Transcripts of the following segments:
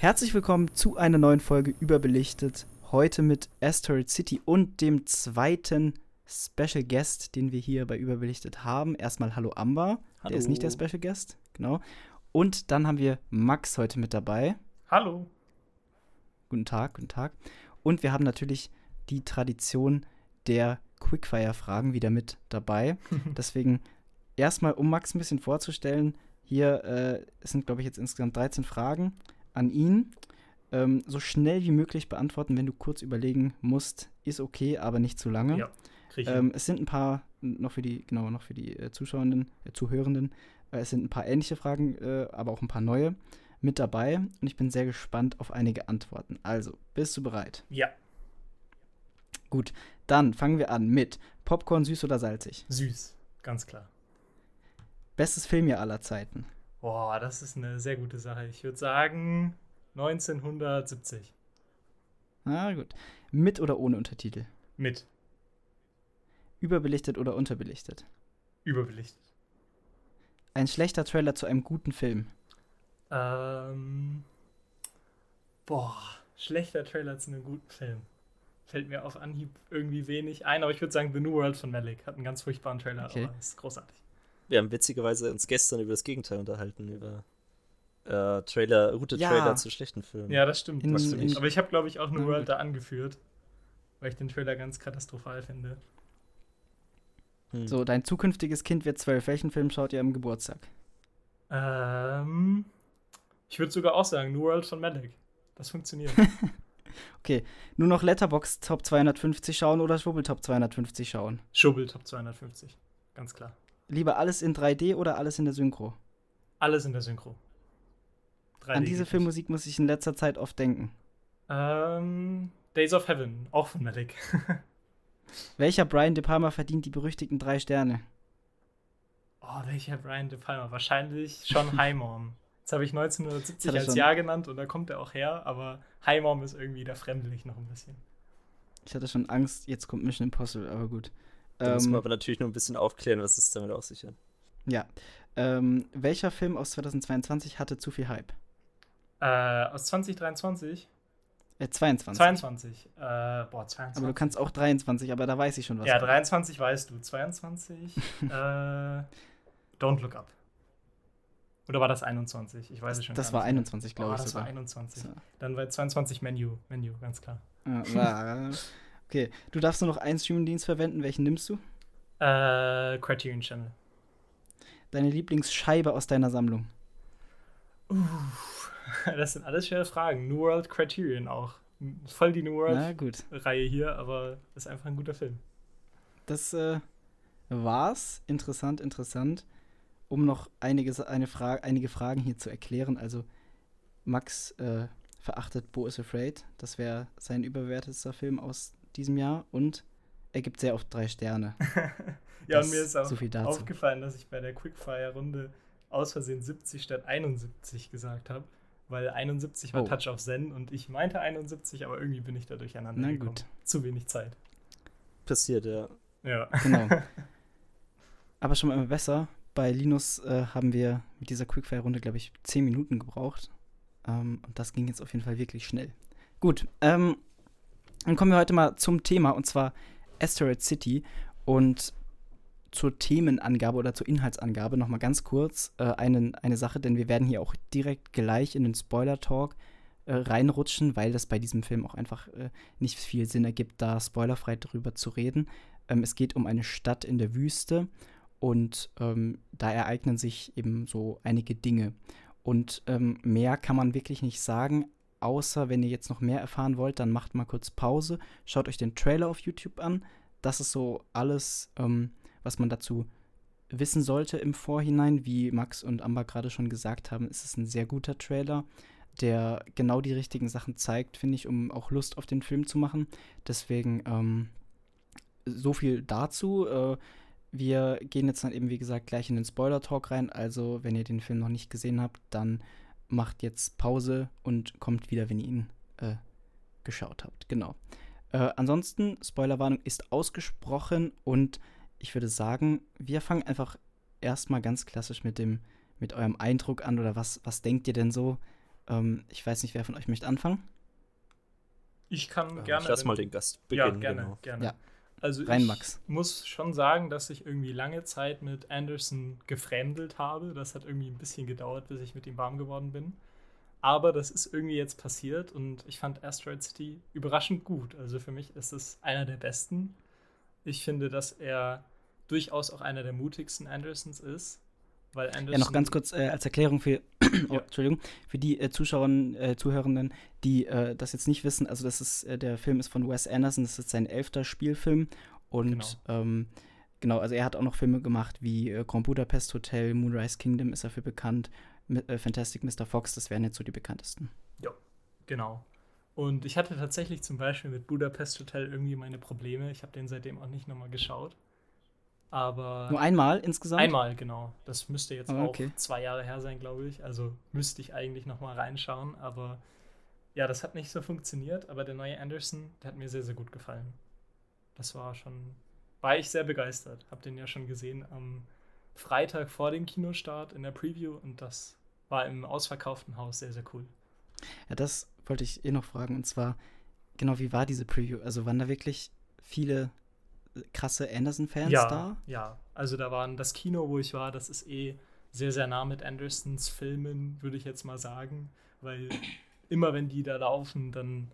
Herzlich willkommen zu einer neuen Folge Überbelichtet. Heute mit Asteroid City und dem zweiten Special Guest, den wir hier bei Überbelichtet haben. Erstmal Hallo Amber. Hallo. Der ist nicht der Special Guest, genau. Und dann haben wir Max heute mit dabei. Hallo. Guten Tag, guten Tag. Und wir haben natürlich die Tradition der Quickfire-Fragen wieder mit dabei. Deswegen erstmal, um Max ein bisschen vorzustellen, hier äh, sind, glaube ich, jetzt insgesamt 13 Fragen an ihn. Ähm, so schnell wie möglich beantworten, wenn du kurz überlegen musst, ist okay, aber nicht zu lange. Ja, Ähm, es sind ein paar, noch für die, genau, noch für die äh, Zuschauenden, äh, Zuhörenden, äh, es sind ein paar ähnliche Fragen, äh, aber auch ein paar neue mit dabei und ich bin sehr gespannt auf einige Antworten. Also, bist du bereit? ja, Gut, dann fangen wir an mit Popcorn süß oder salzig. süß. Ganz klar. Bestes Filmjahr aller Zeiten. Boah, das ist eine sehr gute Sache. Ich würde sagen 1970. Na gut. Mit oder ohne Untertitel? Mit. Überbelichtet oder unterbelichtet? Überbelichtet. Ein schlechter Trailer zu einem guten Film. Ähm. Boah, schlechter Trailer zu einem guten Film. Fällt mir auf Anhieb irgendwie wenig ein, aber ich würde sagen The New World von Malik. Hat einen ganz furchtbaren Trailer, Okay. aber ist großartig. Wir haben witzigerweise uns gestern über das Gegenteil unterhalten, über äh, Trailer, gute Ja. Trailer zu schlechten Filmen. Ja, das stimmt. In- das stimmt. in- aber ich habe, glaube ich, auch New World da angeführt, weil ich den Trailer ganz katastrophal finde. Hm. So, dein zukünftiges Kind wird zwölf. Welchen Film schaut ihr am Geburtstag? Ähm, ich würde sogar auch sagen, New World von Malik. Das funktioniert. Okay, nur noch Letterbox Top 250 schauen oder Schwubbel Top 250 schauen? Schubbel Top 250. Ganz klar. Lieber alles in 3D oder alles in der Synchro? Alles in der Synchro. 3D An diese Filmmusik muss ich in letzter Zeit oft denken. Ähm, Days of Heaven, auch von Malik. Welcher Brian De Palma verdient die berüchtigten drei Sterne? oh, welcher Brian De Palma? Wahrscheinlich schon Highmom. Jetzt habe ich 1970 Hat er als schon. Jahr genannt und da kommt er auch her, aber Highmom ist irgendwie da fremdlich noch ein bisschen. Ich hatte schon Angst, jetzt kommt Mission Impossible, aber gut. Da muss man Ähm, aber natürlich nur ein bisschen aufklären, was es damit auf sich hat. ja. Ähm, welcher Film aus 2022 hatte zu viel Hype? Äh, aus 2023? Äh, 22. 22. Äh, boah, 22. Aber du kannst auch 23, aber da weiß ich schon was. Ja, 23 weißt du. 22, äh, Don't Look Up. Oder war das 21? Ich weiß es schon das gar war nicht mehr. 21, glaube oh, ich das sogar. war 21. So. Dann war 22 Menu. Menu, ganz klar. Ja, war- okay, du darfst nur noch einen Streamingdienst verwenden. Welchen nimmst du? Äh, Criterion Channel. Deine Lieblingsscheibe aus deiner Sammlung? Das sind alles schwere Fragen. New World Criterion auch. Voll die New World-Reihe hier, aber ist einfach ein guter Film. Das äh, war's. Interessant, interessant. Um noch einige, Sa- eine Fra einige Fragen hier zu erklären. Also, Max äh, verachtet Bo is Afraid. Das wäre sein überbewertetster Film aus diesem Jahr. Und er gibt sehr oft drei Sterne. ja, Das- und mir ist auch so viel dazu. aufgefallen, dass ich bei der Quickfire-Runde aus Versehen 70 statt 71 gesagt habe. Weil 71 war Oh. Touch of Zen und ich meinte 71, aber irgendwie bin ich da durcheinander Na gekommen. gut. Zu wenig Zeit. Passiert, ja. Ja. Genau. Aber schon mal immer besser. Bei Linus äh, haben wir mit dieser Quickfire-Runde, glaube ich, 10 Minuten gebraucht. Ähm, und das ging jetzt auf jeden Fall wirklich schnell. Gut, ähm, dann kommen wir heute mal zum Thema und zwar Asteroid City. Und zur Themenangabe oder zur Inhaltsangabe nochmal ganz kurz äh, eine, eine Sache, denn wir werden hier auch direkt gleich in den Spoiler-Talk äh, reinrutschen, weil das bei diesem Film auch einfach äh, nicht viel Sinn ergibt, da spoilerfrei drüber zu reden. Ähm, es geht um eine Stadt in der Wüste und ähm, da ereignen sich eben so einige Dinge. Und ähm, mehr kann man wirklich nicht sagen, außer wenn ihr jetzt noch mehr erfahren wollt, dann macht mal kurz Pause, schaut euch den Trailer auf YouTube an. Das ist so alles, ähm, was man dazu wissen sollte im Vorhinein. Wie Max und Amber gerade schon gesagt haben, ist es ein sehr guter Trailer, der genau die richtigen Sachen zeigt, finde ich, um auch Lust auf den Film zu machen. Deswegen ähm, so viel dazu. Äh, wir gehen jetzt dann eben, wie gesagt, gleich in den Spoiler-Talk rein. Also, wenn ihr den Film noch nicht gesehen habt, dann macht jetzt Pause und kommt wieder, wenn ihr ihn äh, geschaut habt. Genau. Äh, ansonsten, Spoilerwarnung ist ausgesprochen und ich würde sagen, wir fangen einfach erstmal ganz klassisch mit dem, mit eurem Eindruck an oder was, was denkt ihr denn so? Ähm, ich weiß nicht, wer von euch möchte anfangen. Ich kann Ähm, gerne. ich lass wenn- mal den Gast Ja, beginnen. gerne, genau. gerne. Ja. Also Rein, ich Max. muss schon sagen, dass ich irgendwie lange Zeit mit Anderson gefremdelt habe. Das hat irgendwie ein bisschen gedauert, bis ich mit ihm warm geworden bin. Aber das ist irgendwie jetzt passiert und ich fand Asteroid City überraschend gut. Also für mich ist es einer der besten. Ich finde, dass er durchaus auch einer der mutigsten Andersons ist. Ja, noch ganz kurz äh, als Erklärung für, oh, Ja. Entschuldigung, für die äh, Zuschauer, äh, Zuhörenden, die äh, das jetzt nicht wissen. Also das ist, äh, der Film ist von Wes Anderson, das ist sein elfter Spielfilm. Und Genau. ähm, genau, also er hat auch noch Filme gemacht wie äh, Grand Budapest Hotel, Moonrise Kingdom ist dafür bekannt, Mi- äh, Fantastic Mr. Fox, das wären jetzt so die bekanntesten. Genau. Und ich hatte tatsächlich zum Beispiel mit Budapest Hotel irgendwie meine Probleme. Ich habe den seitdem auch nicht nochmal geschaut. Aber Nur einmal insgesamt? einmal, genau. Das müsste jetzt Ah, okay. auch zwei Jahre her sein, glaube ich. Also müsste ich eigentlich nochmal reinschauen. Aber ja, das hat nicht so funktioniert. Aber der neue Anderson, der hat mir sehr, sehr gut gefallen. Das war schon, war ich sehr begeistert. Hab den ja schon gesehen am Freitag vor dem Kinostart in der Preview. Und das war im ausverkauften Haus sehr, sehr cool. Ja, das wollte ich eh noch fragen. Und zwar, genau, wie war diese Preview? Also waren da wirklich viele krasse Anderson-Fans ja, da? Ja, also da waren das Kino, wo ich war, das ist eh sehr, sehr nah mit Andersons Filmen, würde ich jetzt mal sagen. Weil immer wenn die da laufen, dann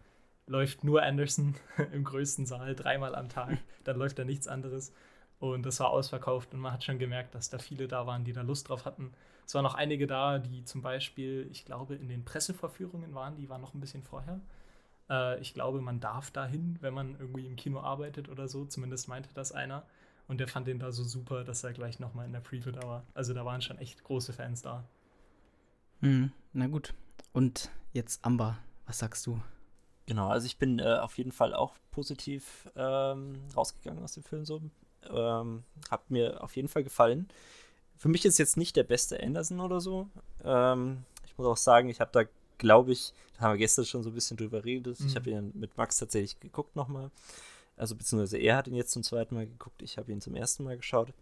läuft nur Anderson im größten Saal dreimal am Tag. Dann läuft da nichts anderes. Und das war ausverkauft und man hat schon gemerkt, dass da viele da waren, die da Lust drauf hatten. Es waren noch einige da, die zum Beispiel, ich glaube, in den Presseverführungen waren, die waren noch ein bisschen vorher. Äh, ich glaube, man darf dahin, wenn man irgendwie im Kino arbeitet oder so. Zumindest meinte das einer. Und der fand den da so super, dass er gleich nochmal in der Preview da war. Also da waren schon echt große Fans da. Mhm, na gut. Und jetzt Amber, was sagst du? Genau, also ich bin äh, auf jeden Fall auch positiv ähm, rausgegangen aus dem Film so. Ähm, hat mir auf jeden Fall gefallen. Für mich ist jetzt nicht der beste Anderson oder so. Ähm, ich muss auch sagen, ich habe da, glaube ich, da haben wir gestern schon so ein bisschen drüber geredet. Mhm. Ich habe ihn mit Max tatsächlich geguckt nochmal. Also beziehungsweise er hat ihn jetzt zum zweiten Mal geguckt, ich habe ihn zum ersten Mal geschaut.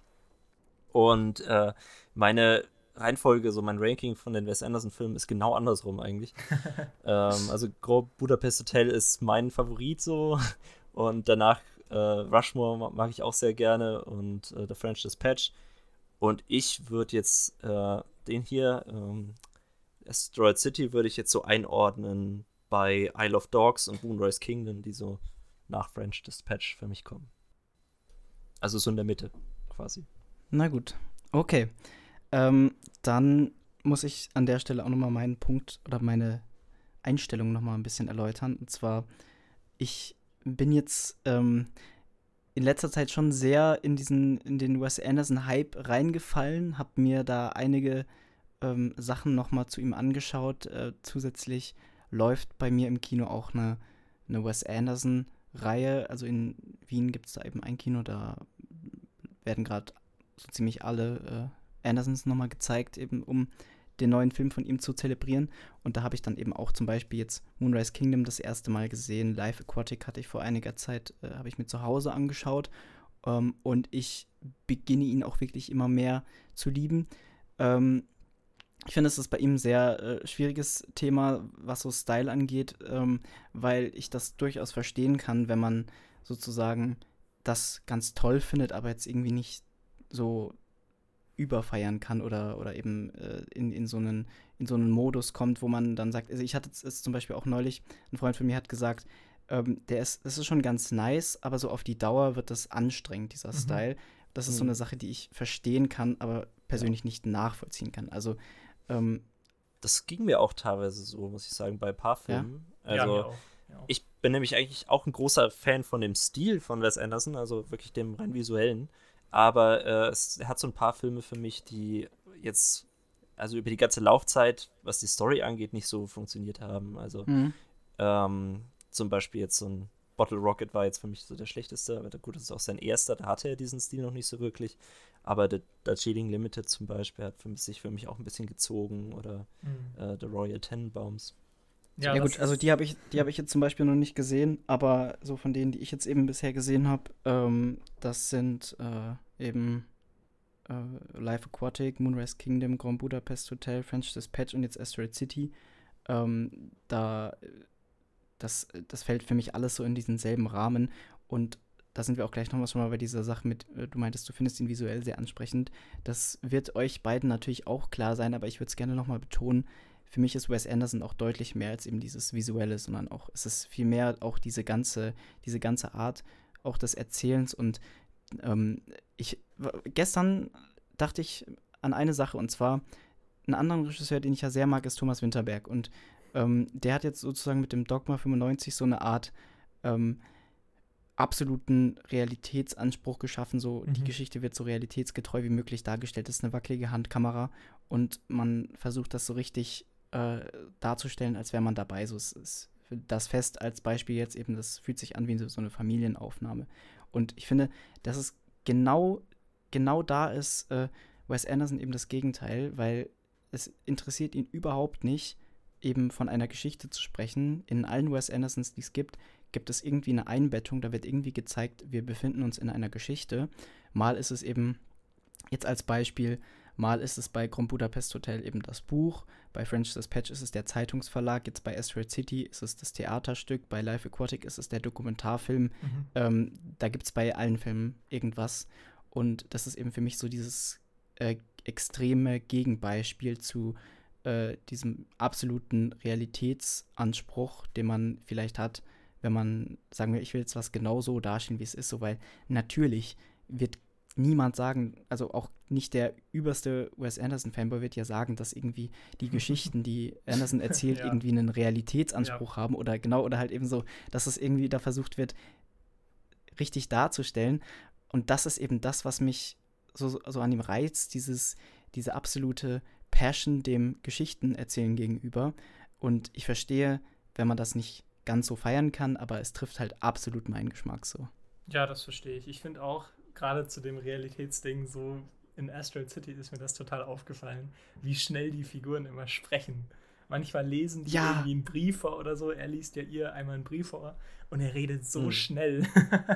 Und äh, meine Reihenfolge, so mein Ranking von den Wes Anderson-Filmen ist genau andersrum eigentlich. ähm, also Grob Budapest Hotel ist mein Favorit so. Und danach äh, Rushmore ma- mag ich auch sehr gerne und äh, The French Dispatch. Und ich würde jetzt äh, den hier, ähm, Asteroid City, würde ich jetzt so einordnen bei Isle of Dogs und Moonrise Kingdom, die so nach French Dispatch für mich kommen. Also so in der Mitte quasi. Na gut. Okay. Ähm, dann muss ich an der Stelle auch nochmal meinen Punkt oder meine Einstellung nochmal ein bisschen erläutern. Und zwar, ich bin jetzt ähm, in letzter Zeit schon sehr in diesen, in den Wes Anderson-Hype reingefallen, habe mir da einige ähm, Sachen nochmal zu ihm angeschaut. Äh, zusätzlich läuft bei mir im Kino auch eine, eine Wes Anderson-Reihe. Also in Wien gibt es da eben ein Kino, da werden gerade so ziemlich alle äh, Andersons nochmal gezeigt, eben um den neuen Film von ihm zu zelebrieren. Und da habe ich dann eben auch zum Beispiel jetzt Moonrise Kingdom das erste Mal gesehen. Live Aquatic hatte ich vor einiger Zeit, äh, habe ich mir zu Hause angeschaut. Ähm, und ich beginne ihn auch wirklich immer mehr zu lieben. Ähm, ich finde, es ist bei ihm ein sehr äh, schwieriges Thema, was so Style angeht, ähm, weil ich das durchaus verstehen kann, wenn man sozusagen das ganz toll findet, aber jetzt irgendwie nicht so überfeiern kann oder, oder eben äh, in, in, so einen, in so einen Modus kommt, wo man dann sagt, also ich hatte es zum Beispiel auch neulich, ein Freund von mir hat gesagt, ähm, der ist, das ist schon ganz nice, aber so auf die Dauer wird das anstrengend, dieser Mhm. Style. Das ist so Mhm. eine Sache, die ich verstehen kann, aber persönlich nicht nachvollziehen kann. Also, ähm, Das ging mir auch teilweise so, muss ich sagen, bei ein paar Ja? Filmen. ja, Also auch. Ja. Ich bin nämlich eigentlich auch ein großer Fan von dem Stil von Wes Anderson, also wirklich dem rein visuellen. Aber äh, es, er hat so ein paar Filme für mich, die jetzt, also über die ganze Laufzeit, was die Story angeht, nicht so funktioniert haben. Also mhm. ähm, zum Beispiel jetzt so ein Bottle Rocket war jetzt für mich so der schlechteste, aber gut, das ist auch sein erster, da hatte er diesen Stil noch nicht so wirklich. Aber The Darjeeling Limited zum Beispiel hat für mich, sich für mich auch ein bisschen gezogen oder Mhm. äh, The Royal Tenenbaums. Ja, das gut, also die habe ich, die habe ich jetzt zum Beispiel noch nicht gesehen, aber so von denen, die ich jetzt eben bisher gesehen habe, ähm, das sind äh, eben äh, Life Aquatic, Moonrise Kingdom, Grand Budapest Hotel, French Dispatch und jetzt Asteroid City. Ähm, da, das, das fällt für mich alles so in diesen selben Rahmen. Und da sind wir auch gleich nochmal schon mal bei dieser Sache mit, äh, du meintest, du findest ihn visuell sehr ansprechend. Das wird euch beiden natürlich auch klar sein, aber ich würde es gerne nochmal betonen. Für mich ist Wes Anderson auch deutlich mehr als eben dieses Visuelle, sondern auch, es ist viel mehr auch diese ganze, diese ganze Art auch des Erzählens. Und ähm, ich, gestern dachte ich an eine Sache und zwar, einen anderen Regisseur, den ich ja sehr mag, ist Thomas Winterberg. Und ähm, der hat jetzt sozusagen mit dem Dogma 95 so eine Art ähm, absoluten Realitätsanspruch geschaffen. So, mhm. die Geschichte wird so realitätsgetreu wie möglich dargestellt. Das ist eine wackelige Handkamera und man versucht das so richtig äh, darzustellen, als wäre man dabei. So, es ist das Fest als Beispiel jetzt eben, das fühlt sich an wie so eine Familienaufnahme. Und ich finde, dass es genau, genau da ist äh, Wes Anderson eben das Gegenteil, weil es interessiert ihn überhaupt nicht, eben von einer Geschichte zu sprechen. In allen Wes Andersons, die es gibt, gibt es irgendwie eine Einbettung, da wird irgendwie gezeigt, wir befinden uns in einer Geschichte. Mal ist es eben, jetzt als Beispiel, mal ist es bei Grand Budapest Hotel eben das Buch, bei French Dispatch ist es der Zeitungsverlag, jetzt bei Asteroid City ist es das Theaterstück, bei Life Aquatic ist es der Dokumentarfilm. Mhm. Ähm, da gibt es bei allen Filmen irgendwas. Und das ist eben für mich so dieses äh, extreme Gegenbeispiel zu äh, diesem absoluten Realitätsanspruch, den man vielleicht hat, wenn man, sagen wir, ich will jetzt was genau so darstellen, wie es ist, so, weil natürlich wird niemand sagen, also auch nicht der überste Wes Anderson-Fanboy wird ja sagen, dass irgendwie die Geschichten, die Anderson erzählt, ja. irgendwie einen Realitätsanspruch ja. haben oder genau, oder halt eben so, dass es irgendwie da versucht wird, richtig darzustellen. Und das ist eben das, was mich so, so an dem Reiz, dieses, diese absolute Passion dem Geschichtenerzählen gegenüber. Und ich verstehe, wenn man das nicht ganz so feiern kann, aber es trifft halt absolut meinen Geschmack so. Ja, das verstehe ich. Ich finde auch, gerade zu dem Realitätsding, so in Asteroid City ist mir das total aufgefallen, wie schnell die Figuren immer sprechen. Manchmal lesen die ja. irgendwie einen Brief vor oder so. Er liest ja ihr einmal einen Brief vor und er redet so hm. schnell.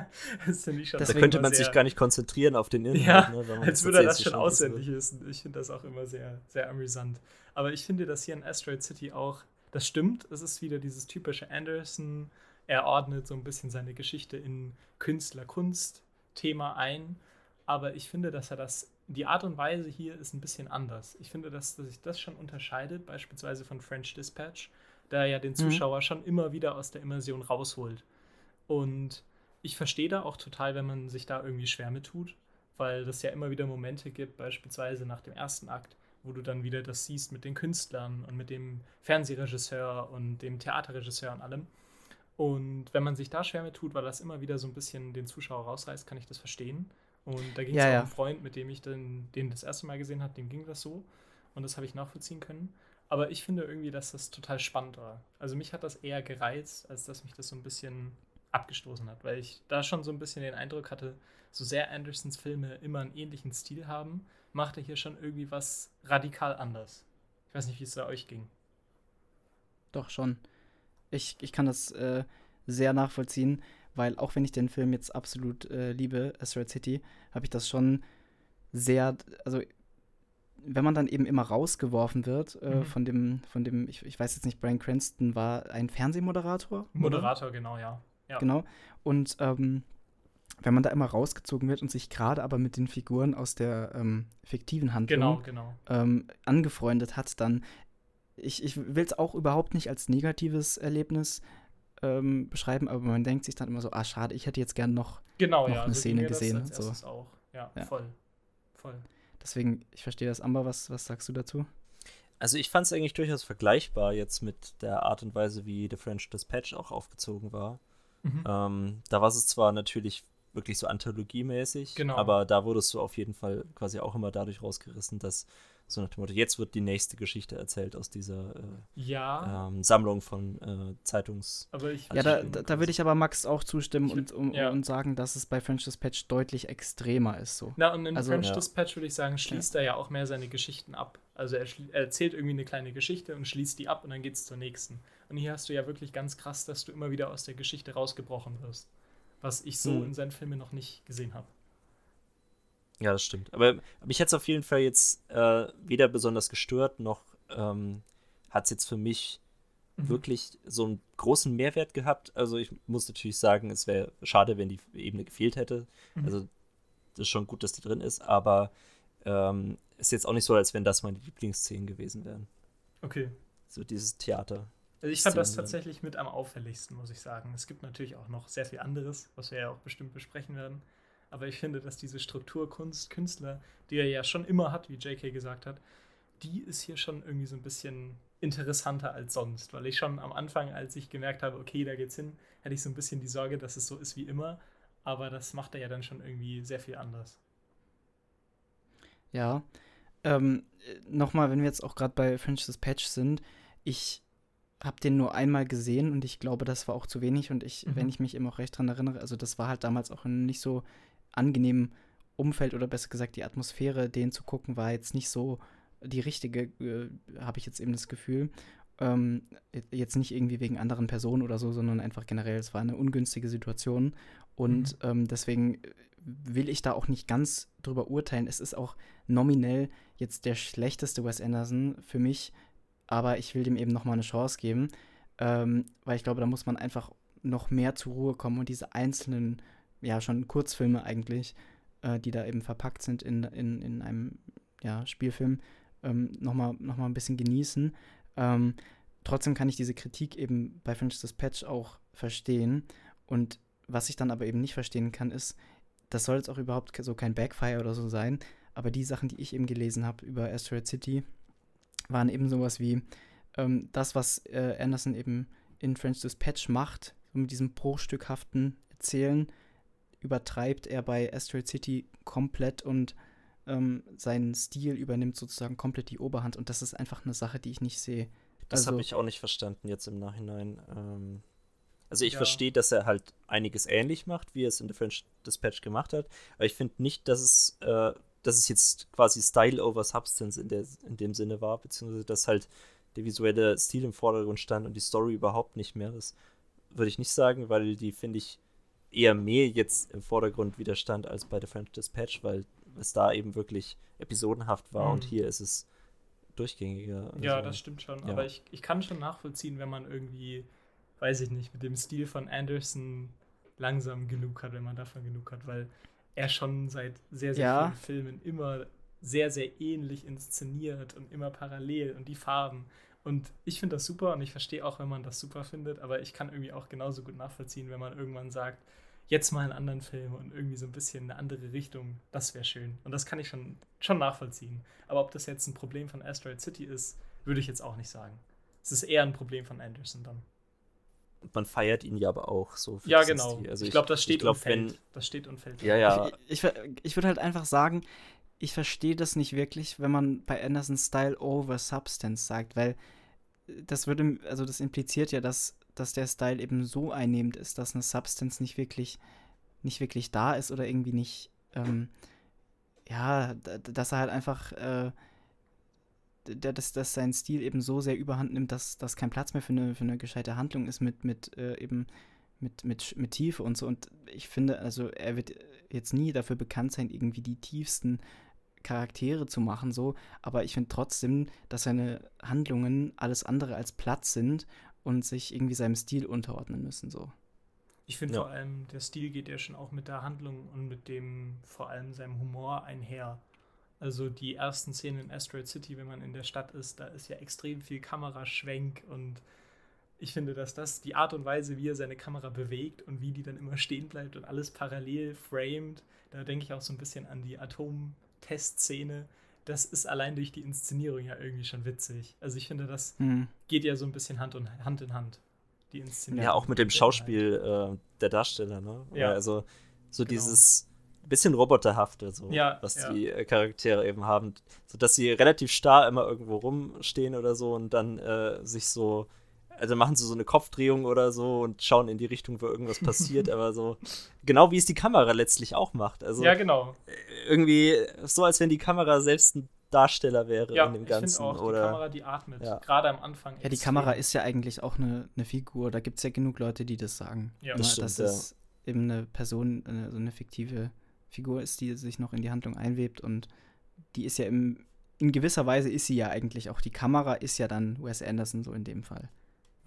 das finde ich schon. Da könnte man sich gar nicht konzentrieren auf den Inhalt. Ja, ne, als würde er das schon auswendig wissen. Ich finde das auch immer sehr, sehr amüsant. Aber ich finde, dass hier in Asteroid City auch das stimmt, es ist wieder dieses typische Anderson. Er ordnet so ein bisschen seine Geschichte in Künstler-Kunst-Thema ein. Aber ich finde, dass er das, die Art und Weise hier ist ein bisschen anders. Ich finde, dass, dass sich das schon unterscheidet, beispielsweise von French Dispatch, der ja den mhm. Zuschauer mhm. schon immer wieder aus der Immersion rausholt. Und ich verstehe da auch total, wenn man sich da irgendwie schwer mit tut, weil das ja immer wieder Momente gibt, beispielsweise nach dem ersten Akt, wo du dann wieder das siehst mit den Künstlern und mit dem Fernsehregisseur und dem Theaterregisseur und allem. Und wenn man sich da schwer mit tut, weil das immer wieder so ein bisschen den Zuschauer rausreißt, kann ich das verstehen. Und da ging es ja, auch ja. einen Freund, mit dem ich den, den das erste Mal gesehen habe, dem ging das so. Und das habe ich nachvollziehen können. Aber ich finde irgendwie, dass das total spannend war. Also mich hat das eher gereizt, als dass mich das so ein bisschen abgestoßen hat, weil ich da schon so ein bisschen den Eindruck hatte, so sehr Andersons Filme immer einen ähnlichen Stil haben, macht er hier schon irgendwie was radikal anders. Ich weiß nicht, wie es bei euch ging. Doch schon. Ich, ich kann das äh, sehr nachvollziehen, weil auch wenn ich den Film jetzt absolut äh, liebe, Asteroid City, habe ich das schon sehr, also wenn man dann eben immer rausgeworfen wird äh, mhm. von dem, von dem, ich, ich weiß jetzt nicht, Brian Cranston war ein Fernsehmoderator? Moderator, oder? genau, ja. ja. Genau. Und ähm, wenn man da immer rausgezogen wird und sich gerade aber mit den Figuren aus der ähm, fiktiven Handlung genau, genau. Ähm, angefreundet hat, dann, ich, ich will es auch überhaupt nicht als negatives Erlebnis ähm, beschreiben, aber man denkt sich dann immer so, ah, schade, ich hätte jetzt gern noch, genau, noch ja, eine so Szene gesehen. Das so. auch. Ja, ja, voll. Voll. Deswegen, ich verstehe das. Amber, was, was sagst du dazu? Also ich fand es eigentlich durchaus vergleichbar jetzt mit der Art und Weise, wie The French Dispatch auch aufgezogen war. Mhm. Ähm, da war es zwar natürlich wirklich so anthologiemäßig. Genau. Aber da wurdest du auf jeden Fall quasi auch immer dadurch rausgerissen, dass so nach dem Motto, jetzt wird die nächste Geschichte erzählt aus dieser äh, ja. ähm, Sammlung von äh, Zeitungs. Aber ich, ja, da, da, da würde ich aber Max auch zustimmen und, um, ja. und sagen, dass es bei French Dispatch deutlich extremer ist. So. Na, und in also, French ja. Dispatch würde ich sagen, schließt ja. er ja auch mehr seine Geschichten ab. Also er, er, erzählt irgendwie eine kleine Geschichte und schließt die ab und dann geht es zur nächsten. Und hier hast du ja wirklich ganz krass, dass du immer wieder aus der Geschichte rausgebrochen wirst was ich so hm. in seinen Filmen noch nicht gesehen habe. Ja, das stimmt. Aber mich hat es auf jeden Fall jetzt äh, weder besonders gestört, noch ähm, hat es jetzt für mich mhm. wirklich so einen großen Mehrwert gehabt. Also ich muss natürlich sagen, es wäre schade, wenn die Ebene gefehlt hätte. Mhm. Also das ist schon gut, dass die drin ist, aber ähm, ist jetzt auch nicht so, als wenn das meine Lieblingsszenen gewesen wären. Okay. So dieses Theater. Also ich fand das tatsächlich mit am auffälligsten, muss ich sagen. Es gibt natürlich auch noch sehr viel anderes, was wir ja auch bestimmt besprechen werden. Aber ich finde, dass diese Strukturkunst, Künstler, die er ja schon immer hat, wie JK gesagt hat, die ist hier schon irgendwie so ein bisschen interessanter als sonst. Weil ich schon am Anfang, als ich gemerkt habe, okay, da geht's hin, hatte ich so ein bisschen die Sorge, dass es so ist wie immer. Aber das macht er ja dann schon irgendwie sehr viel anders. Ja. Ähm, Nochmal, wenn wir jetzt auch gerade bei French Dispatch sind, ich habe den nur einmal gesehen und ich glaube, das war auch zu wenig. Und ich, mhm. wenn ich mich eben auch recht dran erinnere, also das war halt damals auch nicht so angenehmen Umfeld oder besser gesagt die Atmosphäre, den zu gucken, war jetzt nicht so die richtige, äh, habe ich jetzt eben das Gefühl. Ähm, jetzt nicht irgendwie wegen anderen Personen oder so, sondern einfach generell, es war eine ungünstige Situation. Und mhm. ähm, deswegen will ich da auch nicht ganz drüber urteilen. Es ist auch nominell jetzt der schlechteste Wes Anderson für mich, aber ich will dem eben nochmal eine Chance geben, ähm, weil ich glaube, da muss man einfach noch mehr zur Ruhe kommen und diese einzelnen, ja, schon Kurzfilme eigentlich, äh, die da eben verpackt sind in, in, in einem ja, Spielfilm, ähm, nochmal noch mal ein bisschen genießen. Ähm, trotzdem kann ich diese Kritik eben bei French Dispatch auch verstehen. Und was ich dann aber eben nicht verstehen kann, ist, das soll jetzt auch überhaupt so kein Backfire oder so sein, aber die Sachen, die ich eben gelesen habe über Asteroid City, waren eben sowas wie ähm, das, was äh, Anderson eben in French Dispatch macht, so mit diesem bruchstückhaften Erzählen, übertreibt er bei Asteroid City komplett und ähm, sein Stil übernimmt sozusagen komplett die Oberhand und das ist einfach eine Sache, die ich nicht sehe. Das also, habe ich auch nicht verstanden jetzt im Nachhinein. Ähm, also ich ja. verstehe, dass er halt einiges ähnlich macht, wie er es in The French Dispatch gemacht hat, aber ich finde nicht, dass es, äh, dass es jetzt quasi Style over Substance in, der, in dem Sinne war, beziehungsweise dass halt der visuelle Stil im Vordergrund stand und die Story überhaupt nicht mehr. Das würde ich nicht sagen, weil die, finde ich, eher mehr jetzt im Vordergrund wieder stand als bei The French Dispatch, weil es da eben wirklich episodenhaft war mhm. und hier ist es durchgängiger. Also, ja, das stimmt schon. Ja. Aber ich, ich kann schon nachvollziehen, wenn man irgendwie, weiß ich nicht, mit dem Stil von Anderson langsam genug hat, wenn man davon genug hat, weil er schon seit sehr, sehr ja. vielen Filmen immer sehr, sehr ähnlich inszeniert und immer parallel und die Farben. Und ich finde das super und ich verstehe auch, wenn man das super findet, aber ich kann irgendwie auch genauso gut nachvollziehen, wenn man irgendwann sagt, jetzt mal einen anderen Film und irgendwie so ein bisschen eine andere Richtung, das wäre schön. Und das kann ich schon, schon nachvollziehen. Aber ob das jetzt ein Problem von Asteroid City ist, würde ich jetzt auch nicht sagen. Es ist eher ein Problem von Anderson dann. Man feiert ihn ja aber auch so. ja, genau. Also ich glaube, das steht glaub, und fällt. Wenn, das steht und fällt. Ja, ja. Ich, ich, ich würde halt einfach sagen, ich verstehe das nicht wirklich, wenn man bei Anderson Style over Substance sagt, weil das würde, also das impliziert ja, dass dass der Style eben so einnehmend ist, dass eine Substance nicht wirklich, nicht wirklich da ist oder irgendwie nicht, ähm, ja, dass er halt einfach, äh, dass, dass sein Stil eben so sehr überhand nimmt, dass, dass kein Platz mehr für eine, für eine gescheite Handlung ist mit, mit äh, eben mit, mit, mit Tiefe und so. Und ich finde, also er wird jetzt nie dafür bekannt sein, irgendwie die tiefsten Charaktere zu machen, so, aber ich finde trotzdem, dass seine Handlungen alles andere als Platz sind und sich irgendwie seinem Stil unterordnen müssen. So. Ich finde ja. vor allem, der Stil geht ja schon auch mit der Handlung und mit dem vor allem seinem Humor einher. Also die ersten Szenen in Asteroid City, wenn man in der Stadt ist, da ist ja extrem viel Kameraschwenk und ich finde, dass das die Art und Weise, wie er seine Kamera bewegt und wie die dann immer stehen bleibt und alles parallel framed, da denke ich auch so ein bisschen an die Atom-Testszene, das ist allein durch die Inszenierung ja irgendwie schon witzig. Also ich finde, das mhm. geht ja so ein bisschen Hand, und, Hand in Hand. Die Inszenierung. Ja, auch mit dem Schauspiel äh, der Darsteller, ne? Ja. Also so genau. dieses bisschen roboterhafte, so, ja, was ja. die äh, Charaktere eben haben. So dass sie relativ starr immer irgendwo rumstehen oder so und dann äh, sich so also machen sie so eine Kopfdrehung oder so und schauen in die Richtung, wo irgendwas passiert, aber so genau wie es die Kamera letztlich auch macht. Also ja, genau. Irgendwie so, als wenn die Kamera selbst ein Darsteller wäre ja, in dem Ganzen. Auch, oder? Die Kamera, die atmet, ja. gerade am Anfang. Ja, die Kamera ist ja eigentlich auch eine, eine Figur. Da gibt es ja genug Leute, die das sagen. Ja, das stimmt, dass es eben eine Person, eine, so eine fiktive Figur ist, die sich noch in die Handlung einwebt und die ist ja im, in gewisser Weise ist sie ja eigentlich auch. Die Kamera ist ja dann Wes Anderson so in dem Fall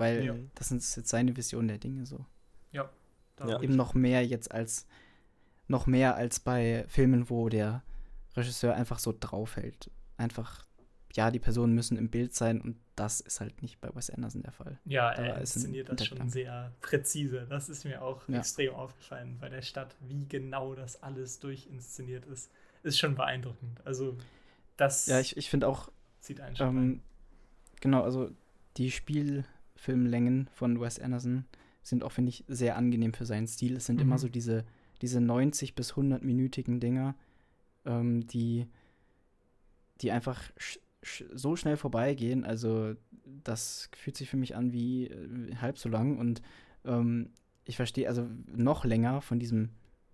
weil Ja. das ist jetzt seine Vision der Dinge so. Ja. Da Ja. Eben noch mehr jetzt als noch mehr als bei Filmen, wo der Regisseur einfach so draufhält. Einfach, ja, die Personen müssen im Bild sein und das ist halt nicht bei Wes Anderson der Fall. Ja, Da er inszeniert das schon sehr präzise. Das ist mir auch Ja. extrem aufgefallen bei der Stadt, wie genau das alles durchinszeniert ist. Ist schon beeindruckend. Also, das Ja, ich, ich finde auch, zieht einen schon ähm, genau, also die Spielfilmlängen von Wes Anderson sind auch, finde ich, sehr angenehm für seinen Stil. Es sind immer Mhm. so diese, diese 90 bis 100-minütigen Dinger, ähm, die, die einfach sch sch so schnell vorbeigehen. Also das fühlt sich für mich an wie äh, halb so lang und ähm, ich verstehe also noch länger von diesem,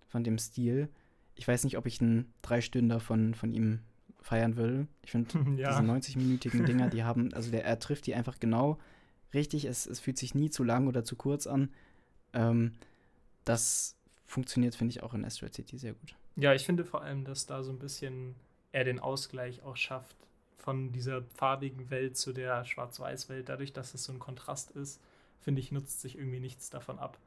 von dem Stil. Ich weiß nicht, ob ich einen Dreistünder von, von ihm feiern würde. Ich finde ja. diese 90-minütigen Dinger, die haben, also der, er trifft die einfach genau richtig. Es, es fühlt sich nie zu lang oder zu kurz an. Ähm, das funktioniert, finde ich, auch in Asteroid City sehr gut. Ja, ich finde vor allem, dass da so ein bisschen er den Ausgleich auch schafft von dieser farbigen Welt zu der Schwarz-Weiß-Welt. Dadurch, dass es so ein Kontrast ist, finde ich, nutzt sich irgendwie nichts davon ab.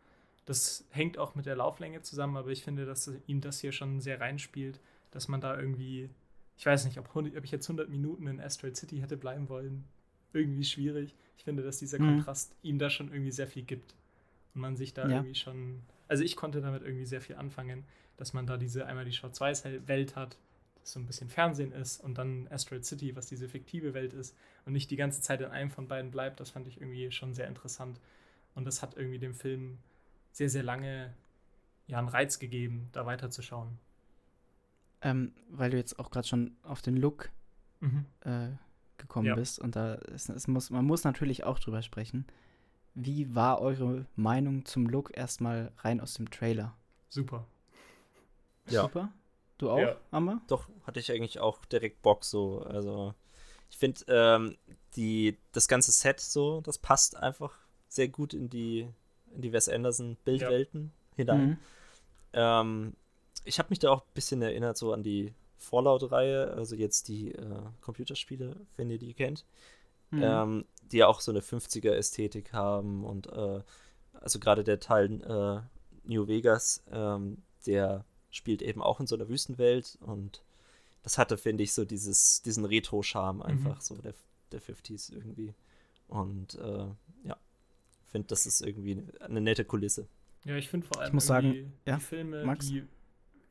Das hängt auch mit der Lauflänge zusammen, aber ich finde, dass ihm das hier schon sehr reinspielt, dass man da irgendwie, ich weiß nicht, ob, 100 ob ich jetzt 100 Minuten in Asteroid City hätte bleiben wollen, irgendwie schwierig. Ich finde, dass dieser Mhm. Kontrast ihm da schon irgendwie sehr viel gibt. Und man sich da Ja. irgendwie schon, also ich konnte damit irgendwie sehr viel anfangen, dass man da diese einmal die Schwarz-Weiß-Welt hat, das so ein bisschen Fernsehen ist und dann Asteroid City, was diese fiktive Welt ist und nicht die ganze Zeit in einem von beiden bleibt, das fand ich irgendwie schon sehr interessant. Und das hat irgendwie dem Film sehr, sehr lange ja, einen Reiz gegeben, da weiterzuschauen. Ähm, weil du jetzt auch gerade schon auf den Look Mhm. äh, gekommen Ja. bist und da ist, es muss, man muss natürlich auch drüber sprechen. Wie war eure Meinung zum Look erstmal rein aus dem Trailer? Super. Ja. Super? Du auch, Ja. Amber? Doch, hatte ich eigentlich auch direkt Bock so. Also, ich finde, ähm, die, das ganze Set so, das passt einfach sehr gut in die, in die Wes Anderson Bildwelten hinein. Mhm. Ähm, ich habe mich da auch ein bisschen erinnert so an die Fallout-Reihe, also jetzt die äh, Computerspiele, wenn ihr die kennt, Mhm. ähm, die ja auch so eine 50er-Ästhetik haben und äh, also gerade der Teil äh, New Vegas, ähm, der spielt eben auch in so einer Wüstenwelt und das hatte, finde ich, so dieses, diesen Retro-Charme einfach so der, der 50s irgendwie. Und äh, ja, finde, das ist irgendwie eine nette Kulisse. Ja, ich finde vor allem muss sagen, irgendwie ja, die Filme, Max? die.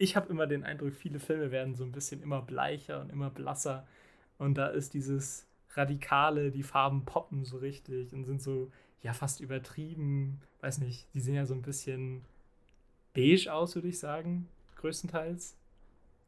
Ich habe immer den Eindruck, viele Filme werden so ein bisschen immer bleicher und immer blasser. Und da ist dieses Radikale, die Farben poppen so richtig und sind so, ja, fast übertrieben. Weiß nicht, die sehen ja so ein bisschen beige aus, würde ich sagen, größtenteils.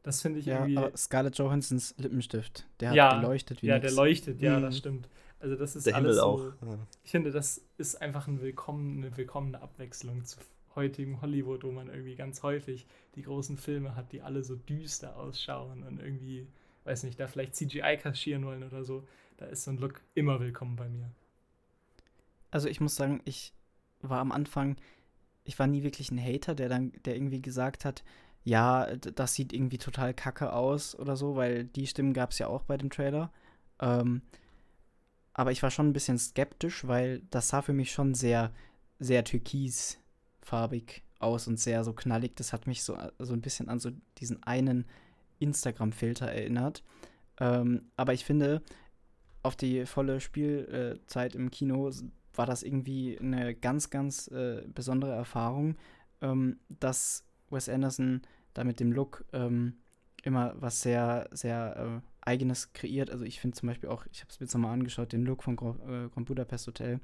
Das finde ich Ja, irgendwie. aber Scarlett Johansons Lippenstift, der hat Ja, geleuchtet wie ja, nix. der leuchtet, ja, Mhm. das stimmt. Also das ist Der alles Himmel so, auch. Ja. ich finde, das ist einfach ein willkommen, eine willkommene Abwechslung zu heutigem Hollywood, wo man irgendwie ganz häufig die großen Filme hat, die alle so düster ausschauen und irgendwie, weiß nicht, da vielleicht CGI kaschieren wollen oder so. Da ist so ein Look immer willkommen bei mir. Also ich muss sagen, ich war am Anfang, ich war nie wirklich ein Hater, der dann, der irgendwie gesagt hat, ja, das sieht irgendwie total kacke aus oder so, weil die Stimmen gab es ja auch bei dem Trailer. Ähm, aber ich war schon ein bisschen skeptisch, weil das sah für mich schon sehr, sehr türkisfarbig aus und sehr so knallig. Das hat mich so, so ein bisschen an so diesen einen Instagram-Filter erinnert. Ähm, aber ich finde, auf die volle Spielzeit im Kino war das irgendwie eine ganz, ganz äh, besondere Erfahrung, ähm, dass Wes Anderson da mit dem Look ähm, immer was sehr, sehr äh, Eigenes kreiert. Also ich finde zum Beispiel auch, ich habe es mir jetzt nochmal angeschaut, den Look von Grand, äh, Grand Budapest Hotel.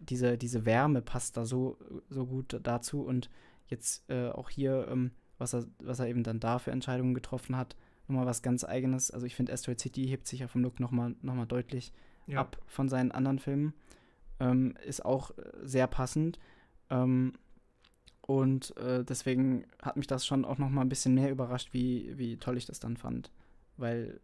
Diese, diese Wärme passt da so, so gut dazu und jetzt äh, auch hier, ähm, was, er, was er eben dann da für Entscheidungen getroffen hat, nochmal was ganz Eigenes. Also ich finde Asteroid City hebt sich ja vom Look nochmal noch mal deutlich Ja. ab von seinen anderen Filmen. Ähm, ist auch äh, sehr passend. Ähm, und äh, deswegen hat mich das schon auch noch mal ein bisschen mehr überrascht, wie, wie toll ich das dann fand. Weil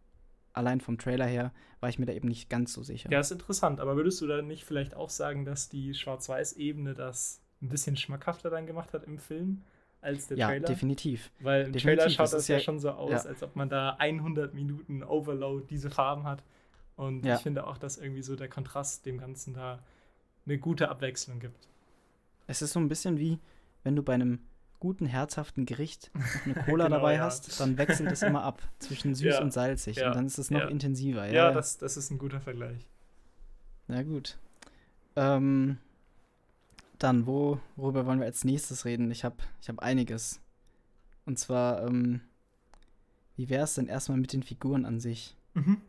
allein vom Trailer her war ich mir da eben nicht ganz so sicher. Ja, ist interessant, aber würdest du da nicht vielleicht auch sagen, dass die Schwarz-Weiß-Ebene das ein bisschen schmackhafter dann gemacht hat im Film als der ja Trailer? definitiv. Weil im Definitiv, Trailer schaut das das, ja, ja- schon so aus, ja. als ob man da 100 Minuten Overload diese Farben hat. Und Ja. ich finde auch, dass irgendwie so der Kontrast dem Ganzen da eine gute Abwechslung gibt. Es ist so ein bisschen wie, wenn du bei einem guten, herzhaften Gericht noch eine Cola Genau, dabei ja. hast, dann wechselt es immer ab zwischen süß Ja, und salzig. ja, Und dann ist es noch ja. intensiver. Ja. Das, das ist ein guter Vergleich. Na gut. Ähm, dann, wo, worüber wollen wir als nächstes reden? Ich habe ich hab einiges. Und zwar, ähm, wie wäre es denn erstmal mit den Figuren an sich? Mhm.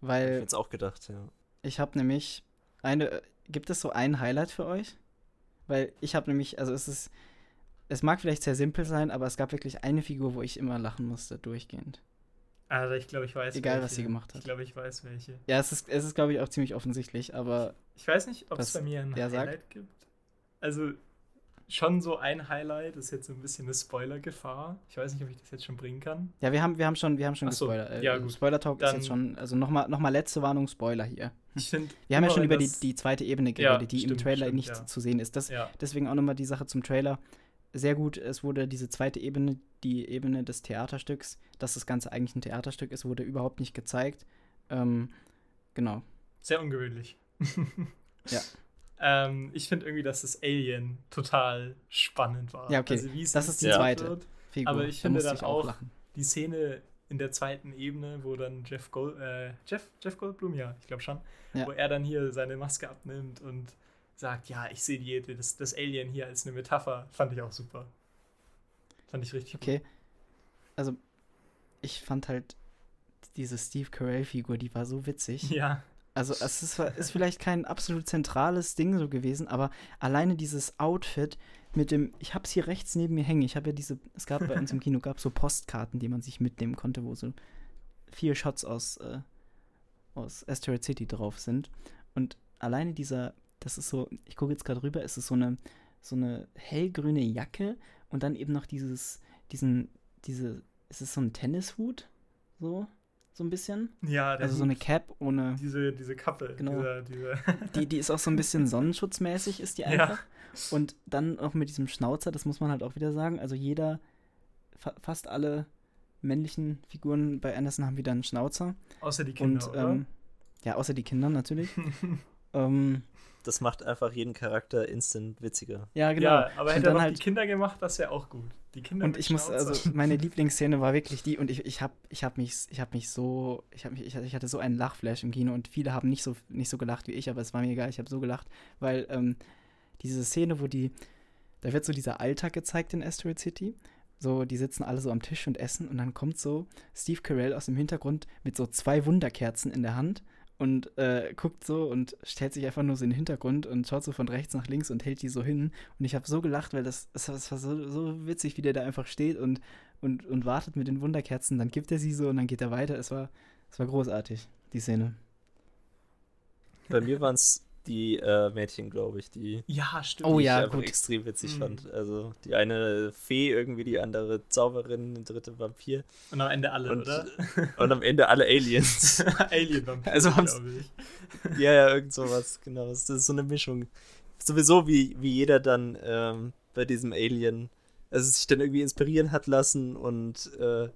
Ich Weil jetzt auch gedacht, ja. ich habe nämlich eine. Gibt es so ein Highlight für euch? Weil ich habe nämlich, also es ist, es mag vielleicht sehr simpel sein, aber es gab wirklich eine Figur, wo ich immer lachen musste, durchgehend. Also ich glaube, ich weiß Egal, welche. was sie gemacht hat. Ich glaube, ich weiß welche. Ja, es ist, es ist glaube ich, auch ziemlich offensichtlich, aber Ich weiß nicht, ob es bei mir ein der sagt? Highlight gibt. Also schon so ein Highlight, ist jetzt so ein bisschen eine Spoiler-Gefahr. Ich weiß nicht, ob ich das jetzt schon bringen kann. ja, wir haben, wir haben schon, wir haben schon so, gespoilert. Äh, ja, gut. Spoiler-Talk ist jetzt schon, also nochmal noch mal letzte Warnung, Spoiler hier. Ich finde. Wir haben ja schon über die, die zweite Ebene Ja, geredet, die im stimmt, Trailer stimmt, nicht ja. zu sehen ist. Das, Ja, deswegen auch nochmal die Sache zum Trailer. Sehr gut, es wurde diese zweite Ebene, die Ebene des Theaterstücks, dass das Ganze eigentlich ein Theaterstück ist, wurde überhaupt nicht gezeigt. Ähm, genau. sehr ungewöhnlich. Ja. Ähm, ich finde irgendwie, dass das Alien total spannend war. Ja, okay. Also, Das ist die zweite. Wird. Figur. Aber ich Da finde dann ich auch- lachen. Die Szene in der zweiten Ebene, wo dann Jeff, Gold, äh, Jeff, Jeff Goldblum, ja, ich glaube schon, Ja. wo er dann hier seine Maske abnimmt und sagt, ja, ich sehe die, das, das Alien hier als eine Metapher, fand ich auch super. Fand ich richtig Okay. Also, ich fand halt diese Steve Carell-Figur, die war so witzig. gut. Ja, Also es ist, ist vielleicht kein absolut zentrales Ding so gewesen, aber alleine dieses Outfit mit dem, ich hab's hier rechts neben mir hängen. Ich habe ja diese, es gab bei uns im Kino gab so Postkarten, die man sich mitnehmen konnte, wo so vier Shots aus, äh, aus Asteroid City drauf sind. Und alleine dieser, das ist so, ich gucke jetzt gerade rüber, es ist so eine, so eine hellgrüne Jacke und dann eben noch dieses, diesen, diese, ist es so ein Tennishut? So, so ein bisschen? ja, der Also so eine Cap ohne. diese, diese Kappe, Genau. dieser, diese, Die, die ist auch so ein bisschen sonnenschutzmäßig, ist die Ja. einfach. Und dann auch mit diesem Schnauzer, das muss man halt auch wieder sagen. Also jeder, fa fast alle männlichen Figuren bei Anderson haben wieder einen Schnauzer. außer die Kinder, Und oder? ähm, ja, außer die Kinder natürlich. ähm, Das macht einfach jeden Charakter instant witziger. ja, genau. Ja, aber hätte er dann noch halt- die Kinder gemacht, das wäre auch gut. Die Kinder Und ich muss, also meine Lieblingsszene war wirklich die, und ich, ich habe ich hab mich, ich hab mich so, ich, hab mich, ich, ich hatte so einen Lachflash im Kino und viele haben nicht so, nicht so gelacht wie ich, aber es war mir egal, ich habe so gelacht, weil ähm, diese Szene, wo die, da wird so dieser Alltag gezeigt in Asteroid City, so, die sitzen alle so am Tisch und essen und dann kommt so Steve Carell aus dem Hintergrund mit so zwei Wunderkerzen in der Hand und äh, guckt so und stellt sich einfach nur so in den Hintergrund und schaut so von rechts nach links und hält die so hin. Und ich habe so gelacht, weil das, das, war so, so witzig, wie der da einfach steht und, und, und wartet mit den Wunderkerzen. Dann gibt er sie so und dann geht er weiter. Es war, es war großartig, die Szene. Bei mir waren es die äh, Mädchen, glaube ich, die ja, stimmt. Oh ja, ich gut. extrem witzig Mhm. fand. Also die eine Fee irgendwie, die andere Zauberin, die dritte Vampir Und am Ende alle, und, oder? und am Ende alle Aliens. Alien Vampir, Also glaube ich. ja, ja, irgend sowas, genau. Das ist so eine Mischung. Sowieso wie, wie jeder dann ähm, bei diesem Alien, also sich dann irgendwie inspirieren hat lassen und äh,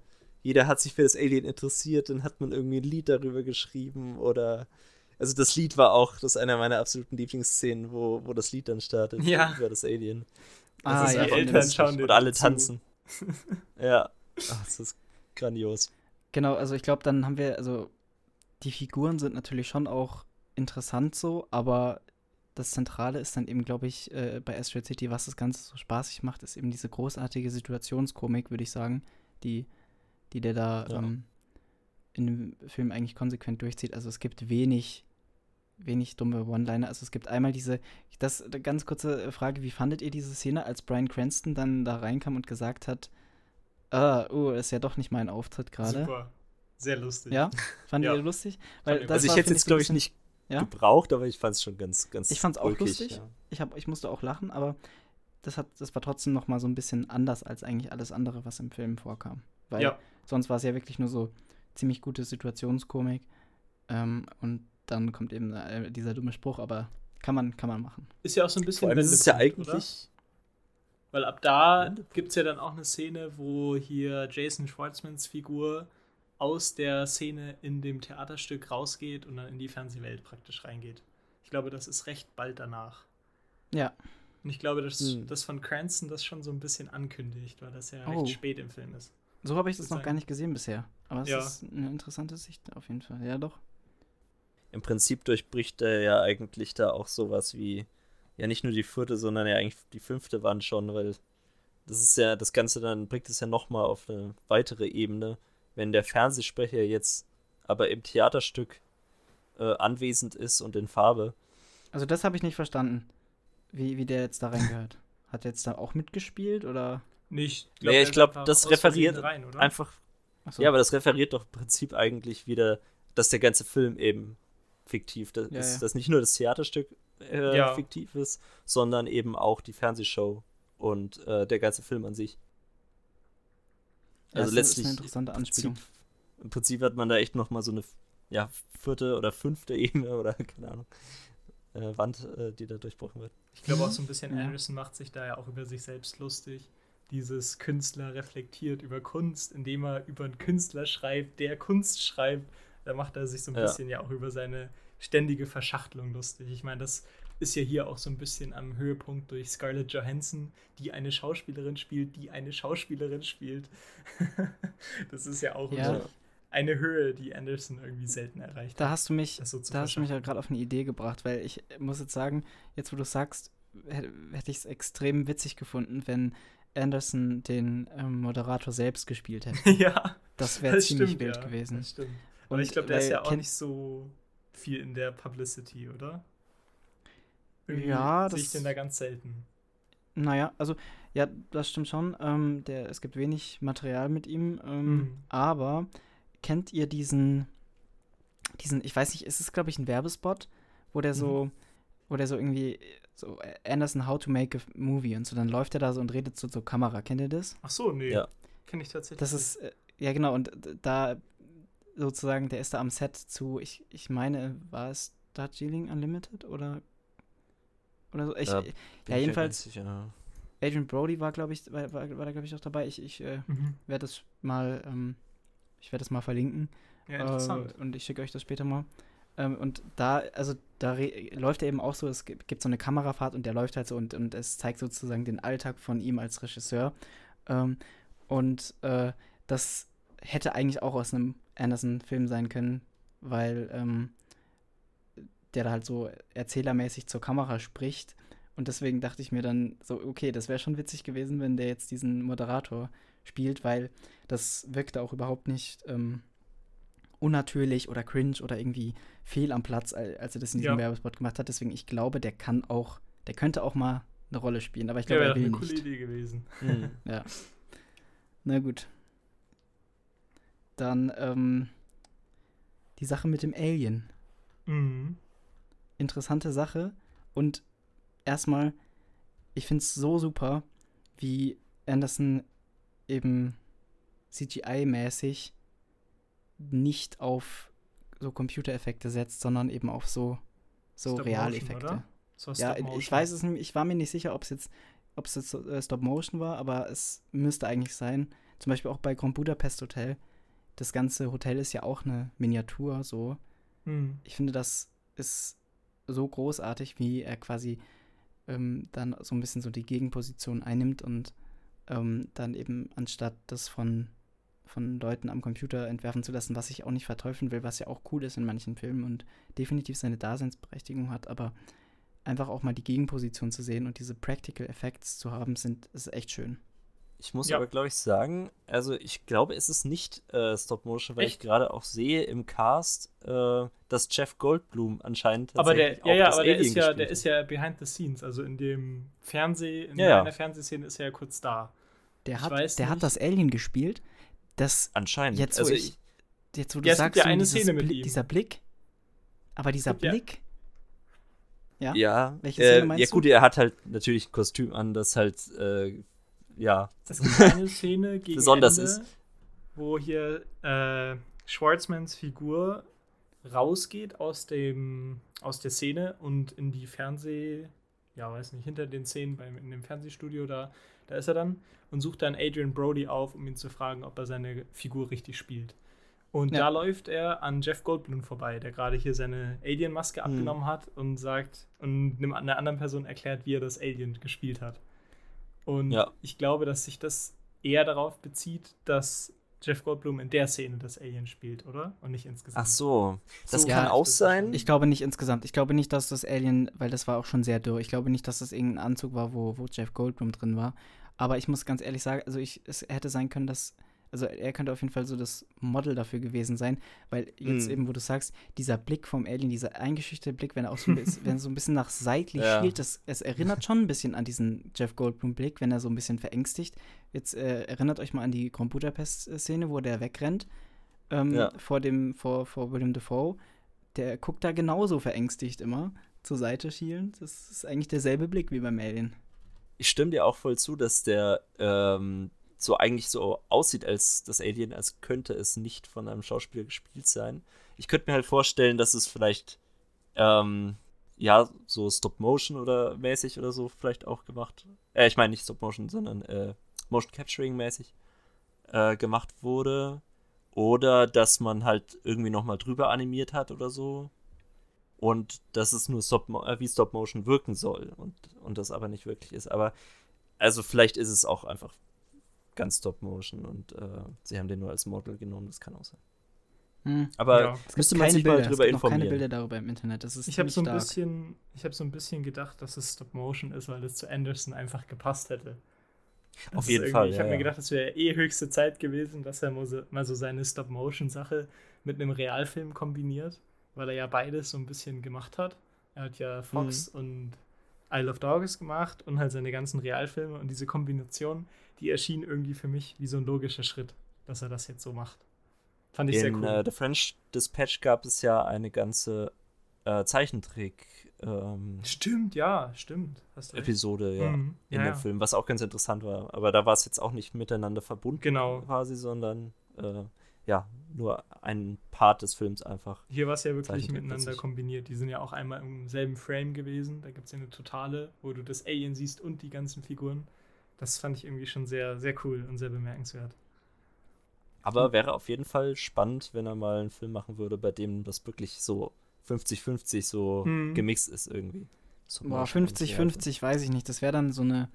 jeder hat sich für das Alien interessiert, dann hat man irgendwie ein Lied darüber geschrieben oder also das Lied war auch, das ist einer meiner absoluten Lieblingsszenen, wo, wo das Lied dann startet Ja. über das Alien. Das Ah, ist ja, die Eltern schauen und alle tanzen. ja, Ach, das ist grandios. Genau, also ich glaube, dann haben wir, also die Figuren sind natürlich schon auch interessant so, aber das Zentrale ist dann eben, glaube ich, äh, bei Asteroid City, was das Ganze so spaßig macht, ist eben diese großartige Situationskomik, würde ich sagen, die, die der da Ja. ähm, in dem Film eigentlich konsequent durchzieht. Also es gibt wenig, wenig dumme One-Liner. Also es gibt einmal diese, das eine ganz kurze Frage, wie fandet ihr diese Szene, als Brian Cranston dann da reinkam und gesagt hat, ah, oh, das ist ja doch nicht mein Auftritt gerade. Super. Sehr lustig. Ja, fand Ja. ihr lustig? Weil also ich hätte es ein glaube ich nicht Ja? gebraucht, aber ich fand es schon ganz, ganz Ich fand's auch ulkig, lustig. Ja. Ich, hab, ich musste auch lachen, aber das, hat, das war trotzdem noch mal so ein bisschen anders als eigentlich alles andere, was im Film vorkam. Weil Ja. sonst war es ja wirklich nur so ziemlich gute Situationskomik. Ähm, und dann kommt eben äh, dieser dumme Spruch, aber kann man, kann man machen. Ist ja auch so ein bisschen. Vor allem ist es ja Wendepunkt, oder? eigentlich. Weil ab da gibt es ja dann auch eine Szene, wo hier Jason Schwartzmans Figur aus der Szene in dem Theaterstück rausgeht und dann in die Fernsehwelt praktisch reingeht. Ich glaube, das ist recht bald danach. Ja. Und ich glaube, dass Hm. das von Cranston das schon so ein bisschen ankündigt, weil das ja Oh. recht spät im Film ist. So habe ich das noch gar nicht gesehen bisher. Aber es Ja. ist eine interessante Sicht auf jeden Fall. Ja, doch. Im Prinzip durchbricht er ja eigentlich da auch sowas wie, ja nicht nur die vierte, sondern ja eigentlich die fünfte Wand schon, weil das ist ja, das Ganze dann bringt es ja nochmal auf eine weitere Ebene, wenn der Fernsehsprecher jetzt aber im Theaterstück äh, anwesend ist und in Farbe. Also das habe ich nicht verstanden, wie, wie der jetzt da reingehört. Hat er jetzt da auch mitgespielt oder? Nicht. Nee, ich glaub, einfach das aus Versehen referiert rein, oder? Einfach, Achso. ja, aber das referiert doch im Prinzip eigentlich wieder, dass der ganze Film eben fiktiv das Ja, ist, ja. dass nicht nur das Theaterstück äh, Ja. fiktiv ist, sondern eben auch die Fernsehshow und äh, der ganze Film an sich. Ja, Also das letztlich ist eine interessante Anspielung. Prinzip, im Prinzip hat man da echt noch mal so eine ja, vierte oder fünfte Ebene oder keine Ahnung äh, Wand, äh, die da durchbrochen wird. Ich glaube auch so ein bisschen. Anderson macht sich da ja auch über sich selbst lustig. Dieses Künstler reflektiert über Kunst, indem er über einen Künstler schreibt, der Kunst schreibt. Da macht er sich so ein Ja. bisschen ja auch über seine ständige Verschachtelung lustig. Ich meine, das ist ja hier auch so ein bisschen am Höhepunkt durch Scarlett Johansson, die eine Schauspielerin spielt, die eine Schauspielerin spielt. das ist ja auch Ja. eine Höhe, die Anderson irgendwie selten erreicht Da hat. hast du mich, so da hast du mich ja gerade auf eine Idee gebracht, weil ich muss jetzt sagen, jetzt wo du sagst, hätte ich es extrem witzig gefunden, wenn Anderson den ähm, Moderator selbst gespielt hätte. ja. Das wäre ziemlich stimmt, wild ja, gewesen. Das Und ich glaube, der ist weil ja auch nicht so viel in der Publicity, oder? Irgendwie Ja, sehe ich das- den da ganz selten. Naja, also, ja, das stimmt schon. Ähm, der, es gibt wenig Material mit ihm. Ähm, Mhm. Aber kennt ihr diesen, diesen, ich weiß nicht, ist es, glaube ich, ein Werbespot, wo der so, Mhm. wo der so irgendwie, so Anderson How to Make a Movie und so, dann läuft er da so und redet so zur Kamera. Kennt ihr das? Ach so, nee. Ja. Kenne ich tatsächlich. Das ist, äh, ja genau, und d- da sozusagen, der ist da am Set zu, ich, ich meine, war es Darjeeling Unlimited oder oder so? Ich, Ja, ja, jedenfalls. Adrian Brody war, glaube ich, war, war, war da, glaube ich, auch dabei. Ich, ich äh. Mhm. werde das mal, ähm, ich werde das mal verlinken. Ja, interessant. Äh, und ich schicke euch das später mal. Ähm, und da, also da läuft er eben auch so, es gibt, gibt so eine Kamerafahrt und der läuft halt so und, und es zeigt sozusagen den Alltag von ihm als Regisseur. Ähm, und äh, das hätte eigentlich auch aus einem Anderson-Film sein können, weil ähm, der da halt so erzählermäßig zur Kamera spricht. Und deswegen dachte ich mir dann so, okay, das wäre schon witzig gewesen, wenn der jetzt diesen Moderator spielt, weil das wirkte auch überhaupt nicht ähm, unnatürlich oder cringe oder irgendwie fehl am Platz, al- als er das in diesem Ja. Werbespot gemacht hat. Deswegen, ich glaube, der kann auch, der könnte auch mal eine Rolle spielen, aber ich ja, glaube, wäre er will eine coole nicht. Idee gewesen. Hm. Ja. Na gut. Dann ähm, die Sache mit dem Alien. Mhm. Interessante Sache. Und erstmal, ich finde es so super, wie Anderson eben CGI-mäßig nicht auf so Computereffekte setzt, sondern eben auf so, so Realeffekte. So Ja, ich weiß es nicht, ich war mir nicht sicher, ob es jetzt, jetzt äh, Stop Motion war, aber es müsste eigentlich sein. Zum Beispiel auch bei Grand Budapest Hotel. Das ganze Hotel ist ja auch eine Miniatur, so. Mhm. Ich finde, das ist so großartig, wie er quasi ähm, dann so ein bisschen so die Gegenposition einnimmt und ähm, dann eben anstatt das von, von Leuten am Computer entwerfen zu lassen, was ich auch nicht verteufeln will, was ja auch cool ist in manchen Filmen und definitiv seine Daseinsberechtigung hat, aber einfach auch mal die Gegenposition zu sehen und diese Practical Effects zu haben, sind ist echt schön. Ich muss Ja. aber, glaube ich, sagen, also ich glaube, es ist nicht äh, Stop Motion, weil ich Echt? gerade auch sehe im Cast, äh, dass Jeff Goldblum anscheinend Aber der, ja, ja, das aber der Alien ist ja, der gespielt ist ja behind the scenes, also in dem Fernseh, in Ja, ja. einer Fernsehszene ist er ja kurz da. Der, Ich hat, der hat das Alien gespielt, das hat. Anscheinend. Jetzt, wo also ich- jetzt wo du Ja, sagst, ja eine Szene mit Bli- ihm. dieser Blick, aber dieser gibt ja- Blick, ja, Ja, Welche äh, Szene meinst ja du? gut, er hat halt natürlich ein Kostüm an, das halt, äh, ja, Es gibt eine Szene gegen Besonders Ende, ist. wo hier äh, Schwarzmans Figur rausgeht aus dem aus der Szene und in die Fernseh ja weiß nicht hinter den Szenen beim in dem Fernsehstudio da da ist er dann und sucht dann Adrian Brody auf um ihn zu fragen ob er seine Figur richtig spielt Und ja. da läuft er an Jeff Goldblum vorbei, der gerade hier seine Alien-Maske hm. abgenommen hat und sagt und einer anderen Person erklärt, wie er das Alien gespielt hat. Und ja. ich glaube, dass sich das eher darauf bezieht, dass Jeff Goldblum in der Szene das Alien spielt, oder? Und nicht insgesamt. Ach so, das so, kann ja, auch sein. Ich glaube nicht insgesamt. Ich glaube nicht, dass das Alien, weil das war auch schon sehr dürr. Ich glaube nicht, dass das irgendein Anzug war, wo, wo Jeff Goldblum drin war. Aber ich muss ganz ehrlich sagen, also ich, es hätte sein können, dass also er könnte auf jeden Fall so das Model dafür gewesen sein, weil jetzt mm. eben, wo du sagst, dieser Blick vom Alien, dieser eingeschüchterte Blick, wenn er auch so ein bisschen, wenn er so ein bisschen nach seitlich ja. schielt, das, es erinnert schon ein bisschen an diesen Jeff Goldblum-Blick, wenn er so ein bisschen verängstigt. Jetzt äh, erinnert euch mal an die Grand Budapest-Szene, wo der wegrennt ähm, ja. vor dem, vor, vor William Defoe. Der guckt da genauso verängstigt immer zur Seite schielend. Das ist eigentlich derselbe Blick wie beim Alien. Ich stimme dir auch voll zu, dass der ähm, so eigentlich so aussieht als das Alien, als könnte es nicht von einem Schauspieler gespielt sein. Ich könnte mir halt vorstellen, dass es vielleicht ähm, ja so Stop Motion oder mäßig oder so vielleicht auch gemacht. Äh, ich meine nicht Stop Motion, sondern äh, Motion Capturing mäßig äh, gemacht wurde oder dass man halt irgendwie noch mal drüber animiert hat oder so und dass es nur Stop, äh, wie Stop Motion wirken soll und und das aber nicht wirklich ist. Aber also vielleicht ist es auch einfach ganz Stop-Motion und äh, sie haben den nur als Model genommen, das kann auch sein. Hm. Aber ja. es müsste man sich Bilder. mal drüber es gibt informieren. keine Bilder darüber im Internet. Das ist ich habe so ein bisschen, ich habe so ein bisschen gedacht, dass es Stop Motion ist, weil es zu Anderson einfach gepasst hätte. Das Auf jeden Fall. Ich habe ja, mir gedacht, das wäre eh höchste Zeit gewesen, dass er mal so seine Stop Motion Sache mit einem Realfilm kombiniert, weil er ja beides so ein bisschen gemacht hat. Er hat ja Fox mhm. und Isle of Dogs gemacht und halt seine ganzen Realfilme und diese Kombination die erschien irgendwie für mich wie so ein logischer Schritt, dass er das jetzt so macht. Fand ich In, sehr cool. In uh, The French Dispatch gab es ja eine ganze äh, Zeichentrick. Ähm, stimmt, ja, stimmt. Episode, ja, mhm. in ja, dem ja. Film, was auch ganz interessant war. Aber da war es jetzt auch nicht miteinander verbunden, genau. quasi, sondern äh, ja, nur ein Part des Films einfach. Hier war es ja wirklich miteinander kombiniert. Die sind ja auch einmal im selben Frame gewesen. Da gibt es ja eine totale, wo du das Alien siehst und die ganzen Figuren. Das fand ich irgendwie schon sehr, sehr cool und sehr bemerkenswert. Aber wäre auf jeden Fall spannend, wenn er mal einen Film machen würde, bei dem das wirklich so 50-50 so hm. gemixt ist irgendwie. Boah, 50-50 weiß ich nicht. Das wäre dann so eine.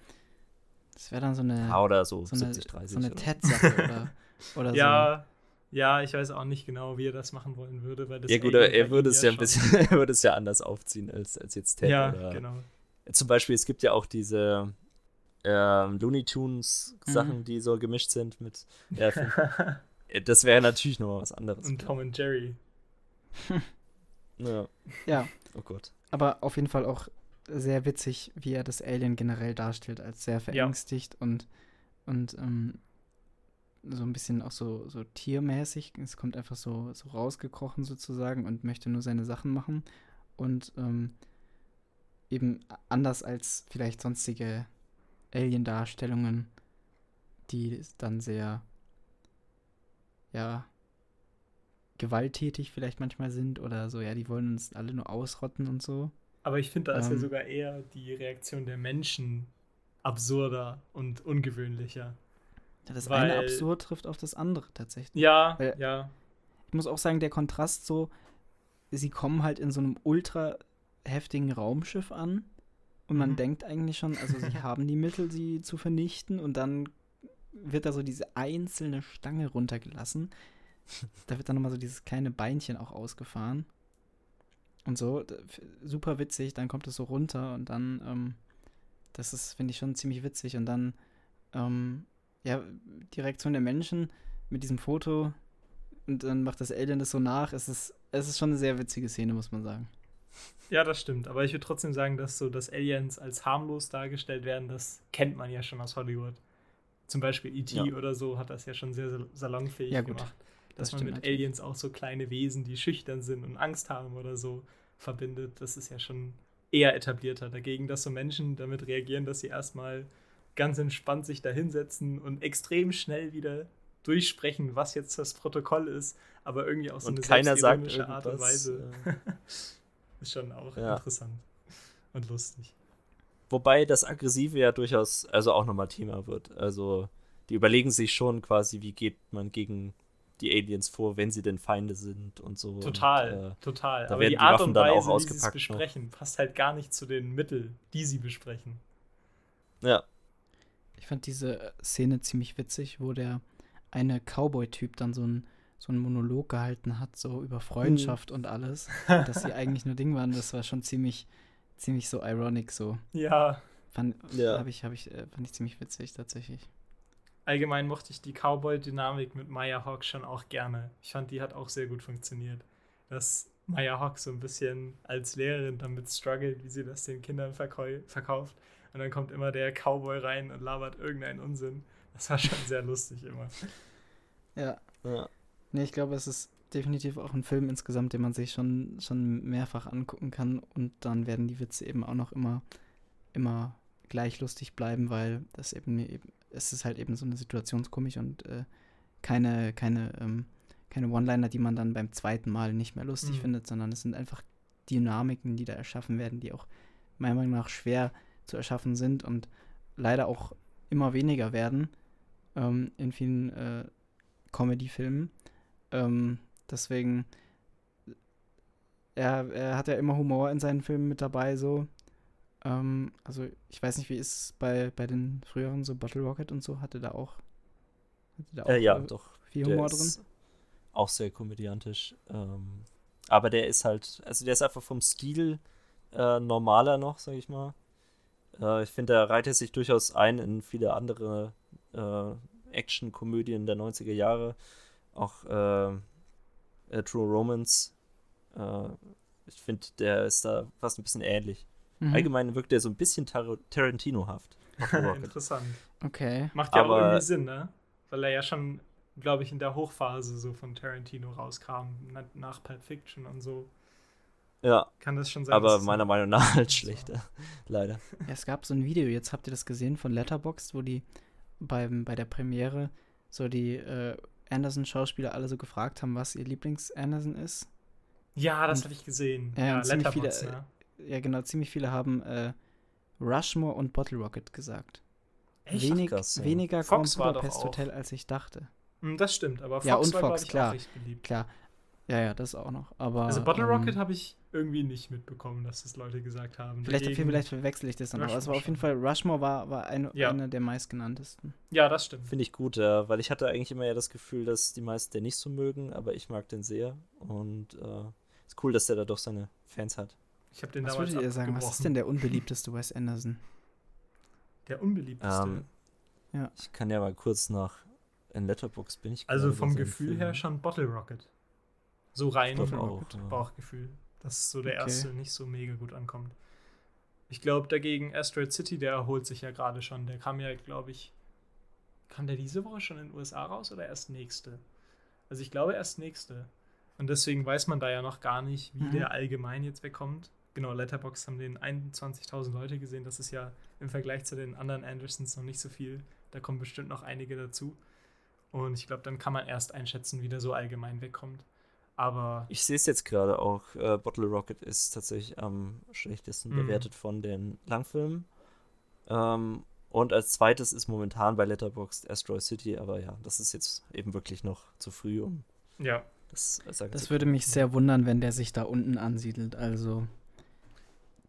Das wäre dann so eine. Ja, oder so, so 70, 30. So eine TED-Sache oder, oder ja, so. Ja, ich weiß auch nicht genau, wie er das machen wollen würde. Weil das ja, gut, er, er würde es ja ein bisschen, er würde es ja anders aufziehen als, als jetzt TED. Ja, oder, genau. Zum Beispiel, es gibt ja auch diese ähm, Looney Tunes Sachen, mhm. die so gemischt sind mit. Ja, das wäre natürlich noch was anderes. Und Tom und Jerry. ja. Ja. Oh Gott. Aber auf jeden Fall auch sehr witzig, wie er das Alien generell darstellt, als sehr verängstigt ja. und, und ähm, so ein bisschen auch so, so tiermäßig. Es kommt einfach so, so rausgekrochen sozusagen und möchte nur seine Sachen machen. Und ähm, eben anders als vielleicht sonstige Alien-Darstellungen, die dann sehr, ja, gewalttätig vielleicht manchmal sind oder so, ja, die wollen uns alle nur ausrotten und so. Aber ich finde, da ist ähm, ja sogar eher die Reaktion der Menschen absurder und ungewöhnlicher. Ja, das weil, eine absurd trifft auf das andere tatsächlich. Ja, weil, ja. Ich muss auch sagen, der Kontrast so, sie kommen halt in so einem ultra heftigen Raumschiff an und man mhm. denkt eigentlich schon, also sie haben die Mittel, sie zu vernichten und dann wird da so diese einzelne Stange runtergelassen. Da wird dann nochmal so dieses kleine Beinchen auch ausgefahren. Und so, super witzig, dann kommt es so runter und dann, ähm, das ist, finde ich schon ziemlich witzig. Und dann, ähm, ja, die Reaktion der Menschen mit diesem Foto und dann macht das Alien das so nach. Es ist, es ist schon eine sehr witzige Szene, muss man sagen. Ja, das stimmt. Aber ich würde trotzdem sagen, dass so, dass Aliens als harmlos dargestellt werden, das kennt man ja schon aus Hollywood. Zum Beispiel E.T. Ja. oder so hat das ja schon sehr salonfähig ja, gemacht. Dass das man mit natürlich. Aliens auch so kleine Wesen, die schüchtern sind und Angst haben oder so, verbindet. Das ist ja schon eher etablierter. Dagegen, dass so Menschen damit reagieren, dass sie erstmal ganz entspannt sich da hinsetzen und extrem schnell wieder durchsprechen, was jetzt das Protokoll ist, aber irgendwie auch so und eine selbstironische Art und Weise. Ja. Ist schon auch ja. interessant und lustig. Wobei das Aggressive ja durchaus, also auch nochmal Thema wird. Also die überlegen sich schon quasi, wie geht man gegen die Aliens vor, wenn sie denn Feinde sind und so. Total, und, äh, total. da Aber die die Art Waffen und dann auch Weise, wie sie es ausgepackt noch. besprechen, passt halt gar nicht zu den Mitteln, die sie besprechen. ja, Ich fand diese äh, Szene ziemlich witzig, wo der eine Cowboy-Typ dann so ein so einen Monolog gehalten hat, so über Freundschaft und alles, dass sie eigentlich nur Ding waren. Das war schon ziemlich, ziemlich so ironic, so. Ja, Fand, Ja. hab ich, hab ich, äh, fand ich ziemlich witzig, tatsächlich. allgemein mochte ich die Cowboy-Dynamik mit Maya Hawk schon auch gerne. Ich fand, die hat auch sehr gut funktioniert. Dass Maya Hawk so ein bisschen als Lehrerin damit struggelt, wie sie das den Kindern verkäu- verkauft. Und dann kommt immer der Cowboy rein und labert irgendeinen Unsinn. Das war schon sehr lustig immer. Ja. ja. Nee, ich glaube, es ist definitiv auch ein Film insgesamt, den man sich schon, schon mehrfach angucken kann. Und dann werden die Witze eben auch noch immer, immer gleich lustig bleiben, weil das eben, eben es ist halt eben so eine Situationskomik und äh, keine, keine, ähm, keine One-Liner, die man dann beim zweiten Mal nicht mehr lustig Mhm. findet, sondern es sind einfach Dynamiken, die da erschaffen werden, die auch meiner Meinung nach schwer zu erschaffen sind und leider auch immer weniger werden ähm, in vielen äh, Comedy-Filmen. Ähm, deswegen, er, er hat ja immer Humor in seinen Filmen mit dabei, so. Ähm, also, ich weiß nicht, wie ist es bei, bei den früheren, so Bottle Rocket und so, hatte da auch, hatte da auch Äh, ja, äh, doch. viel Humor drin? Auch sehr komödiantisch. Ähm, aber der ist halt, also der ist einfach vom Stil äh, normaler noch, sag ich mal. Äh, ich finde, er reiht sich durchaus ein in viele andere äh, Action-Komödien der 90er Jahre. Auch äh, True Romance. Äh, ich finde, der ist da fast ein bisschen ähnlich. Mhm. Allgemein wirkt er so ein bisschen Tar Tarantino-haft. Interessant. Okay. Macht ja auch Aber- irgendwie Sinn, ne? Weil er ja schon, glaube ich, in der Hochphase so von Tarantino rauskam, na- nach Pulp Fiction und so. Ja, Kann das schon sein. aber meiner ein- Meinung nach halt so- schlechter. Leider. Ja, es gab so ein Video, jetzt habt ihr das gesehen von Letterboxd, wo die beim, bei der Premiere so die äh, Anderson-Schauspieler alle so gefragt haben, was ihr Lieblings-Anderson ist. Ja, das habe ich gesehen. Ja, Ja, ziemlich viele, Letterboxd, ne? Ja, genau, ziemlich viele haben äh, Rushmore und Bottle Rocket gesagt. Echt? Wenig, krass, ja. Weniger Fox Grand war doch Budapest auch- Hotel, als ich dachte. Hm, Das stimmt, aber Fox Ja, und war, Fox, ich, klar. auch recht beliebt. Klar. Ja, ja, das auch noch. Aber, Also Bottle ähm, Rocket habe ich irgendwie nicht mitbekommen, dass das Leute gesagt haben. Vielleicht, Dagegen- vielleicht verwechsel ich das dann. Aber es war auf jeden. Fall, Rushmore war, war eine, Ja. einer der meistgenanntesten. Ja, das stimmt. Finde ich gut, ja, weil ich hatte eigentlich immer ja das Gefühl, dass die meisten den nicht so mögen, aber ich mag den sehr. Und äh, ist cool, dass der da doch seine Fans hat. Ich habe den Was damals würdet ihr sagen? Was ist denn der unbeliebteste Wes Anderson? der unbeliebteste? Ähm, Ja. Ich kann ja mal kurz nach in Letterbox bin ich. also vom Gefühl her schon Bottle Rocket. So rein vom ja. Bauchgefühl. Dass so der Okay. erste nicht so mega gut ankommt. Ich glaube dagegen Asteroid City, der erholt sich ja gerade schon. Der kam ja, glaube ich, kam der diese Woche schon in den USA raus oder erst nächste? Also ich glaube erst nächste. Und deswegen weiß man da ja noch gar nicht, wie Mhm. der allgemein jetzt wegkommt. Genau, Letterboxd haben den 21.000 Leute gesehen. Das ist ja im Vergleich zu den anderen Andersons noch nicht so viel. Da kommen bestimmt noch einige dazu. Und ich glaube, dann kann man erst einschätzen, wie der so allgemein wegkommt. Aber Ich sehe es jetzt gerade auch. Äh, Bottle Rocket ist tatsächlich am schlechtesten Mhm. bewertet von den Langfilmen. Ähm, und als zweites ist momentan bei Letterboxd Asteroid City, aber ja, das ist jetzt eben wirklich noch zu früh, um ja, das sagen Das würde mich sehr wundern, wenn der sich da unten ansiedelt. Also,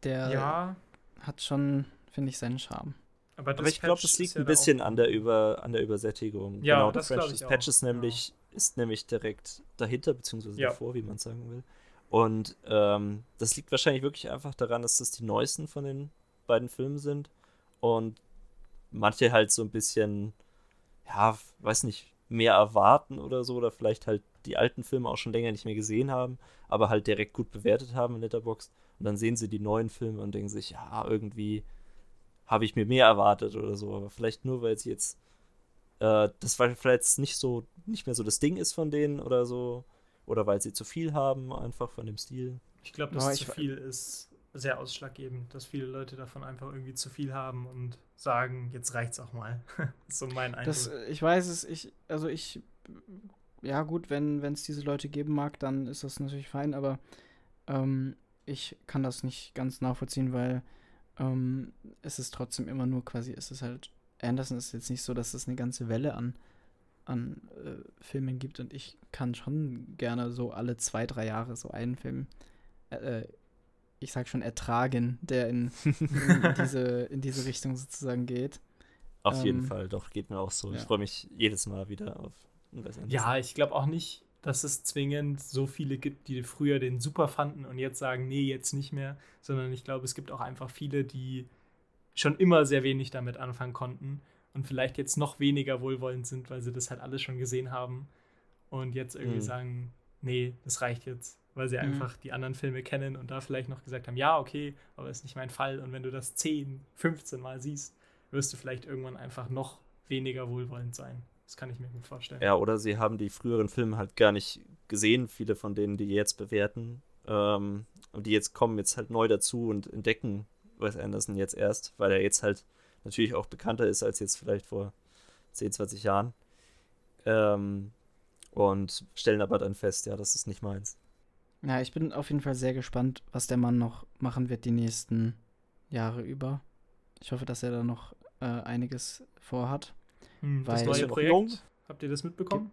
der ja, hat schon, finde ich, seinen Charme. aber, Aber ich glaube, das liegt ja ein bisschen an der, Über, an der Übersättigung. Ja, genau, das ich Dispatch auch, ist nämlich, ist nämlich direkt dahinter, beziehungsweise Ja. davor, wie man sagen will. Und ähm, das liegt wahrscheinlich wirklich einfach daran, dass das die neuesten von den beiden Filmen sind. Und manche halt so ein bisschen, ja, weiß nicht, mehr erwarten oder so, oder vielleicht halt die alten Filme auch schon länger nicht mehr gesehen haben, aber halt direkt gut bewertet haben in Letterboxd. Und dann sehen sie die neuen Filme und denken sich, ja, irgendwie habe ich mir mehr erwartet oder so. Aber vielleicht nur, weil sie jetzt äh, das war vielleicht nicht so, nicht mehr so das Ding ist von denen oder so. Oder weil sie zu viel haben, einfach von dem Stil. Ich glaube, dass Ja, zu viel ist sehr ausschlaggebend, dass viele Leute davon einfach irgendwie zu viel haben und sagen, jetzt reicht's auch mal. so mein Eindruck. Das, ich weiß es, ich, also ich, ja gut, wenn es diese Leute geben mag, dann ist das natürlich fein, aber ähm, ich kann das nicht ganz nachvollziehen, weil ähm, es ist trotzdem immer nur quasi, es ist halt, Anderson ist jetzt nicht so, dass es eine ganze Welle an, an äh, Filmen gibt und ich kann schon gerne so alle zwei, drei Jahre so einen Film, äh, ich sag schon, ertragen, der in, in, diese, in diese Richtung sozusagen geht. Auf ähm, jeden Fall, doch, geht mir auch so. Ja. Ich freue mich jedes Mal wieder auf Ja, ich glaube auch nicht, dass es zwingend so viele gibt, die früher den super fanden und jetzt sagen, nee, jetzt nicht mehr, sondern ich glaube, es gibt auch einfach viele, die schon immer sehr wenig damit anfangen konnten und vielleicht jetzt noch weniger wohlwollend sind, weil sie das halt alles schon gesehen haben und jetzt irgendwie mhm. sagen, nee, das reicht jetzt, weil sie mhm. einfach die anderen Filme kennen und da vielleicht noch gesagt haben, ja, okay, aber ist nicht mein Fall und wenn du das 10, 15 Mal siehst, wirst du vielleicht irgendwann einfach noch weniger wohlwollend sein. Das kann ich mir gut vorstellen. Ja, oder sie haben die früheren Filme halt gar nicht gesehen, viele von denen, die jetzt bewerten. Ähm, und die jetzt kommen jetzt halt neu dazu und entdecken Wes Anderson jetzt erst, weil er jetzt halt natürlich auch bekannter ist als jetzt vielleicht vor 10, 20 Jahren. Ähm, und stellen aber dann fest, ja, das ist nicht meins. Ja, ich bin auf jeden Fall sehr gespannt, was der Mann noch machen wird die nächsten Jahre über. Ich hoffe, dass er da noch äh, einiges vorhat. Hm, das neue Projekt, habt ihr das mitbekommen?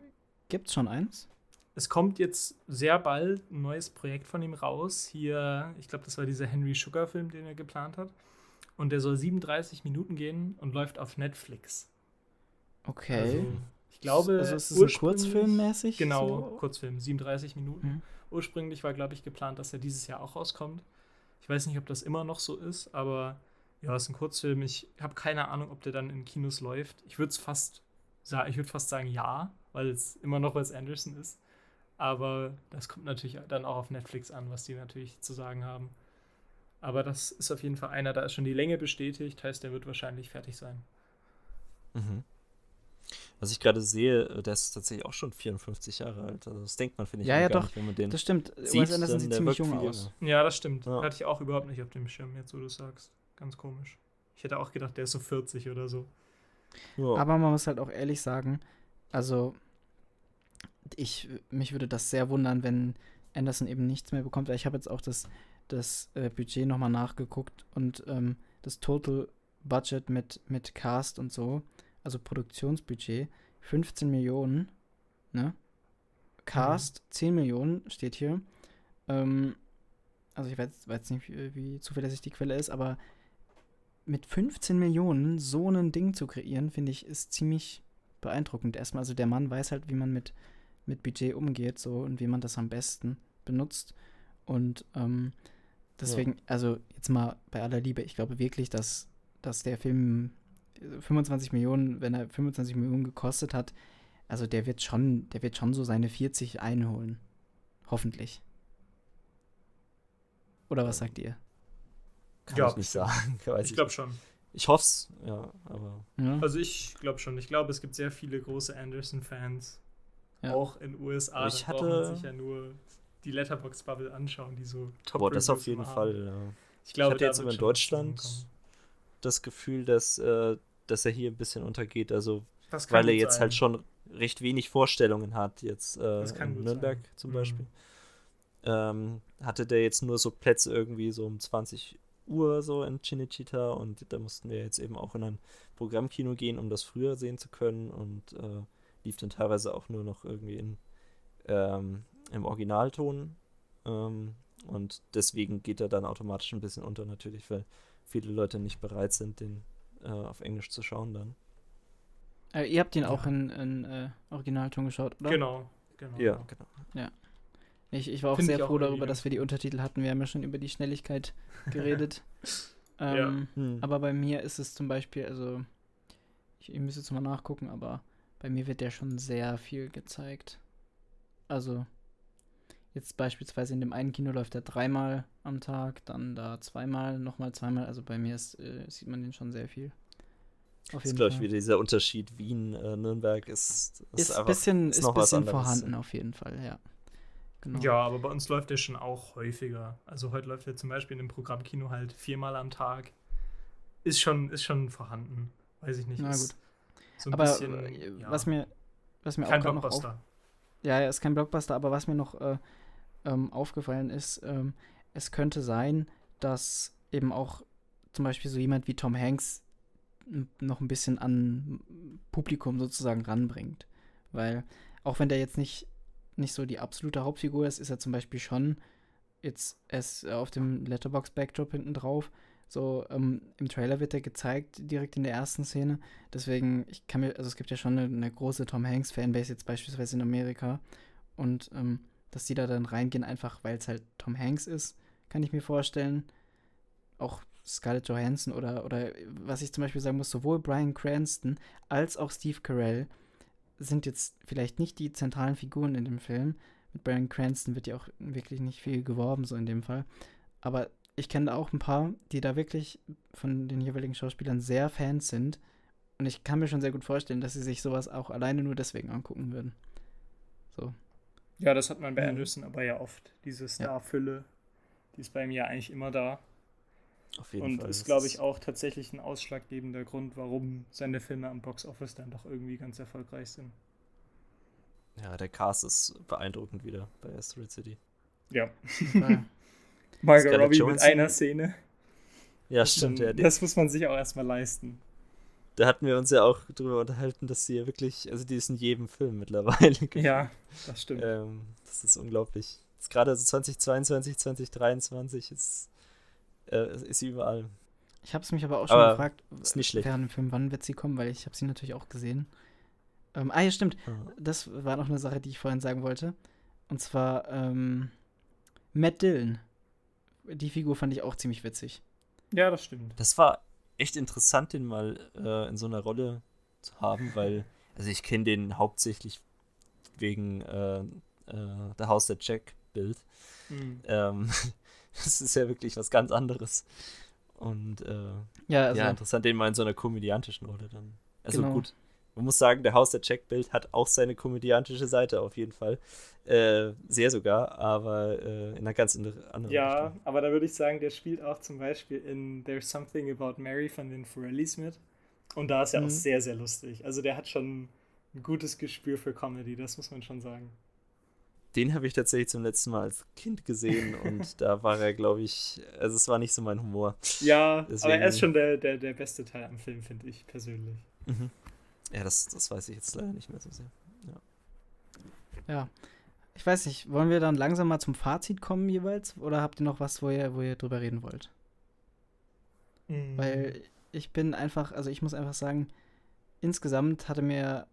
Gibt es schon eins? Es kommt jetzt sehr bald ein neues Projekt von ihm raus. Hier, ich glaube, das war dieser Henry Sugar-Film, den er geplant hat. Und der soll 37 Minuten gehen und läuft auf Netflix. Okay. Also, ich glaube, also ist es ein Kurzfilmmäßig? Genau, so? Kurzfilm, 37 Minuten. Mhm. Ursprünglich war, glaube ich, geplant, dass er dieses Jahr auch rauskommt. Ich weiß nicht, ob das immer noch so ist, aber ja, es ist ein Kurzfilm. Ich habe keine Ahnung, ob der dann in Kinos läuft. Ich würde es fast, ich würde fast sagen ja, weil es immer noch Wes Anderson ist. Aber das kommt natürlich dann auch auf Netflix an, was die natürlich zu sagen haben. Aber das ist auf jeden Fall einer, da ist schon die Länge bestätigt, heißt, der wird wahrscheinlich fertig sein. Mhm. Was ich gerade sehe, der ist tatsächlich auch schon 54 Jahre alt. Also das denkt man, finde ich, ja, ja, gar doch. nicht, wenn man den Das stimmt. Sieht, Wes Anderson sieht ziemlich jung aus. Ja, das stimmt. Ja. Hatte ich auch überhaupt nicht auf dem Schirm, jetzt wo du sagst. Ganz komisch. Ich hätte auch gedacht, der ist so 40 oder so. Ja. Aber man muss halt auch ehrlich sagen, also ich, mich würde das sehr wundern, wenn Anderson eben nichts mehr bekommt. Ich habe jetzt auch das, das äh, Budget nochmal nachgeguckt und ähm, das Total Budget mit, mit Cast und so, also Produktionsbudget, 15 Millionen, ne? Cast, mhm. 10 Millionen steht hier. Ähm, also ich weiß, weiß nicht, wie, wie zuverlässig die Quelle ist, aber mit 15 Millionen so ein Ding zu kreieren, finde ich, ist ziemlich beeindruckend. Erstmal, also der Mann weiß halt, wie man mit, mit Budget umgeht so und wie man das am besten benutzt. Und ähm, deswegen, ja. also jetzt mal bei aller Liebe, ich glaube wirklich, dass, dass der Film 25 Millionen, wenn er 25 Millionen gekostet hat, also der wird schon, der wird schon so seine 40 einholen. Hoffentlich. Oder was sagt ihr? Kann ja, ich nicht sagen. ich glaube schon. Ich hoffe es, ja, aber. Ja. Also ich glaube schon. Ich glaube, es gibt sehr viele große Anderson-Fans. Ja. Auch in den USA. Ich hatte sich ja nur die Letterbox-Bubble anschauen, die so top Boah, das auf jeden Fall, ja. Ich, glaube, ich hatte jetzt in Deutschland das Gefühl, dass, äh, dass er hier ein bisschen untergeht. Also, weil er jetzt sein. halt schon recht wenig Vorstellungen hat, jetzt äh, in Nürnberg sein. zum mhm. Beispiel. Ähm, hatte der jetzt nur so Plätze irgendwie so um 20 Uhr so in Cinecittà und da mussten wir jetzt eben auch in ein Programmkino gehen, um das früher sehen zu können und äh, lief dann teilweise auch nur noch irgendwie in, ähm, im Originalton ähm, und deswegen geht er dann automatisch ein bisschen unter natürlich, weil viele Leute nicht bereit sind, den äh, auf Englisch zu schauen dann. Äh, ihr habt ihn ja. auch in, in äh, Originalton geschaut, oder? Genau, genau. Ja, genau. Ja. Ich, ich war auch Find sehr froh darüber, dass wir die Untertitel hatten. Wir haben ja schon über die Schnelligkeit geredet. ähm, ja. hm. Aber bei mir ist es zum Beispiel, also ich, ich müsste jetzt mal nachgucken, aber bei mir wird der schon sehr viel gezeigt. Also jetzt beispielsweise in dem einen Kino läuft er dreimal am Tag, dann da zweimal, nochmal zweimal. Also bei mir ist, äh, sieht man den schon sehr viel. Auf jeden das ist, glaube ich, wieder dieser Unterschied Wien-Nürnberg äh, ist, ist, ist, bisschen, ist, ist bisschen vorhanden, auf jeden Fall, ja. Genau. Ja, aber bei uns läuft der schon auch häufiger. Also heute läuft er zum Beispiel in dem Programmkino halt viermal am Tag. Ist schon, ist schon vorhanden. Weiß ich nicht. Na gut. So aber bisschen, äh, ja. was mir, was mir kein auch Blockbuster. Noch auf, ja, ja, ist kein Blockbuster, aber was mir noch äh, ähm, aufgefallen ist, ähm, es könnte sein, dass eben auch zum Beispiel so jemand wie Tom Hanks noch ein bisschen an Publikum sozusagen ranbringt. weil auch wenn der jetzt nicht, nicht so die absolute Hauptfigur ist, ist er zum Beispiel schon jetzt erst auf dem Letterbox-Backdrop hinten drauf. So, ähm, im Trailer wird er gezeigt, direkt in der ersten Szene. Deswegen, ich kann mir, also es gibt ja schon eine, eine große Tom Hanks-Fanbase jetzt beispielsweise in Amerika. Und ähm, dass die da dann reingehen, einfach weil es halt Tom Hanks ist, kann ich mir vorstellen. Auch Scarlett Johansson oder, oder was ich zum Beispiel sagen muss, sowohl Brian Cranston als auch Steve Carell sind jetzt vielleicht nicht die zentralen Figuren in dem Film. Mit Brian Cranston wird ja auch wirklich nicht viel geworben, so in dem Fall. Aber ich kenne auch ein paar, die da wirklich von den jeweiligen Schauspielern sehr Fans sind. Und ich kann mir schon sehr gut vorstellen, dass sie sich sowas auch alleine nur deswegen angucken würden. So. Ja, das hat man bei mhm. Anderson aber ja oft. Diese Starfülle, die ist bei mir eigentlich immer da. Auf jeden und Fall. ist, glaube ich, auch tatsächlich ein ausschlaggebender Grund, warum seine Filme am Box Office dann doch irgendwie ganz erfolgreich sind. Ja, der Cast ist beeindruckend wieder bei Asteroid City. Ja. Margot Robbie Johnson. mit einer Szene. Ja, das stimmt. Ja, das muss man sich auch erstmal leisten. Da hatten wir uns ja auch drüber unterhalten, dass sie ja wirklich, also die ist in jedem Film mittlerweile. Ja, das stimmt. Ähm, das ist unglaublich. Jetzt gerade so 2022, 2023 ist, äh, ist sie überall. Ich habe es mich aber auch schon aber gefragt, ist nicht schlecht. während dem Film, wann wird sie kommen, weil ich habe sie natürlich auch gesehen. Ähm, ah ja, stimmt. Mhm. Das war noch eine Sache, die ich vorhin sagen wollte. Und zwar ähm, Matt Dillon die Figur fand ich auch ziemlich witzig. Ja, das stimmt. Das war echt interessant, den mal äh, in so einer Rolle zu haben, weil, also ich kenne den hauptsächlich wegen äh, äh, der Haus der Jack-Bild. Mhm. Ähm, das ist ja wirklich was ganz anderes. Und äh, ja, also, ja, interessant, den mal in so einer komödiantischen Rolle dann. Also genau. gut, man muss sagen, der Haus der Checkbild hat auch seine komödiantische Seite auf jeden Fall. Äh, sehr sogar, aber äh, in einer ganz anderen Ja, Richtung. aber da würde ich sagen, der spielt auch zum Beispiel in There's Something About Mary von den Forellis mit. Und da ist er mhm. auch sehr, sehr lustig. Also der hat schon ein gutes Gespür für Comedy, das muss man schon sagen. Den habe ich tatsächlich zum letzten Mal als Kind gesehen und da war er, glaube ich, also es war nicht so mein Humor. Ja, Deswegen, aber er ist schon der, der, der beste Teil am Film, finde ich persönlich. Mhm. Ja, das, das weiß ich jetzt leider nicht mehr so sehr. Ja. ja. Ich weiß nicht, wollen wir dann langsam mal zum Fazit kommen jeweils? Oder habt ihr noch was, wo ihr, wo ihr drüber reden wollt? Mhm. Weil ich bin einfach, also ich muss einfach sagen, insgesamt hatte mir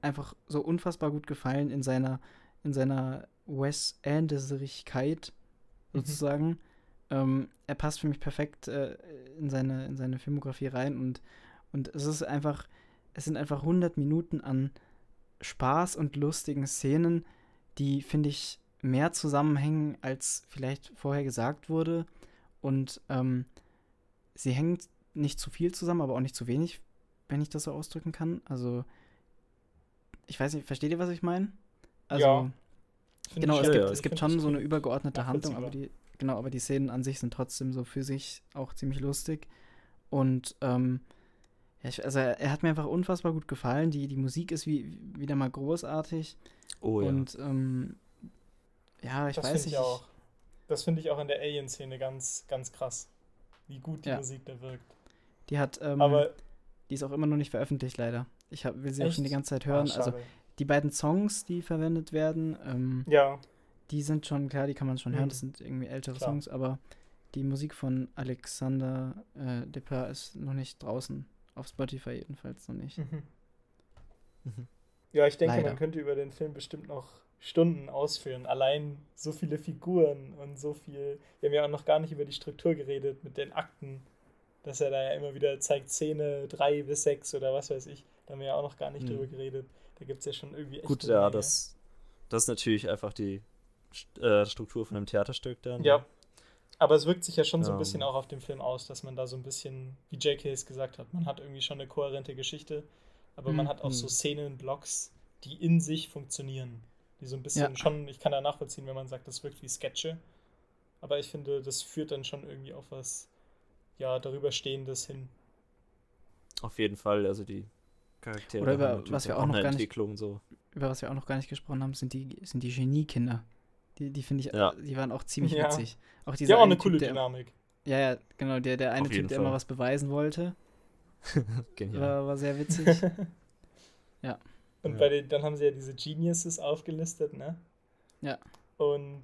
einfach so unfassbar gut gefallen in seiner, in seiner Wes Anderserigkeit mhm. sozusagen. Mhm. Ähm, er passt für mich perfekt äh, in, seine, in seine Filmografie rein und, und es ist einfach, es sind einfach 100 Minuten an Spaß und lustigen Szenen, die, finde ich, mehr zusammenhängen, als vielleicht vorher gesagt wurde. Und ähm, sie hängen nicht zu viel zusammen, aber auch nicht zu wenig, wenn ich das so ausdrücken kann. Also, ich weiß nicht, versteht ihr, was ich meine? Also, ja. Genau, es, gibt, ja, es gibt schon so eine übergeordnete Handlung, aber die, genau, aber die Szenen an sich sind trotzdem so für sich auch ziemlich lustig. Und ähm, ja, ich, also er, er, hat mir einfach unfassbar gut gefallen. Die, die Musik ist wie, wieder mal großartig. Oh ja. Und ähm, ja, ich das weiß nicht. Ich auch, das finde ich auch in der Alien-Szene ganz, ganz krass, wie gut die ja. Musik da wirkt. Die hat, ähm, aber die ist auch immer noch nicht veröffentlicht, leider. Ich hab, will sie echt? auch schon die ganze Zeit hören. Ah, also die beiden Songs, die verwendet werden, ähm, ja. die sind schon, klar, die kann man schon mhm. hören, das sind irgendwie ältere klar. Songs, aber die Musik von Alexander äh, Depper ist noch nicht draußen. Auf Spotify jedenfalls noch nicht. Mhm. Mhm. Ja, ich denke, Leider. man könnte über den Film bestimmt noch Stunden ausführen. Allein so viele Figuren und so viel. Wir haben ja auch noch gar nicht über die Struktur geredet mit den Akten, dass er da ja immer wieder zeigt, Szene 3 bis 6 oder was weiß ich. Da haben wir ja auch noch gar nicht mhm. drüber geredet. Da gibt es ja schon irgendwie echt. Gut, ja, das, das ist natürlich einfach die äh, Struktur von einem Theaterstück dann. Ja, aber es wirkt sich ja schon so ein bisschen auch auf den Film aus, dass man da so ein bisschen, wie J.K. es gesagt hat, man hat irgendwie schon eine kohärente Geschichte, aber mhm. man hat auch so Szenen, Blocks, die in sich funktionieren. Die so ein bisschen ja. schon, ich kann da nachvollziehen, wenn man sagt, das wirkt wie Sketche. Aber ich finde, das führt dann schon irgendwie auf was, ja, darüber stehendes hin. Auf jeden Fall, also die Charaktere. Oder über was wir auch noch gar nicht, so. über was wir auch noch gar nicht gesprochen haben, sind die, sind die Geniekinder. Die, die finde ich, ja. die waren auch ziemlich ja. witzig. Auch dieser ja, auch eine coole typ, Dynamik. ja, ja, genau, der, der eine Typ, der immer was beweisen wollte. Genial. War, war sehr witzig. ja. Und Ja. bei den, dann haben sie ja diese Geniuses aufgelistet, ne? Ja. Und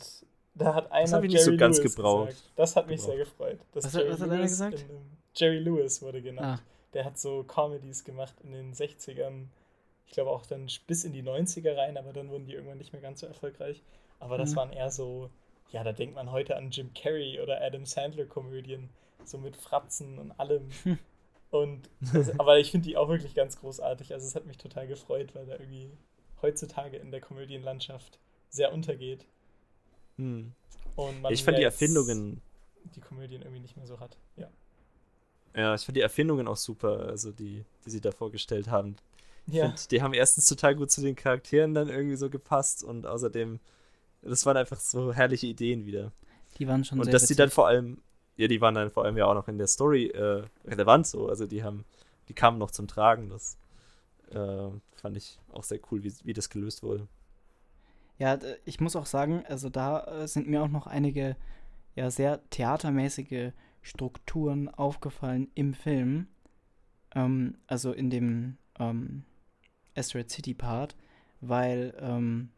da hat einer hab ich nicht so ganz Lewis gebraucht. gesagt. Das hat mich Gebraucht. sehr gefreut. Was hat- was hat einer gesagt? Jerry Lewis wurde genannt. Ah, Der hat so Comedies gemacht in den 60ern. Ich glaube auch dann bis in die 90er rein, aber dann wurden die irgendwann nicht mehr ganz so erfolgreich. Aber das Mhm. waren eher so, ja, da denkt man heute an Jim Carrey oder Adam Sandler Komödien, so mit Fratzen und allem. Und das, aber ich finde die auch wirklich ganz großartig. Also es hat mich total gefreut, weil da irgendwie heutzutage in der Komödienlandschaft sehr untergeht. Hm. Und man Ich fand die Erfindungen, die Komödien irgendwie nicht mehr so hat. Ja. ja, ich fand die Erfindungen auch super, also die, die sie da vorgestellt haben. Ich Ja. find, die haben erstens total gut zu den Charakteren dann irgendwie so gepasst und außerdem, das waren einfach so herrliche Ideen wieder. die waren schon Und sehr dass die dann witzig. vor allem, ja, die waren dann vor allem ja auch noch in der Story äh, relevant so. Also die haben, die kamen noch zum Tragen. Das äh, fand ich auch sehr cool, wie, wie das gelöst wurde. Ja, ich muss auch sagen, also da äh, sind mir auch noch einige ja sehr theatermäßige Strukturen aufgefallen im Film. Ähm, also in dem ähm, Asteroid City Part, weil ähm,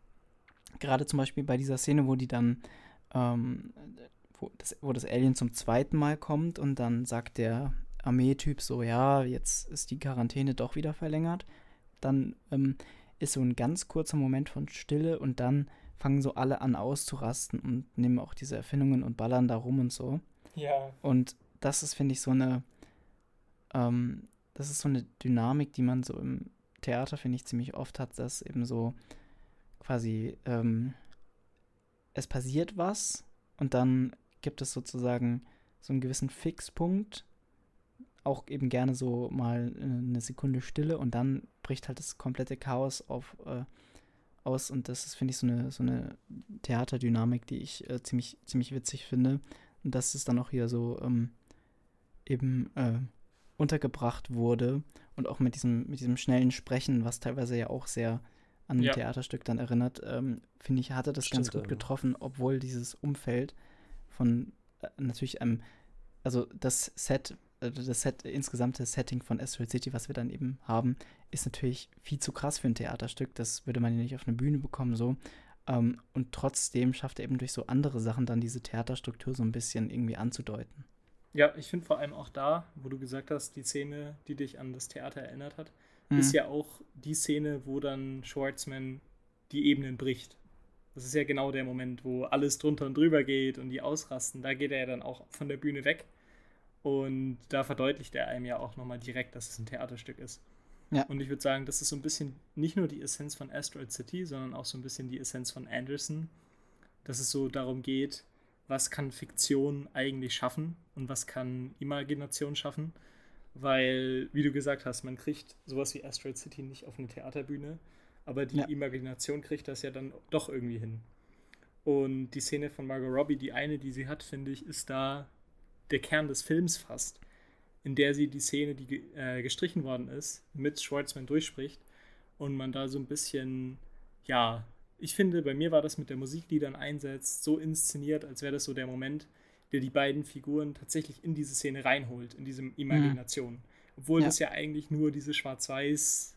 gerade zum Beispiel bei dieser Szene, wo die dann, ähm, wo, das, wo das Alien zum zweiten Mal kommt und dann sagt der Armeetyp so, ja, jetzt ist die Quarantäne doch wieder verlängert, dann ähm, ist so ein ganz kurzer Moment von Stille und dann fangen so alle an auszurasten und nehmen auch diese Erfindungen und ballern da rum und so. Ja. Und das ist, finde ich, so eine, ähm, das ist so eine Dynamik, die man so im Theater, finde ich, ziemlich oft hat, dass eben so quasi, ähm, es passiert was und dann gibt es sozusagen so einen gewissen Fixpunkt, auch eben gerne so mal äh, eine Sekunde Stille und dann bricht halt das komplette Chaos auf, äh, aus und das ist, finde ich, so eine, so eine Theaterdynamik, die ich äh, ziemlich, ziemlich witzig finde. Und dass es dann auch hier so ähm, eben äh, untergebracht wurde und auch mit diesem, mit diesem schnellen Sprechen, was teilweise ja auch sehr an ein Ja. Theaterstück dann erinnert, ähm, finde ich, hatte das ganz Stimmt, gut ja. getroffen, obwohl dieses Umfeld von äh, natürlich einem, also das Set, äh, das Set, insgesamt das Setting von Asteroid City, was wir dann eben haben, ist natürlich viel zu krass für ein Theaterstück. Das würde man ja nicht auf eine Bühne bekommen, so. Ähm, und trotzdem schafft er eben durch so andere Sachen dann diese Theaterstruktur so ein bisschen irgendwie anzudeuten. Ja, ich finde vor allem auch da, wo du gesagt hast, die Szene, die dich an das Theater erinnert hat, Mhm. ist ja auch die Szene, wo dann Schwartzman die Ebenen bricht. Das ist ja genau der Moment, wo alles drunter und drüber geht und die ausrasten. Da geht er ja dann auch von der Bühne weg. Und da verdeutlicht er einem ja auch nochmal direkt, dass es ein Theaterstück ist. Ja. Und ich würde sagen, das ist so ein bisschen nicht nur die Essenz von Asteroid City, sondern auch so ein bisschen die Essenz von Anderson. Dass es so darum geht, was kann Fiktion eigentlich schaffen und was kann Imagination schaffen. Weil, wie du gesagt hast, man kriegt sowas wie Asteroid City nicht auf eine Theaterbühne, aber die Ja. Imagination kriegt das ja dann doch irgendwie hin. Und die Szene von Margot Robbie, die eine, die sie hat, finde ich, ist da der Kern des Films fast, in der sie die Szene, die äh, gestrichen worden ist, mit Schwartzman durchspricht und man da so ein bisschen, ja, ich finde, bei mir war das mit der Musik, die dann einsetzt, so inszeniert, als wäre das so der Moment, der die beiden Figuren tatsächlich in diese Szene reinholt, in diese Imagination. Obwohl Ja. das ja eigentlich nur diese schwarz-weiß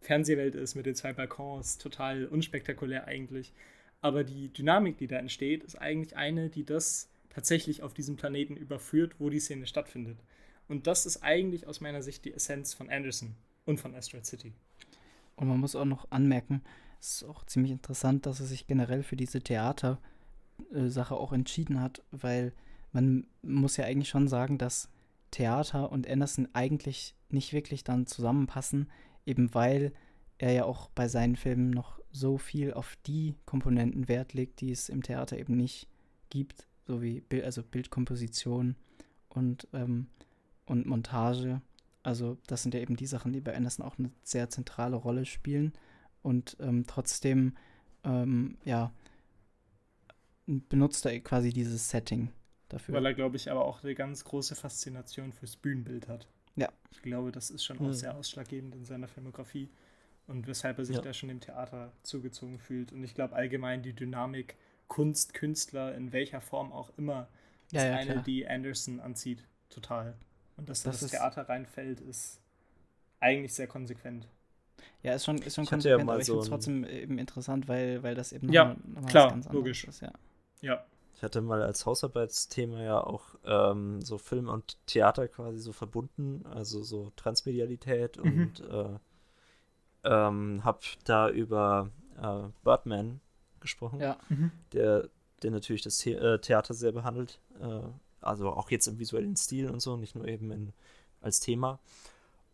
Fernsehwelt ist mit den zwei Balkons, total unspektakulär eigentlich. Aber die Dynamik, die da entsteht, ist eigentlich eine, die das tatsächlich auf diesem Planeten überführt, wo die Szene stattfindet. Und das ist eigentlich aus meiner Sicht die Essenz von Anderson und von Asteroid City. Und man muss auch noch anmerken, es ist auch ziemlich interessant, dass er sich generell für diese Theater-Sache auch entschieden hat, weil man muss ja eigentlich schon sagen, dass Theater und Anderson eigentlich nicht wirklich dann zusammenpassen, eben weil er ja auch bei seinen Filmen noch so viel auf die Komponenten Wert legt, die es im Theater eben nicht gibt, so wie Bild, also Bildkomposition und, ähm, und Montage. Also das sind ja eben die Sachen, die bei Anderson auch eine sehr zentrale Rolle spielen und ähm, trotzdem ähm, ja benutzt er quasi dieses Setting dafür. Weil er, glaube ich, aber auch eine ganz große Faszination fürs Bühnenbild hat. Ja. Ich glaube, das ist schon auch Mhm. sehr ausschlaggebend in seiner Filmografie und weshalb er sich Ja. da schon dem Theater zugezogen fühlt. Und ich glaube allgemein die Dynamik Kunst, Künstler, in welcher Form auch immer, ja, ist ja, eine, klar. die Anderson anzieht. Total. Und dass Das das, Theater reinfällt, ist eigentlich sehr konsequent. Ja, ist schon, ist schon Ich ja konsequent, mal aber ich so finde es trotzdem eben interessant, weil, weil das eben Ja, noch mal, noch klar, ganz anderes logisch. ist. Ja. Ja. Ich hatte mal als Hausarbeitsthema ja auch ähm, so Film und Theater quasi so verbunden, also so Transmedialität Mhm. und äh, ähm, habe da über äh, Birdman gesprochen, Ja. Mhm. der, der natürlich das The äh, Theater sehr behandelt, äh, also auch jetzt im visuellen Stil und so, nicht nur eben in, als Thema.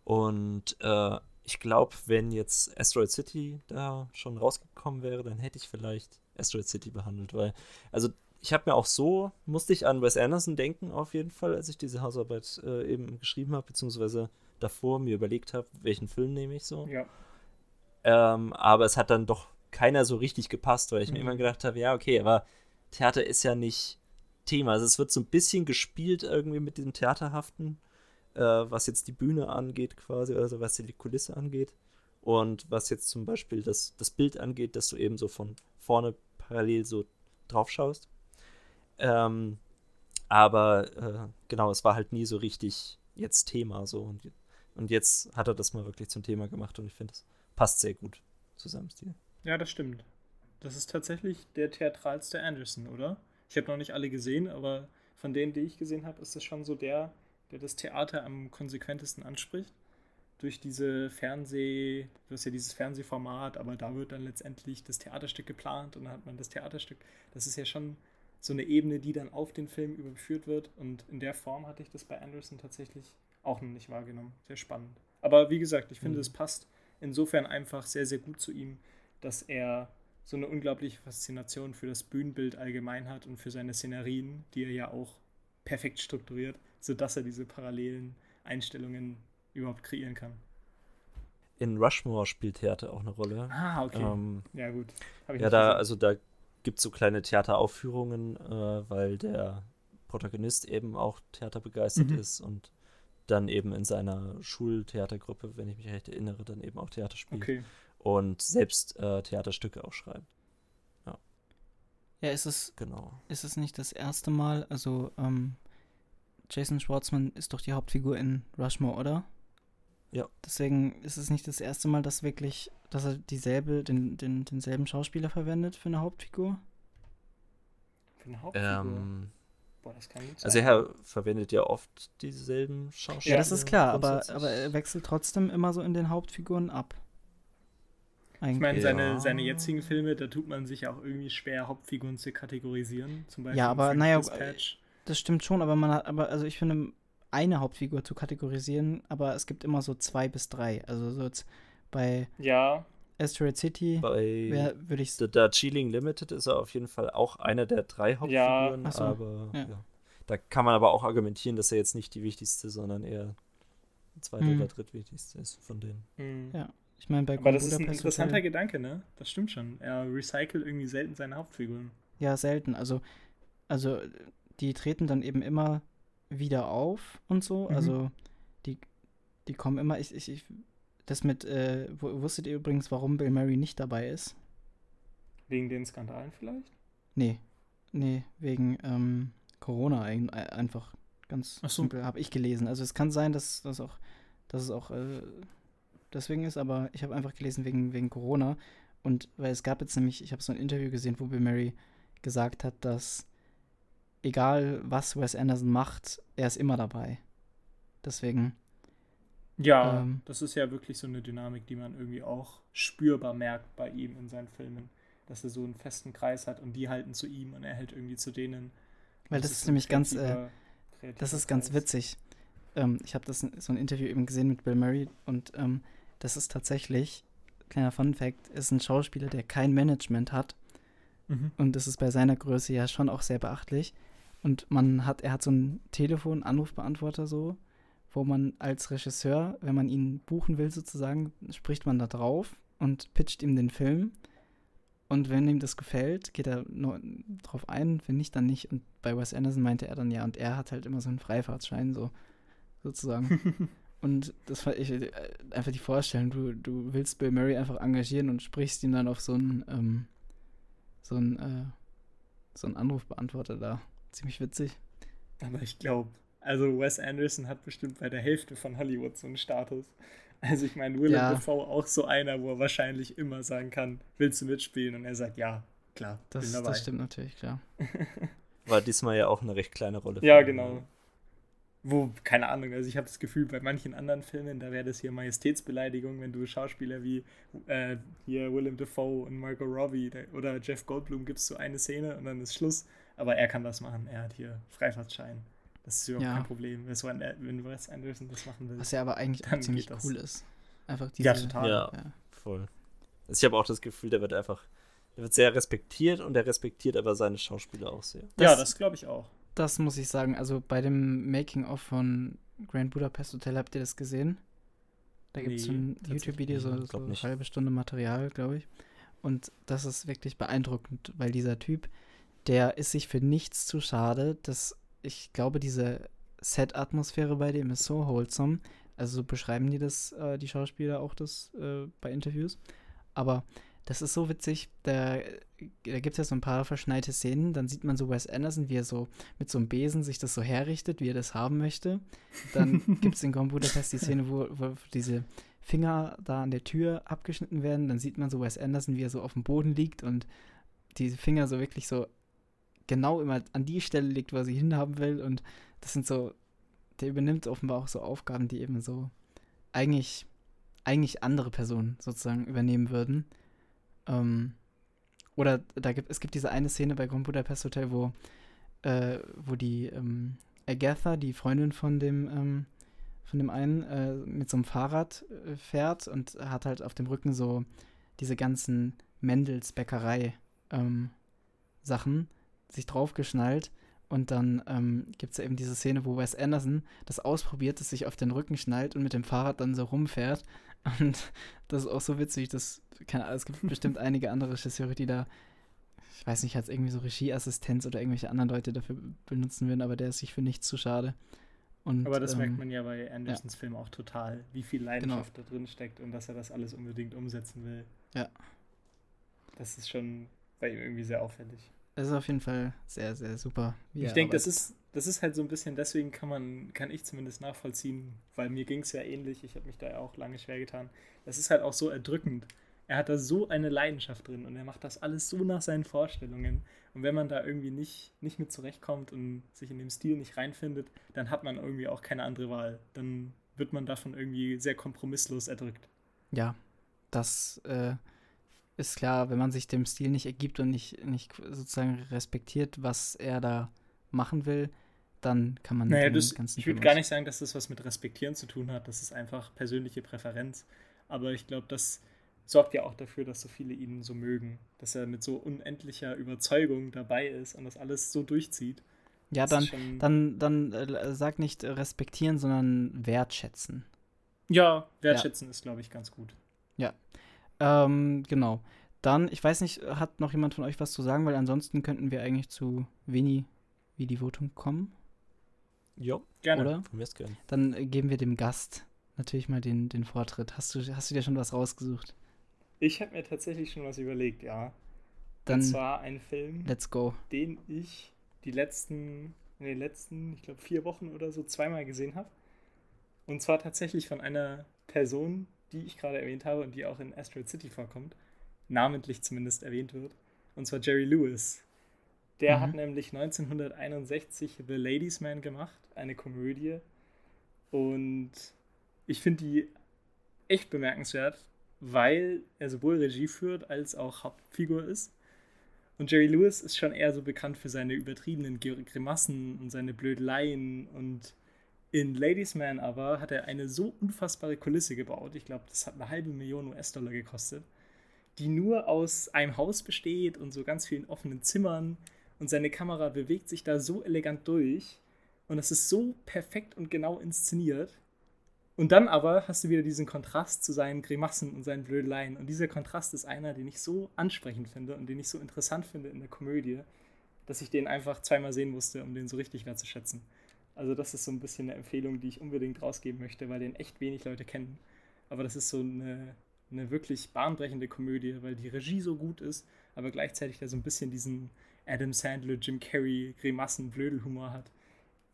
Und äh, ich glaube, wenn jetzt Asteroid City da schon rausgekommen wäre, dann hätte ich vielleicht Asteroid City behandelt, weil, also ich habe mir auch so, musste ich an Wes Anderson denken auf jeden Fall, als ich diese Hausarbeit äh, eben geschrieben habe, beziehungsweise davor mir überlegt habe, welchen Film nehme ich so. Ja. Ähm, aber es hat dann doch keiner so richtig gepasst, weil ich mir Mhm. immer gedacht habe, ja, okay, aber Theater ist ja nicht Thema. Also es wird so ein bisschen gespielt irgendwie mit diesem Theaterhaften, äh, was jetzt die Bühne angeht quasi, also was die Kulisse angeht. Und was jetzt zum Beispiel das, das Bild angeht, dass du eben so von vorne parallel so drauf schaust. Ähm, aber äh, genau, es war halt nie so richtig jetzt Thema so. Und, und jetzt hat er das mal wirklich zum Thema gemacht und ich finde, es passt sehr gut zu seinem Stil. Ja, das stimmt. Das ist tatsächlich der theatralste Anderson, oder? Ich habe noch nicht alle gesehen, aber von denen, die ich gesehen habe, ist das schon so der, der das Theater am konsequentesten anspricht. Durch diese Fernseh, du hast ja dieses Fernsehformat, aber da wird dann letztendlich das Theaterstück geplant und dann hat man das Theaterstück. Das ist ja schon so eine Ebene, die dann auf den Film überführt wird und in der Form hatte ich das bei Anderson tatsächlich auch noch nicht wahrgenommen. Sehr spannend. Aber wie gesagt, ich finde, Mhm. es passt insofern einfach sehr, sehr gut zu ihm, dass er so eine unglaubliche Faszination für das Bühnenbild allgemein hat und für seine Szenerien, die er ja auch perfekt strukturiert, sodass er diese parallelen Einstellungen überhaupt kreieren kann. In Rushmore spielt Theater auch eine Rolle. Ah, okay. Ähm, ja, gut. Ja, da, gesehen. also da gibt es so kleine Theateraufführungen, äh, weil der Protagonist eben auch theaterbegeistert Mhm. ist und dann eben in seiner Schultheatergruppe, wenn ich mich recht erinnere, dann eben auch Theater spielt Okay. und selbst äh, Theaterstücke auch schreibt. ja, ist es, Genau. ist es nicht das erste Mal, also ähm, Jason Schwartzman ist doch die Hauptfigur in Rushmore, oder? Ja. Deswegen ist es nicht das erste Mal, dass wirklich, dass er dieselbe, den, den, denselben Schauspieler verwendet für eine Hauptfigur. Für eine Hauptfigur. Ähm, Boah, das kann gut sein. also er verwendet ja oft dieselben Schauspieler. Ja, das ist klar, aber, aber er wechselt trotzdem immer so in den Hauptfiguren ab. ich Eigentlich. meine, seine, Ja. seine jetzigen Filme, da tut man sich ja auch irgendwie schwer, Hauptfiguren zu kategorisieren. Zum Beispiel Ja, aber naja, Dispatch. Das stimmt schon, aber man hat, aber also ich finde, eine Hauptfigur zu kategorisieren, aber es gibt immer so zwei bis drei. Also so jetzt bei Ja, Asteroid City Bei würde ich The Darjeeling Limited ist er auf jeden Fall auch einer der drei Hauptfiguren, Ach so, aber ja. ja. da kann man aber auch argumentieren, dass er jetzt nicht die wichtigste, sondern eher die zweite Hm. oder drittwichtigste ist von denen. hm. Ja, Ich meine, bei aber das ist ein Budapest interessanter Hotel- Gedanke, ne? Das stimmt schon. Er recycelt irgendwie selten seine Hauptfiguren. Ja, selten. Also, also die treten dann eben immer wieder auf und so. Mhm. Also die, die kommen immer. Ich, ich, ich, das mit, äh, wu- wusstet ihr übrigens, warum Bill Murray nicht dabei ist? Wegen den Skandalen vielleicht? Nee. Nee, wegen ähm, Corona ein, ein- einfach ganz so. simpel, habe ich gelesen. Also es kann sein, dass das auch, dass es auch äh, deswegen ist, aber ich habe einfach gelesen wegen, wegen Corona. Und weil es gab jetzt nämlich, ich habe so ein Interview gesehen, wo Bill Murray gesagt hat, dass egal was Wes Anderson macht, er ist immer dabei. Deswegen, Ja, Ähm. das ist ja wirklich so eine Dynamik, die man irgendwie auch spürbar merkt bei ihm in seinen Filmen. Dass er so einen festen Kreis hat und die halten zu ihm und er hält irgendwie zu denen. weil Und das ist ein nämlich ganz, äh, Das ist ganz Kreis. witzig. Ähm, ich habe das so ein Interview eben gesehen mit Bill Murray und ähm, das ist tatsächlich, kleiner Fun Fact, ist ein Schauspieler, der kein Management hat Mhm. und das ist bei seiner Größe ja schon auch sehr beachtlich. Und man hat, er hat so einen Telefon, Anrufbeantworter so, wo man als Regisseur, wenn man ihn buchen will sozusagen, spricht man da drauf und pitcht ihm den Film. Und wenn ihm das gefällt, geht er nur drauf ein, wenn nicht, dann nicht. Und bei Wes Anderson meinte er dann ja, und er hat halt immer so einen Freifahrtschein, so sozusagen. und das war ich äh, einfach die Vorstellung, du, du willst Bill Murray einfach engagieren und sprichst ihm dann auf so einen, ähm, so einen, äh, so einen Anrufbeantworter da. Ziemlich witzig. Aber ich glaube, Also Wes Anderson hat bestimmt bei der Hälfte von Hollywood so einen Status. Also ich meine, Willem ja. Dafoe auch so einer, wo er wahrscheinlich immer sagen kann, willst du mitspielen? Und er sagt, ja, klar, das, bin dabei. Das stimmt natürlich, klar. War diesmal ja auch eine recht kleine Rolle. Ja, genau. Wo, keine Ahnung, also ich habe das Gefühl, bei manchen anderen Filmen, da wäre das hier Majestätsbeleidigung, wenn du Schauspieler wie äh, hier Willem Dafoe und Margot Robbie oder Jeff Goldblum gibst so eine Szene und dann ist Schluss. Aber er kann das machen. Er hat hier Freifahrtschein. Das ist überhaupt ja. kein Problem. Wenn Wes Anderson das machen will. Was ja aber eigentlich auch ziemlich cool ist. Einfach diese, ja, total. Ja, ja. voll. Also ich habe auch das Gefühl, der wird einfach, der wird sehr respektiert und der respektiert aber seine Schauspieler auch sehr. Das, ja, das glaube ich auch. Das muss ich sagen. Also bei dem Making-of von Grand Budapest Hotel habt ihr das gesehen? Da gibt es nee, ein YouTube-Video, so, so eine halbe Stunde Material, glaube ich. Und das ist wirklich beeindruckend, weil dieser Typ, der ist sich für nichts zu schade. Das, ich glaube, diese Set-Atmosphäre bei dem ist so wholesome. Also so beschreiben die das, äh, die Schauspieler auch das äh, bei Interviews. Aber das ist so witzig. Da, da gibt es ja so ein paar verschneite Szenen. Dann sieht man so Wes Anderson, wie er so mit so einem Besen sich das so herrichtet, wie er das haben möchte. Dann gibt es in Fest die Szene, wo, wo diese Finger da an der Tür abgeschnitten werden. Dann sieht man so Wes Anderson, wie er so auf dem Boden liegt und die Finger so wirklich so genau immer an die Stelle legt, wo er sie hinhaben will. Und das sind so, der übernimmt offenbar auch so Aufgaben, die eben so eigentlich, eigentlich andere Personen sozusagen übernehmen würden. Ähm, oder da gibt, es gibt diese eine Szene bei Grand Budapest Hotel, wo, äh, wo die ähm, Agatha, die Freundin von dem, ähm, von dem einen, äh, mit so einem Fahrrad äh, fährt und hat halt auf dem Rücken so diese ganzen Mendels Bäckerei ähm, Sachen sich draufgeschnallt und dann ähm, gibt es ja eben diese Szene, wo Wes Anderson das ausprobiert, das sich auf den Rücken schnallt und mit dem Fahrrad dann so rumfährt. Und das ist auch so witzig, dass, keine Ahnung, es gibt bestimmt einige andere Regisseure, die da, ich weiß nicht, als irgendwie so Regieassistenz oder irgendwelche anderen Leute dafür benutzen würden, aber der ist sich für nichts zu schade. Und, aber das ähm, merkt man ja bei Andersons ja. Film auch total, wie viel Leidenschaft genau. da drin steckt und dass er das alles unbedingt umsetzen will. Ja. Das ist schon bei ihm irgendwie sehr auffällig. Es ist auf jeden Fall sehr, sehr super. ich denke, das ist, das ist halt so ein bisschen, deswegen kann man, kann ich zumindest nachvollziehen, weil mir ging es ja ähnlich, ich habe mich da ja auch lange schwer getan. Das ist halt auch so erdrückend. Er hat da so eine Leidenschaft drin und er macht das alles so nach seinen Vorstellungen. Und wenn man da irgendwie nicht, nicht mit zurechtkommt und sich in dem Stil nicht reinfindet, dann hat man irgendwie auch keine andere Wahl. Dann wird man davon irgendwie sehr kompromisslos erdrückt. Ja, das äh, ist klar, wenn man sich dem Stil nicht ergibt und nicht, nicht sozusagen respektiert, was er da machen will, dann kann man naja, das, Ich würde gar nicht sagen, dass das was mit Respektieren zu tun hat. Das ist einfach persönliche Präferenz. Aber ich glaube, das sorgt ja auch dafür, dass so viele ihn so mögen. Dass er mit so unendlicher Überzeugung dabei ist und das alles so durchzieht. Ja, dann, dann, dann äh, sag nicht respektieren, sondern wertschätzen. Ja, wertschätzen ja. ist, glaube ich, ganz gut. Ja, ähm, genau. Dann, ich weiß nicht, hat noch jemand von euch was zu sagen, weil ansonsten könnten wir eigentlich zu Vini wie die Votung kommen. Ja, gerne. Oder? Von mir gerne. Dann geben wir dem Gast natürlich mal den, den Vortritt. Hast du, hast du dir schon was rausgesucht? Ich habe mir tatsächlich schon was überlegt, ja. Dann Und zwar ein Film, let's go. den ich die letzten, in den letzten, ich glaube, vier Wochen oder so zweimal gesehen habe. Und zwar tatsächlich von einer Person, die ich gerade erwähnt habe und die auch in Asteroid City vorkommt, namentlich zumindest erwähnt wird, und zwar Jerry Lewis. Der mhm. hat nämlich 1961 The Ladies Man gemacht, eine Komödie. Und ich finde die echt bemerkenswert, weil er sowohl Regie führt als auch Hauptfigur ist. Und Jerry Lewis ist schon eher so bekannt für seine übertriebenen Grimassen und seine Blödeleien und in Ladies Man aber hat er eine so unfassbare Kulisse gebaut, ich glaube, das hat eine halbe Million US-Dollar gekostet, die nur aus einem Haus besteht und so ganz vielen offenen Zimmern und seine Kamera bewegt sich da so elegant durch und es ist so perfekt und genau inszeniert. Und dann aber hast du wieder diesen Kontrast zu seinen Grimassen und seinen Blödeleien. Und dieser Kontrast ist einer, den ich so ansprechend finde und den ich so interessant finde in der Komödie, dass ich den einfach zweimal sehen musste, um den so richtig wertzuschätzen. Also das ist so ein bisschen eine Empfehlung, die ich unbedingt rausgeben möchte, weil den echt wenig Leute kennen. Aber das ist so eine, eine wirklich bahnbrechende Komödie, weil die Regie so gut ist, aber gleichzeitig da so ein bisschen diesen Adam Sandler, Jim Carrey, Grimassen, Blödelhumor hat,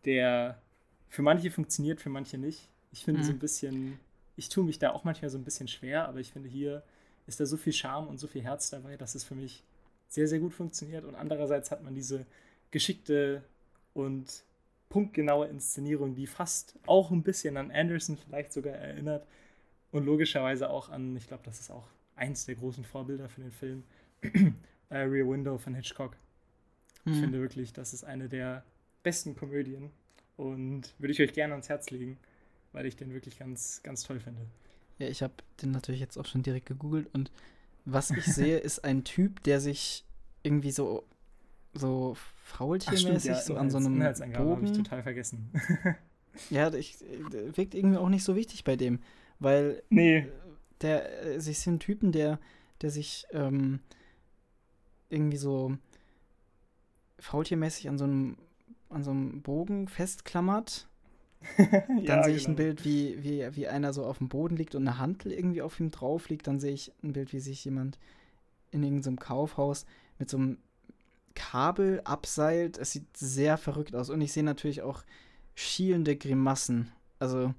der für manche funktioniert, für manche nicht. Ich finde Mhm. so ein bisschen, ich tue mich da auch manchmal so ein bisschen schwer, aber ich finde, hier ist da so viel Charme und so viel Herz dabei, dass es für mich sehr, sehr gut funktioniert. Und andererseits hat man diese geschickte und punktgenaue Inszenierung, die fast auch ein bisschen an Anderson vielleicht sogar erinnert und logischerweise auch an, ich glaube, das ist auch eins der großen Vorbilder für den Film, äh, Rear Window von Hitchcock. Ich Mhm. finde wirklich, das ist eine der besten Komödien und würde ich euch gerne ans Herz legen, weil ich den wirklich ganz, ganz toll finde. Ja, ich habe den natürlich jetzt auch schon direkt gegoogelt und was ich sehe, ist ein Typ, der sich irgendwie so, so faultiermäßig so an so einem habe ich Bogen. total vergessen. Ja, ich, der wirkt irgendwie auch nicht so wichtig bei dem, weil nee, der, äh, ich sehe einen Typen, der, der sich ähm, irgendwie so faultiermäßig an so einem, an so einem Bogen festklammert. Dann ja, sehe ich ein genau. Bild, wie, wie, wie einer so auf dem Boden liegt und eine Hantel irgendwie auf ihm drauf liegt. Dann sehe ich ein Bild, wie sich jemand in irgendeinem Kaufhaus mit so einem Kabel abseilt. Es sieht sehr verrückt aus. Und ich sehe natürlich auch schielende Grimassen. Also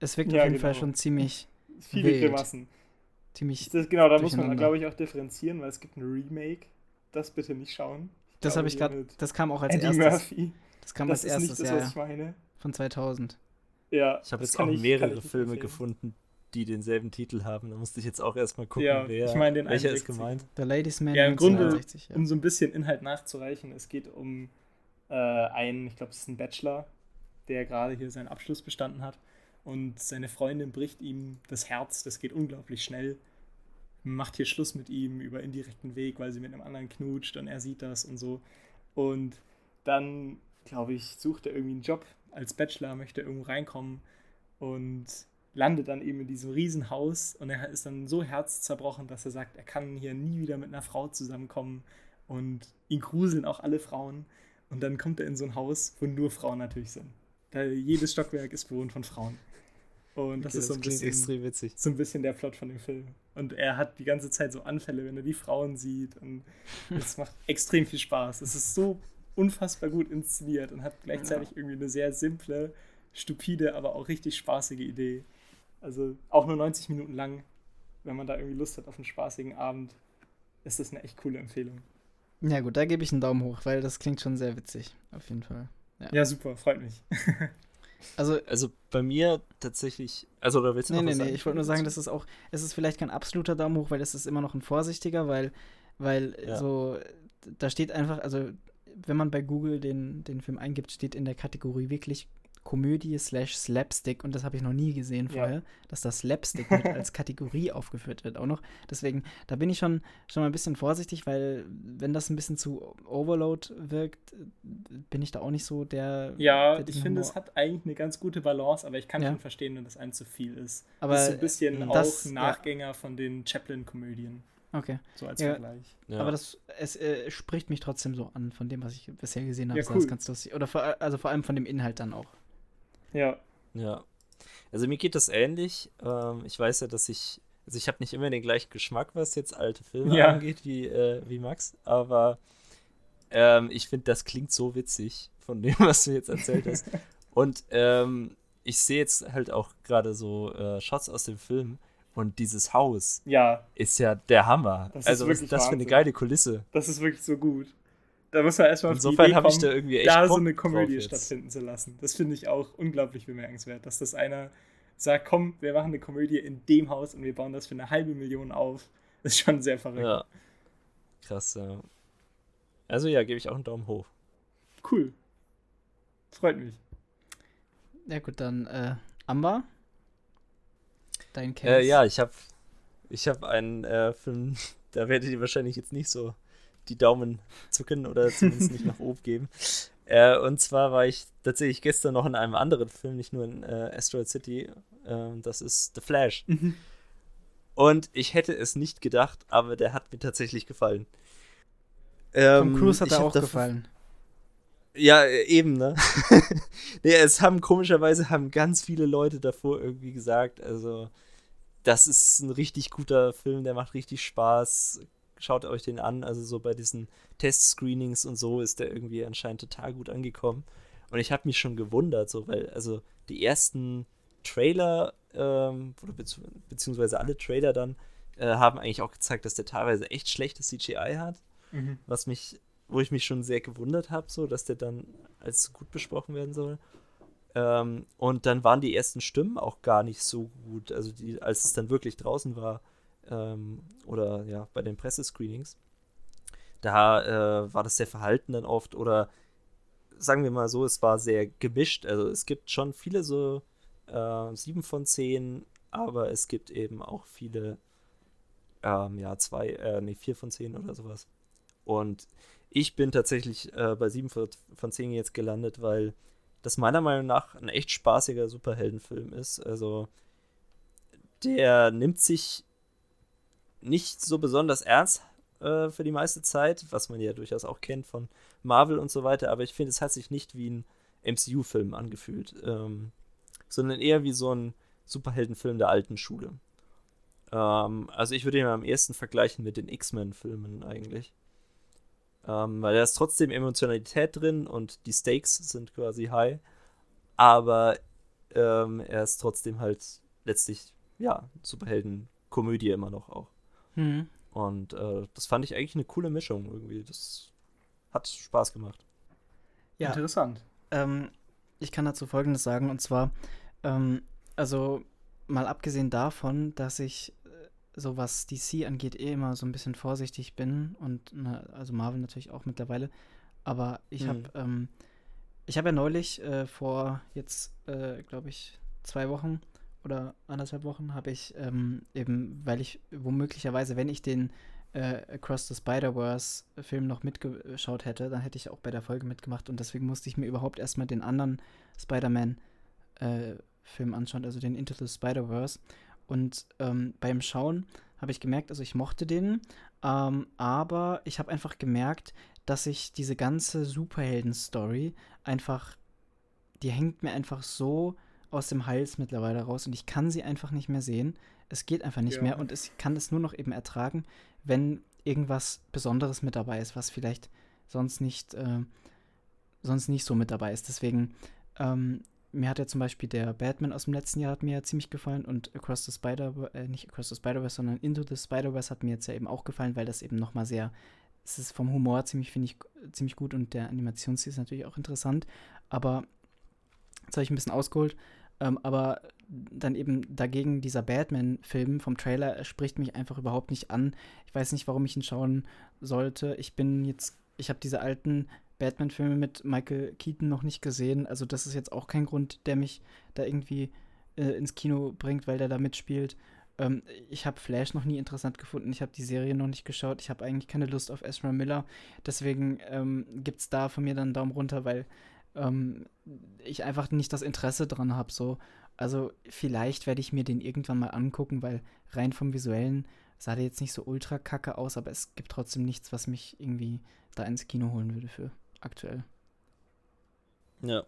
es wirkt Ja, auf jeden Fall genau. schon ziemlich, Viele wild. Grimassen. ziemlich. Das, genau, da muss man, glaube ich, auch differenzieren, weil es gibt ein Remake. Das bitte nicht schauen. Das glaube, habe ich gerade. Das kam auch als Eddie erstes. Murphy. Das kam Das als ist nicht erstes, das, ja, was ja, ich meine. von 2000. Ja, Ich habe das jetzt auch ich- mehrere ich Filme gefunden, die denselben Titel haben. Da musste ich jetzt auch erstmal gucken, Ja, wer, ich meine den welcher ist 61. gemeint. The Ladies Man Ja, im Grunde, 1961, ja. um so ein bisschen Inhalt nachzureichen, es geht um äh, einen, ich glaube, es ist ein Bachelor, der gerade hier seinen Abschluss bestanden hat. Und seine Freundin bricht ihm das Herz, das geht unglaublich schnell. Macht hier Schluss mit ihm über indirekten Weg, weil sie mit einem anderen knutscht und er sieht das und so. Und dann, glaube ich, sucht er irgendwie einen Job als Bachelor, möchte irgendwo reinkommen und landet dann eben in diesem Riesenhaus und er ist dann so herzzerbrochen, dass er sagt, er kann hier nie wieder mit einer Frau zusammenkommen und ihn gruseln auch alle Frauen. Und dann kommt er in so ein Haus, wo nur Frauen natürlich sind. Da jedes Stockwerk ist bewohnt von Frauen. Und das Okay, ist so ein, klingt bisschen, extrem witzig. so ein bisschen der Plot von dem Film. Und er hat die ganze Zeit so Anfälle, wenn er die Frauen sieht. Und es macht extrem viel Spaß. Es ist so unfassbar gut inszeniert und hat gleichzeitig irgendwie eine sehr simple, stupide, aber auch richtig spaßige Idee. Also auch nur 90 Minuten lang. Wenn man da irgendwie Lust hat auf einen spaßigen Abend, ist das eine echt coole Empfehlung. Ja, gut, da gebe ich einen Daumen hoch, weil das klingt schon sehr witzig. Auf jeden Fall. Ja, super, freut mich. Also, Also bei mir tatsächlich, also da willst du nee, noch nee, was nee, sagen? ich wollte nur sagen, das ist auch, es ist vielleicht kein absoluter Daumen hoch, weil es ist immer noch ein vorsichtiger, weil, weil Ja. so, da steht einfach, also, wenn man bei Google den, den Film eingibt, steht in der Kategorie wirklich Komödie slash Slapstick und das habe ich noch nie gesehen Ja. vorher, dass das Slapstick mit als Kategorie aufgeführt wird auch noch. Deswegen, da bin ich schon, schon mal ein bisschen vorsichtig, weil wenn das ein bisschen zu Overload wirkt, bin ich da auch nicht so der. Ja, der ich finde, Humor- es hat eigentlich eine ganz gute Balance, aber ich kann Ja. schon verstehen, wenn das einem zu viel ist. Aber das ist so ein bisschen äh, das- auch Nachgänger von den Chaplin-Komödien, Okay. so als Ja. Vergleich. Ja. Aber das es äh, spricht mich trotzdem so an, von dem, was ich bisher gesehen habe. Ja, ist das cool. ganz lustig. Oder vor, also vor allem von dem Inhalt dann auch. Ja, Ja. Also mir geht das ähnlich. Ähm, ich weiß ja, dass ich, also ich habe nicht immer den gleichen Geschmack, was jetzt alte Filme Ja. angeht, wie, äh, wie Max, aber ähm, ich finde, das klingt so witzig von dem, was du jetzt erzählt hast. Und ähm, ich sehe jetzt halt auch gerade so äh, Shots aus dem Film und dieses Haus ja, ist ja der Hammer. Das ist also das für eine Wahnsinn. geile Kulisse. das ist wirklich so gut. Da muss man erstmal auf die Insofern Idee habe ich kommen, da irgendwie echt da Bock so eine Komödie stattfinden zu lassen. Das finde ich auch unglaublich bemerkenswert, dass das einer sagt, komm, wir machen eine Komödie in dem Haus und wir bauen das für eine halbe Million auf. Das ist schon sehr verrückt. Ja. Krass, ja. Also ja, gebe ich auch einen Daumen hoch. Cool. Freut mich. Ja, gut, dann äh, Amber. Dein Äh, Case. ja, ich habe ich hab einen äh, Film, da werdet ihr wahrscheinlich jetzt nicht so die Daumen zucken oder zumindest nicht nach oben geben. Äh, und zwar war ich tatsächlich gestern noch in einem anderen Film, nicht nur in äh, Asteroid City. Äh, das ist The Flash. Und ich hätte es nicht gedacht, aber der hat mir tatsächlich gefallen. Tom Ähm, Cruise hat er auch gefallen. Ja, äh, eben, ne? nee, es haben komischerweise haben ganz viele Leute davor irgendwie gesagt, also das ist ein richtig guter Film, der macht richtig Spaß. Schaut euch den an, also so bei diesen Test-Screenings und so ist der irgendwie anscheinend total gut angekommen. Und ich habe mich schon gewundert, so, weil, also die ersten Trailer, ähm, oder bezieh beziehungsweise alle Trailer dann, äh, haben eigentlich auch gezeigt, dass der teilweise echt schlechtes CGI hat. Mhm. Was mich, wo ich mich schon sehr gewundert habe, so, dass der dann als gut besprochen werden soll. Ähm, und dann waren die ersten Stimmen auch gar nicht so gut. Also die, als es dann wirklich draußen war, ähm, oder ja, bei den Pressescreenings, da äh, war das sehr verhalten dann oft oder sagen wir mal so, es war sehr gemischt. Also es gibt schon viele so äh, 7 von 10, aber es gibt eben auch viele, ähm, ja, zwei, äh, nee, 4 von 10 oder sowas. Und ich bin tatsächlich äh, bei 7 von 10 jetzt gelandet, weil das meiner Meinung nach ein echt spaßiger Superheldenfilm ist. Also der nimmt sich nicht so besonders ernst äh, für die meiste Zeit, was man ja durchaus auch kennt von Marvel und so weiter, aber ich finde, es hat sich nicht wie ein MCU-Film angefühlt, ähm, sondern eher wie so ein Superheldenfilm der alten Schule. Ähm, also ich würde ihn am ehesten vergleichen mit den X-Men-Filmen eigentlich. Ähm, weil da ist trotzdem Emotionalität drin und die Stakes sind quasi high, aber ähm, er ist trotzdem halt letztlich, ja, Superhelden-Komödie immer noch auch. Mhm. Und äh, das fand ich eigentlich eine coole Mischung irgendwie. Das hat Spaß gemacht. Ja. Interessant. Ähm, ich kann dazu Folgendes sagen, und zwar, ähm, also mal abgesehen davon, dass ich äh, so was DC angeht, eh immer so ein bisschen vorsichtig bin und ne, also Marvel natürlich auch mittlerweile. Aber ich mhm. habe ähm, ich habe ja neulich äh, vor jetzt, äh, glaube ich, zwei Wochen oder anderthalb Wochen habe ich ähm, eben, weil ich womöglicherweise, wenn ich den äh, Across the Spider-Verse-Film noch mitgeschaut hätte, dann hätte ich auch bei der Folge mitgemacht und deswegen musste ich mir überhaupt erstmal den anderen Spider-Man-Film äh, anschauen, also den Into the Spider-Verse. Und ähm, beim Schauen habe ich gemerkt, also ich mochte den, ähm, aber ich habe einfach gemerkt, dass ich diese ganze Superhelden-Story einfach, die hängt mir einfach so aus dem Hals mittlerweile raus und ich kann sie einfach nicht mehr sehen. Es geht einfach nicht ja. mehr und ich kann es nur noch eben ertragen, wenn irgendwas Besonderes mit dabei ist, was vielleicht sonst nicht, äh, sonst nicht so mit dabei ist. Deswegen, ähm, mir hat ja zum Beispiel der Batman aus dem letzten Jahr hat mir ja ziemlich gefallen und Across the Spider, äh, nicht Across the Spider-Verse, sondern Into the Spider-Verse hat mir jetzt ja eben auch gefallen, weil das eben nochmal sehr, es ist vom Humor ziemlich, finde ich, ziemlich gut und der Animationsstil ist natürlich auch interessant, aber jetzt habe ich ein bisschen ausgeholt. Ähm, aber dann eben dagegen dieser Batman-Film vom Trailer spricht mich einfach überhaupt nicht an. Ich weiß nicht, warum ich ihn schauen sollte. Ich bin jetzt, ich habe diese alten Batman-Filme mit Michael Keaton noch nicht gesehen. Also das ist jetzt auch kein Grund, der mich da irgendwie äh, ins Kino bringt, weil der da mitspielt. Ähm, ich habe Flash noch nie interessant gefunden. Ich habe die Serie noch nicht geschaut. Ich habe eigentlich keine Lust auf Ezra Miller. Deswegen ähm, gibt es da von mir dann einen Daumen runter, weil ähm, ich einfach nicht das Interesse dran habe. So. Also vielleicht werde ich mir den irgendwann mal angucken, weil rein vom Visuellen sah der jetzt nicht so ultra kacke aus, aber es gibt trotzdem nichts, was mich irgendwie da ins Kino holen würde für aktuell. Ja.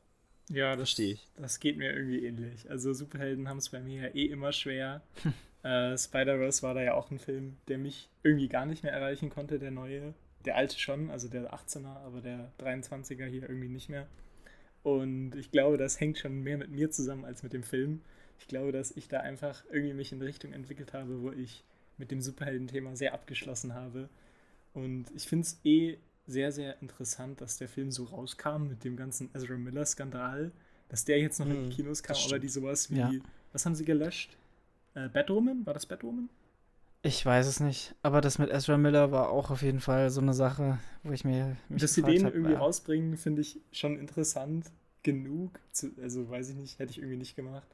Ja, das stehe ich. Das geht mir irgendwie ähnlich. Also Superhelden haben es bei mir ja eh immer schwer. äh, Spider-Verse war da ja auch ein Film, der mich irgendwie gar nicht mehr erreichen konnte, der neue. Der alte schon, also der 18er, aber der 23er hier irgendwie nicht mehr. Und ich glaube, das hängt schon mehr mit mir zusammen als mit dem Film. Ich glaube, dass ich da einfach irgendwie mich in Richtung entwickelt habe, wo ich mit dem Superhelden-Thema sehr abgeschlossen habe. Und ich finde es eh sehr, sehr interessant, dass der Film so rauskam mit dem ganzen Ezra Miller-Skandal, dass der jetzt noch hm, in die hm, Kinos kam, aber die sowas wie, ja. was haben sie gelöscht? Äh, Batwoman? War das Batwoman? Ich weiß es nicht, aber das mit Ezra Miller war auch auf jeden Fall so eine Sache, wo ich mir. Dass sie den hab, irgendwie ja. rausbringen, finde ich schon interessant genug. Zu, also weiß ich nicht, hätte ich irgendwie nicht gemacht.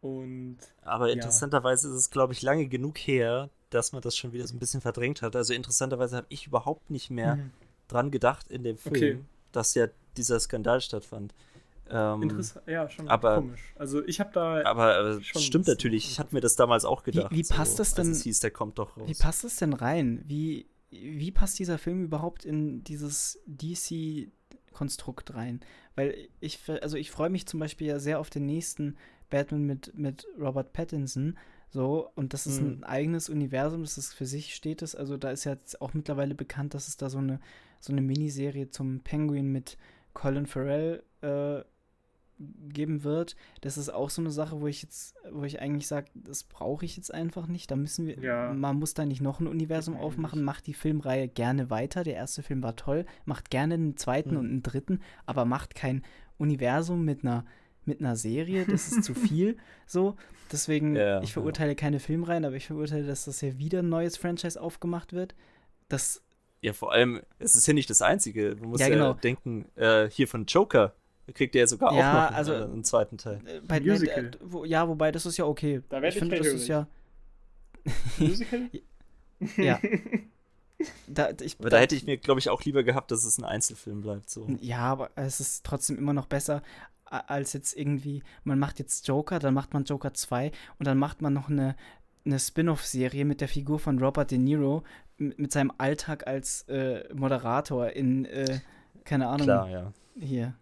Und. Aber interessanterweise ja. ist es, glaube ich, lange genug her, dass man das schon wieder so ein bisschen verdrängt hat. Also interessanterweise habe ich überhaupt nicht mehr mhm. dran gedacht in dem Film, okay. dass ja dieser Skandal stattfand. Ähm, Interessant, ja, schon aber, komisch. Also ich habe da. Aber, aber stimmt natürlich. Ich hatte mir das damals auch gedacht. Wie, wie passt so, das denn? Es hieß, der kommt doch raus. Wie passt das denn rein? Wie, wie passt dieser Film überhaupt in dieses DC-Konstrukt rein? Weil ich, also ich freue mich zum Beispiel ja sehr auf den nächsten Batman mit, mit Robert Pattinson. So, und das ist mhm. ein eigenes Universum, das ist für sich steht es. Also da ist ja jetzt auch mittlerweile bekannt, dass es da so eine, so eine Miniserie zum Penguin mit Colin Farrell äh, geben wird. Das ist auch so eine Sache, wo ich jetzt, wo ich eigentlich sage, das brauche ich jetzt einfach nicht. Da müssen wir, Ja. man muss da nicht noch ein Universum aufmachen, macht die Filmreihe gerne weiter. Der erste Film war toll, macht gerne einen zweiten Mhm. und einen dritten, aber macht kein Universum mit einer mit einer Serie, das ist zu viel. So, deswegen, Ja, ich ja. verurteile keine Filmreihen, aber ich verurteile, dass das hier wieder ein neues Franchise aufgemacht wird. Das Ja, vor allem, es ist ja nicht das Einzige. Musst Ja, ja, genau. denken, äh, hier von Joker kriegt er ja sogar Ja, auch noch einen, also- einen zweiten Teil. äh, bei Musical. äh, wo, ja, wobei das ist ja okay. Da werd ich ich finde, das ist ja Musical? ja. Da, ich, Aber da hätte ich mir, glaube ich, auch lieber gehabt, dass es ein Einzelfilm bleibt. So. Ja, aber es ist trotzdem immer noch besser als jetzt irgendwie, man macht jetzt Joker, dann macht man Joker 2 und dann macht man noch eine, eine Spin-off-Serie mit der Figur von Robert De Niro mit seinem Alltag als äh, Moderator in, äh, keine Ahnung, Klar, ja. hier.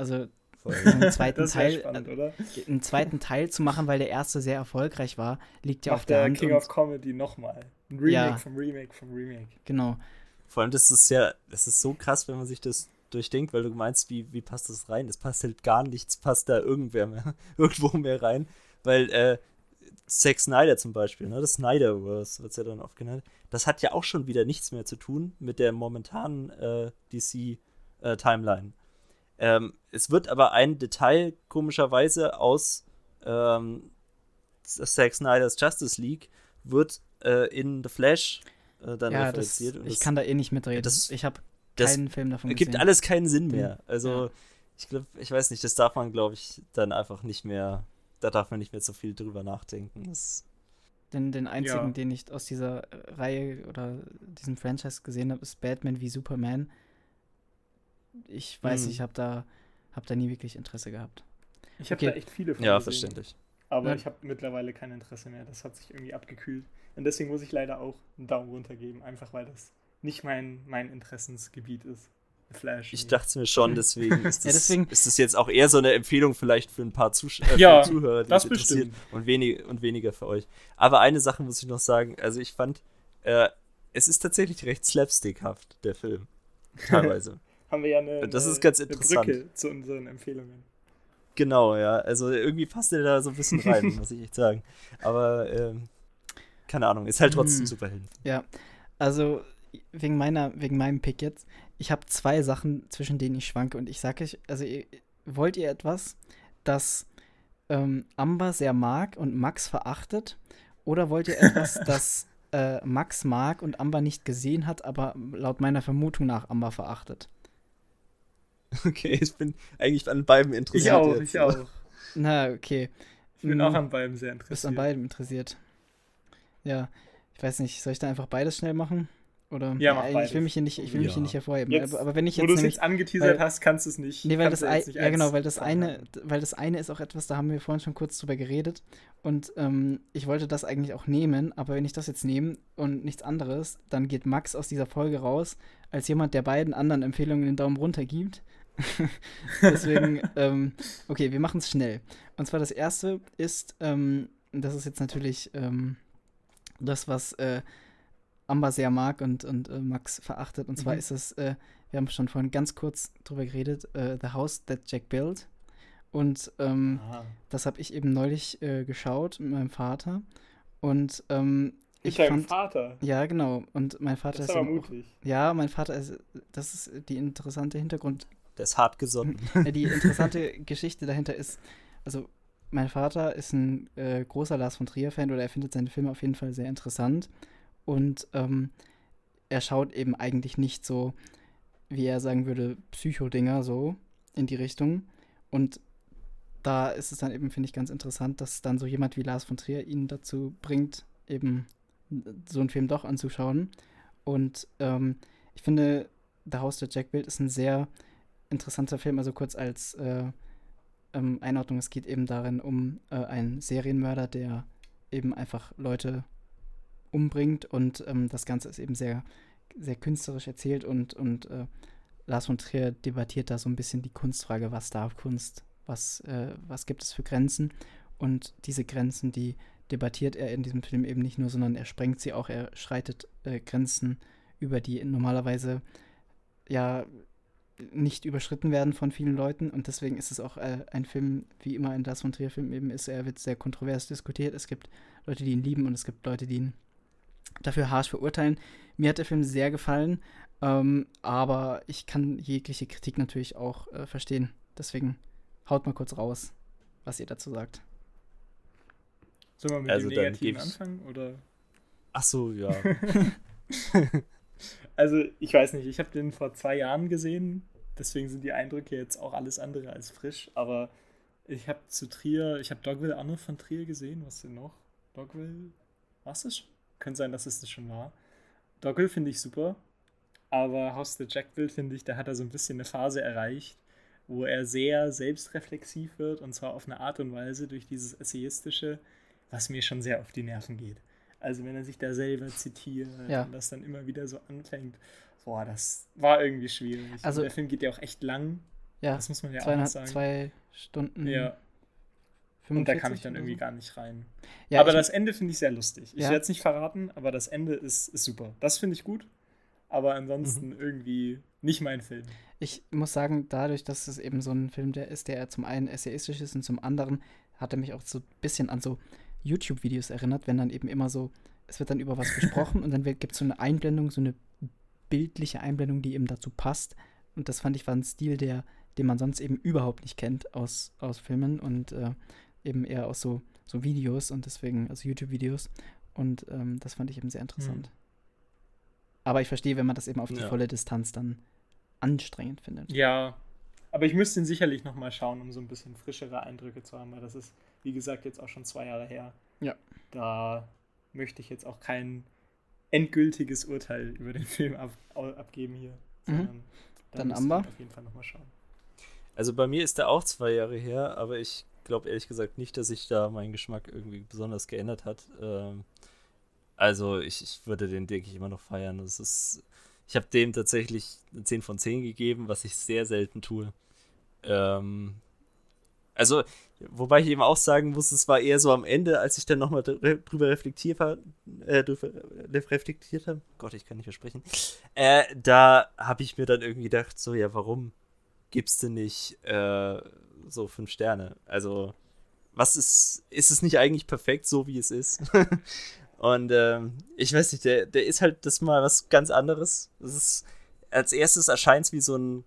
Also einen zweiten Teil, spannend, äh, oder? einen zweiten Teil zu machen, weil der erste sehr erfolgreich war, liegt ja auf Macht der der Hand. King of Comedy nochmal. Ein Remake Ja. vom Remake vom Remake. genau. Vor allem, das ist ja, das ist so krass, wenn man sich das durchdenkt, weil du meinst, wie, wie passt das rein? Das passt halt gar nichts, passt da irgendwer mehr, irgendwo mehr rein. Weil, äh, Zack Snyder zum Beispiel, ne, das Snyderverse wird ja dann oft genannt, das hat ja auch schon wieder nichts mehr zu tun mit der momentanen äh, DC-Timeline. Ähm, es wird aber ein Detail komischerweise aus ähm, Zack Snyders Justice League wird äh, in The Flash äh, dann Ja, das, referenziert. und ich das- kann da eh nicht mitreden. das- ich habe das keinen Film davon gibt gesehen. alles keinen Sinn mehr. Also, ja. ich glaube, ich weiß nicht, das darf man, glaube ich, dann einfach nicht mehr, da darf man nicht mehr so viel drüber nachdenken. Das, Den, den einzigen, Ja. den ich aus dieser äh, Reihe oder diesem Franchise gesehen habe, ist Batman wie Superman. Ich weiß, Hm. ich habe da, hab da nie wirklich Interesse gehabt. Ich habe Okay. da echt viele von ja, gesehen. verständlich. Aber Ja. ich habe mittlerweile kein Interesse mehr. Das hat sich irgendwie abgekühlt. Und deswegen muss ich leider auch einen Daumen runter geben. Einfach weil das nicht mein, mein Interessensgebiet ist. The Flash. Ich dachte mir schon, deswegen ist Ja, das, deswegen- ist das jetzt auch eher so eine Empfehlung vielleicht für ein paar Zusch äh, Ja, Zuhörer, die das es interessiert bestimmt. und, wenig, und weniger für euch. Aber eine Sache muss ich noch sagen, also ich fand, äh, es ist tatsächlich recht slapstickhaft, der Film. Teilweise. Haben wir ja eine, Das eine, ist ganz eine interessant. Brücke zu unseren Empfehlungen. Genau, ja. Also irgendwie passt der da so ein bisschen rein, muss ich echt sagen. Aber ähm, keine Ahnung, ist halt trotzdem Hm. Superhelden. Ja, also wegen meiner, wegen meinem Pick jetzt. Ich habe zwei Sachen, zwischen denen ich schwanke und ich sage euch, also ihr, wollt ihr etwas, das ähm, Amber sehr mag und Max verachtet? Oder wollt ihr etwas, das äh, Max mag und Amber nicht gesehen hat, aber laut meiner Vermutung nach Amber verachtet? Okay, ich bin eigentlich an beiden interessiert. Ich auch, jetzt. ich auch. Na, okay. Ich bin Mm. auch an beiden sehr Bist interessiert. an beidem interessiert. Ja, ich weiß nicht, soll ich da einfach beides schnell machen? Oder Ja, mach ich will beides. mich hier nicht, ich will mich hier Ja. nicht hervorheben. Jetzt, aber, aber wenn ich Wo jetzt du es nämlich jetzt angeteasert weil- hast, kannst du es nicht. Nee, weil das, ein, nicht ja genau, weil das eine, weil das eine ist auch etwas, da haben wir vorhin schon kurz drüber geredet und ähm, ich wollte das eigentlich auch nehmen, aber wenn ich das jetzt nehme und nichts anderes, dann geht Max aus dieser Folge raus als jemand, der beiden anderen Empfehlungen den Daumen runter gibt. Deswegen, ähm, okay, wir machen es schnell. Und zwar das erste ist, ähm, das ist jetzt natürlich ähm, das, was äh, Amber sehr mag und, und äh, Max verachtet. Und zwar Mhm. ist es, äh, wir haben schon vorhin ganz kurz drüber geredet, äh, The House That Jack Built. Und ähm, Aha. das habe ich eben neulich äh, geschaut mit meinem Vater. Und ähm, Mit ich deinem fand, Vater. ja genau. Und mein Vater Das ist ist aber eben auch, mutig. ja, mein Vater ist, das ist die interessante Hintergrund, Der ist hart gesonnen. die interessante Geschichte dahinter ist, also mein Vater ist ein äh, großer Lars von Trier-Fan oder er findet seine Filme auf jeden Fall sehr interessant. Und ähm, er schaut eben eigentlich nicht so, wie er sagen würde, Psycho-Dinger so in die Richtung. Und da ist es dann eben, finde ich, ganz interessant, dass dann so jemand wie Lars von Trier ihn dazu bringt, eben so einen Film doch anzuschauen. Und ähm, ich finde, Der Haus der Jack Bild ist ein sehr interessanter Film, also kurz als äh, ähm, Einordnung, es geht eben darin um äh, einen Serienmörder, der eben einfach Leute umbringt und ähm, das Ganze ist eben sehr, sehr künstlerisch erzählt und, und äh, Lars von Trier debattiert da so ein bisschen die Kunstfrage, was darf Kunst, was, äh, was gibt es für Grenzen? Und diese Grenzen, die debattiert er in diesem Film eben nicht nur, sondern er sprengt sie auch, er schreitet äh, Grenzen über die normalerweise ja nicht überschritten werden von vielen Leuten und deswegen ist es auch äh, ein Film, wie immer ein Das von Trier-Film eben ist, er wird sehr kontrovers diskutiert. Es gibt Leute, die ihn lieben und es gibt Leute, die ihn dafür harsch verurteilen. Mir hat der Film sehr gefallen, ähm, aber ich kann jegliche Kritik natürlich auch äh, verstehen. Deswegen haut mal kurz raus, was ihr dazu sagt. Sollen wir mit Also dem dann Negativen anfangen? Oder? Ach so, ja. Also, ich weiß nicht, ich habe den vor zwei Jahren gesehen, deswegen sind die Eindrücke jetzt auch alles andere als frisch, aber ich habe zu Trier, ich habe Dogville auch noch von Trier gesehen, was denn noch? Dogville, was ist? Könnte sein, dass es das schon war. Dogville finde ich super, aber House the Jackville finde ich, da hat er so ein bisschen eine Phase erreicht, wo er sehr selbstreflexiv wird und zwar auf eine Art und Weise durch dieses Essayistische, was mir schon sehr auf die Nerven geht. Also wenn er sich da selber zitiert Ja. und das dann immer wieder so anfängt, boah, das war irgendwie schwierig. Also- und der Film geht ja auch echt lang, Ja, das muss man ja auch sagen. zwei Stunden. ja, 45 und da kam ich dann irgendwie so. gar nicht rein. Ja, aber das Ende finde ich sehr lustig. Ich Ja. werde es nicht verraten, aber das Ende ist, ist super. Das finde ich gut, aber ansonsten Mhm. irgendwie nicht mein Film. ich muss sagen, dadurch, dass es eben so ein Film der ist, der zum einen essayistisch ist und zum anderen hat er mich auch so ein bisschen an so YouTube-Videos erinnert, wenn dann eben immer so, es wird dann über was gesprochen und dann gibt es so eine Einblendung, so eine bildliche Einblendung, die eben dazu passt. Und das fand ich war ein Stil, der, den man sonst eben überhaupt nicht kennt aus, aus Filmen und äh, eben eher aus so, so Videos und deswegen, also YouTube-Videos. Und ähm, das fand ich eben sehr interessant. Aber ich verstehe, wenn man das eben auf die Ja. volle Distanz dann anstrengend findet. Ja, aber ich müsste ihn sicherlich nochmal schauen, um so ein bisschen frischere Eindrücke zu haben, weil das ist, wie gesagt, jetzt auch schon zwei Jahre her. Ja. Da möchte ich jetzt auch kein endgültiges Urteil über den Film ab, abgeben hier. Mhm. Dann ich Amber? Auf jeden Fall nochmal schauen. Also bei mir ist der auch zwei Jahre her, aber ich glaube ehrlich gesagt nicht, dass sich da mein Geschmack irgendwie besonders geändert hat. Ähm, also ich, ich würde den, denke ich, immer noch feiern. Das ist, ich habe dem tatsächlich eine 10 von 10 gegeben, was ich sehr selten tue. Ähm, also, wobei ich eben auch sagen muss, es war eher so am Ende, als ich dann nochmal drüber reflektiert habe, äh, drüber reflektiert habe, Gott, ich kann nicht mehr sprechen, äh, da habe ich mir dann irgendwie gedacht, so, ja, warum gibst du nicht äh, so fünf Sterne? Also, was ist, ist es nicht eigentlich perfekt, so wie es ist? Und ähm, ich weiß nicht, der, der ist halt das mal was ganz anderes. Das ist, als erstes erscheint es wie so ein,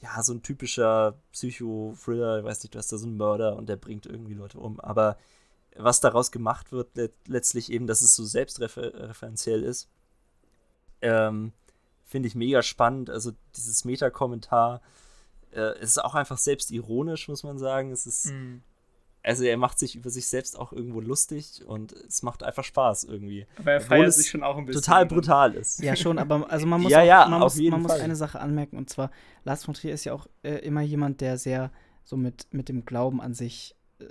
ja, so ein typischer Psycho-Thriller, ich weiß nicht, du hast da so einen Mörder und der bringt irgendwie Leute um. Aber was daraus gemacht wird, let letztlich eben, dass es so selbstreferenziell ist, ähm, finde ich mega spannend. Also dieses Meta-Kommentar, äh, ist auch einfach selbstironisch, muss man sagen. Es ist, Mhm. Also er macht sich über sich selbst auch irgendwo lustig und es macht einfach Spaß irgendwie. Aber er Obwohl feiert es sich schon auch ein bisschen. Total ne? brutal ist. Ja, schon, aber also man muss, Ja, auch, ja, man auf muss, jeden man muss Fall. eine Sache anmerken und zwar, Lars von Trier ist ja auch äh, immer jemand, der sehr so mit, mit dem Glauben an sich äh,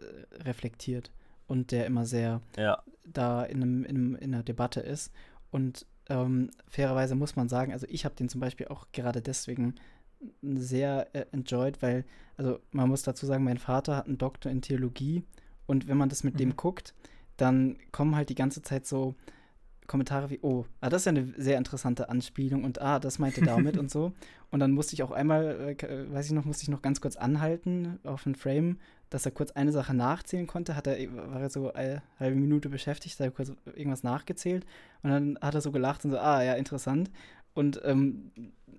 reflektiert und der immer sehr Ja. da in, einem, in, einem, in einer Debatte ist. Und ähm, fairerweise muss man sagen, also ich habe den zum Beispiel auch gerade deswegen sehr äh, enjoyed, weil, also man muss dazu sagen, mein Vater hat einen Doktor in Theologie und wenn man das mit dem Mhm. guckt, dann kommen halt die ganze Zeit so Kommentare wie, oh, ah, das ist ja eine sehr interessante Anspielung und ah, das meinte damit und so. Und dann musste ich auch einmal, äh, äh, weiß ich noch, musste ich noch ganz kurz anhalten auf einen Frame, dass er kurz eine Sache nachzählen konnte. Hat er, war er so eine halbe Minute beschäftigt, hat er kurz irgendwas nachgezählt und dann hat er so gelacht und so, ah, ja, interessant. Und ähm,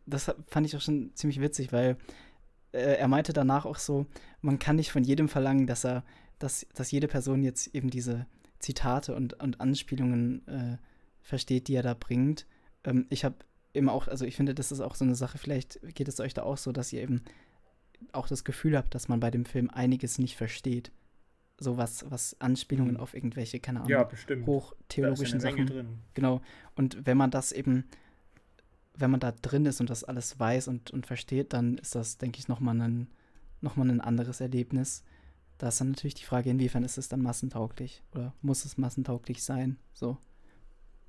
das fand ich auch schon ziemlich witzig, weil äh, er meinte danach auch so, man kann nicht von jedem verlangen, dass er, dass, dass jede Person jetzt eben diese Zitate und, und Anspielungen äh, versteht, die er da bringt. Ähm, ich habe immer auch, also ich finde, das ist auch so eine Sache, vielleicht geht es euch da auch so, dass ihr eben auch das Gefühl habt, dass man bei dem Film einiges nicht versteht. So was, was Anspielungen Mhm. auf irgendwelche, keine Ahnung, Ja, hochtheologischen Sachen. Drin. Genau. Und wenn man das eben, wenn man da drin ist und das alles weiß und, und versteht, dann ist das, denke ich, nochmal ein, noch mal ein anderes Erlebnis. Da ist dann natürlich die Frage, inwiefern ist es dann massentauglich oder muss es massentauglich sein? So,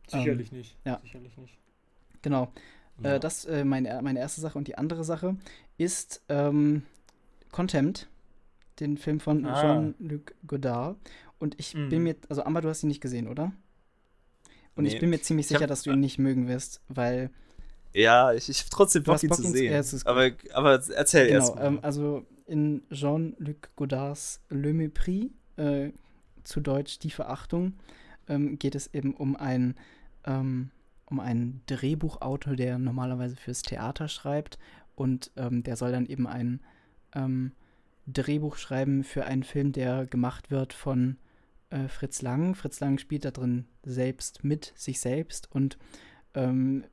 Sicherlich nicht. ja. Sicherlich nicht. genau. Ja. Äh, das äh, meine, meine erste Sache. Und die andere Sache ist ähm, Contempt, den Film von Ah. Jean-Luc Godard. Und ich bin Mhm. mir, also Amber, du hast ihn nicht gesehen, oder? Und ich Nee. bin mir ziemlich Ich sicher, dass du ihn nicht mögen wirst, weil Ja, ich, ich habe trotzdem Bock, ihn zu sehen. ja, aber, aber erzähl erst Genau, mal. ähm, also in Jean-Luc Godards Le Mépris, äh, zu Deutsch Die Verachtung, ähm, geht es eben um ein ähm, um einen Drehbuchautor, der normalerweise fürs Theater schreibt und ähm, der soll dann eben ein ähm, Drehbuch schreiben für einen Film, der gemacht wird von äh, Fritz Lang. Fritz Lang spielt da drin selbst mit sich selbst und ähm,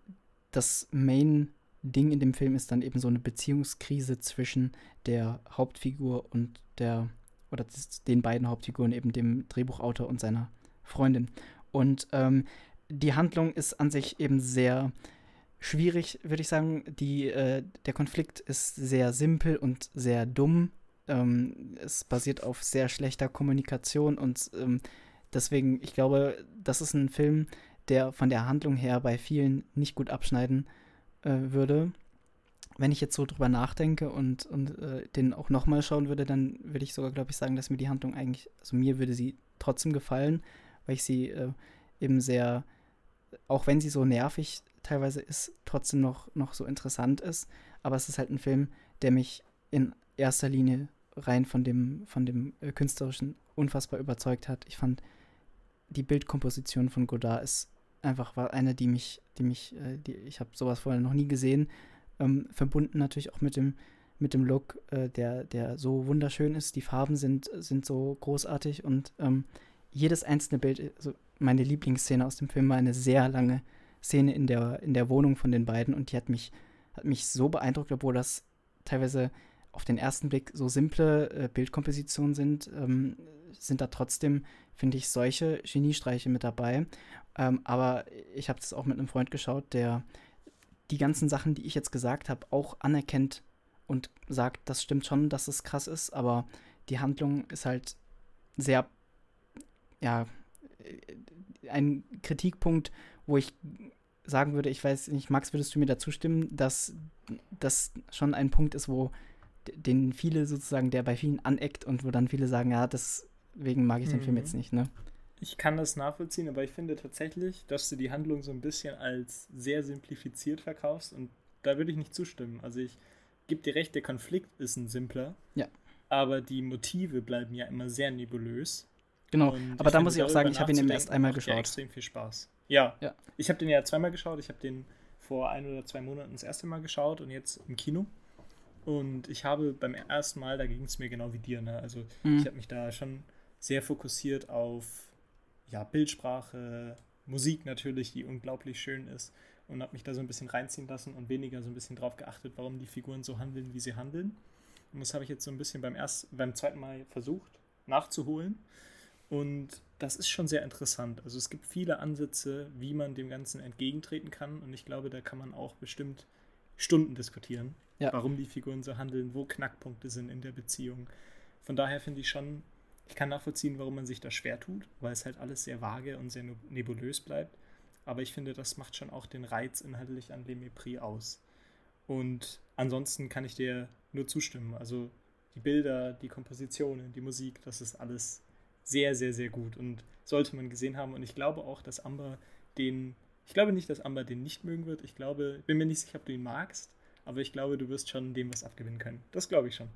das Main-Ding in dem Film ist dann eben so eine Beziehungskrise zwischen der Hauptfigur und der, oder den beiden Hauptfiguren, eben dem Drehbuchautor und seiner Freundin. Und ähm, die Handlung ist an sich eben sehr schwierig, würde ich sagen. Die, äh, der Konflikt ist sehr simpel und sehr dumm. Ähm, es basiert auf sehr schlechter Kommunikation und ähm, deswegen, ich glaube, das ist ein Film, der von der Handlung her bei vielen nicht gut abschneiden äh, würde. Wenn ich jetzt so drüber nachdenke und, und äh, den auch nochmal schauen würde, dann würde ich sogar, glaube ich, sagen, dass mir die Handlung eigentlich, also mir würde sie trotzdem gefallen, weil ich sie äh, eben sehr, auch wenn sie so nervig teilweise ist, trotzdem noch, noch so interessant ist. Aber es ist halt ein Film, der mich in erster Linie rein von dem, von dem äh, künstlerischen unfassbar überzeugt hat. Ich fand die Bildkomposition von Godard ist einfach war eine, die mich, die mich, äh, die, ich habe sowas vorher noch nie gesehen. Ähm, verbunden natürlich auch mit dem, mit dem Look, äh, der, der so wunderschön ist. Die Farben sind, sind so großartig und ähm, jedes einzelne Bild, also meine Lieblingsszene aus dem Film war eine sehr lange Szene in der, in der Wohnung von den beiden und die hat mich, hat mich so beeindruckt, obwohl das teilweise auf den ersten Blick so simple äh, Bildkompositionen sind, ähm, sind da trotzdem, finde ich, solche Geniestreiche mit dabei. Ähm, aber ich habe das auch mit einem Freund geschaut, der die ganzen Sachen, die ich jetzt gesagt habe, auch anerkennt und sagt, das stimmt schon, dass es krass ist, aber die Handlung ist halt sehr, ja, ein Kritikpunkt, wo ich sagen würde, ich weiß nicht, Max, würdest du mir dazu stimmen, dass das schon ein Punkt ist, wo den viele sozusagen, der bei vielen aneckt und wo dann viele sagen, ja, deswegen mag ich den Film Mhm. jetzt nicht, ne? Ich kann das nachvollziehen, aber ich finde tatsächlich, dass du die Handlung so ein bisschen als sehr simplifiziert verkaufst und da würde ich nicht zustimmen. Also ich gebe dir recht, der Konflikt ist ein simpler. Ja. Aber die Motive bleiben ja immer sehr nebulös. Genau, Und aber da muss ich auch sagen, ich habe ihn eben erst einmal geschaut. extrem viel Spaß. Ja. Ja. Ich habe den ja zweimal geschaut. Ich habe den vor ein oder zwei Monaten das erste Mal geschaut und jetzt im Kino. Und ich habe beim ersten Mal, da ging es mir genau wie dir, ne? Also Mhm. ich habe mich da schon sehr fokussiert auf ja, Bildsprache, Musik natürlich, die unglaublich schön ist und habe mich da so ein bisschen reinziehen lassen und weniger so ein bisschen drauf geachtet, warum die Figuren so handeln, wie sie handeln. Und das habe ich jetzt so ein bisschen beim, ersten, beim zweiten Mal versucht nachzuholen. Und das ist schon sehr interessant. Also es gibt viele Ansätze, wie man dem Ganzen entgegentreten kann. Und ich glaube, da kann man auch bestimmt Stunden diskutieren, Ja. warum die Figuren so handeln, wo Knackpunkte sind in der Beziehung. Von daher finde ich schon, ich kann nachvollziehen, warum man sich da schwer tut, weil es halt alles sehr vage und sehr neb- nebulös bleibt. Aber ich finde, das macht schon auch den Reiz inhaltlich an Le Mépris aus. Und ansonsten kann ich dir nur zustimmen. Also die Bilder, die Kompositionen, die Musik, das ist alles sehr, sehr, sehr gut und sollte man gesehen haben. Und ich glaube auch, dass Amber den, ich glaube nicht, dass Amber den nicht mögen wird. Ich glaube, bin mir nicht sicher, ob du ihn magst, aber ich glaube, du wirst schon dem was abgewinnen können. Das glaube ich schon.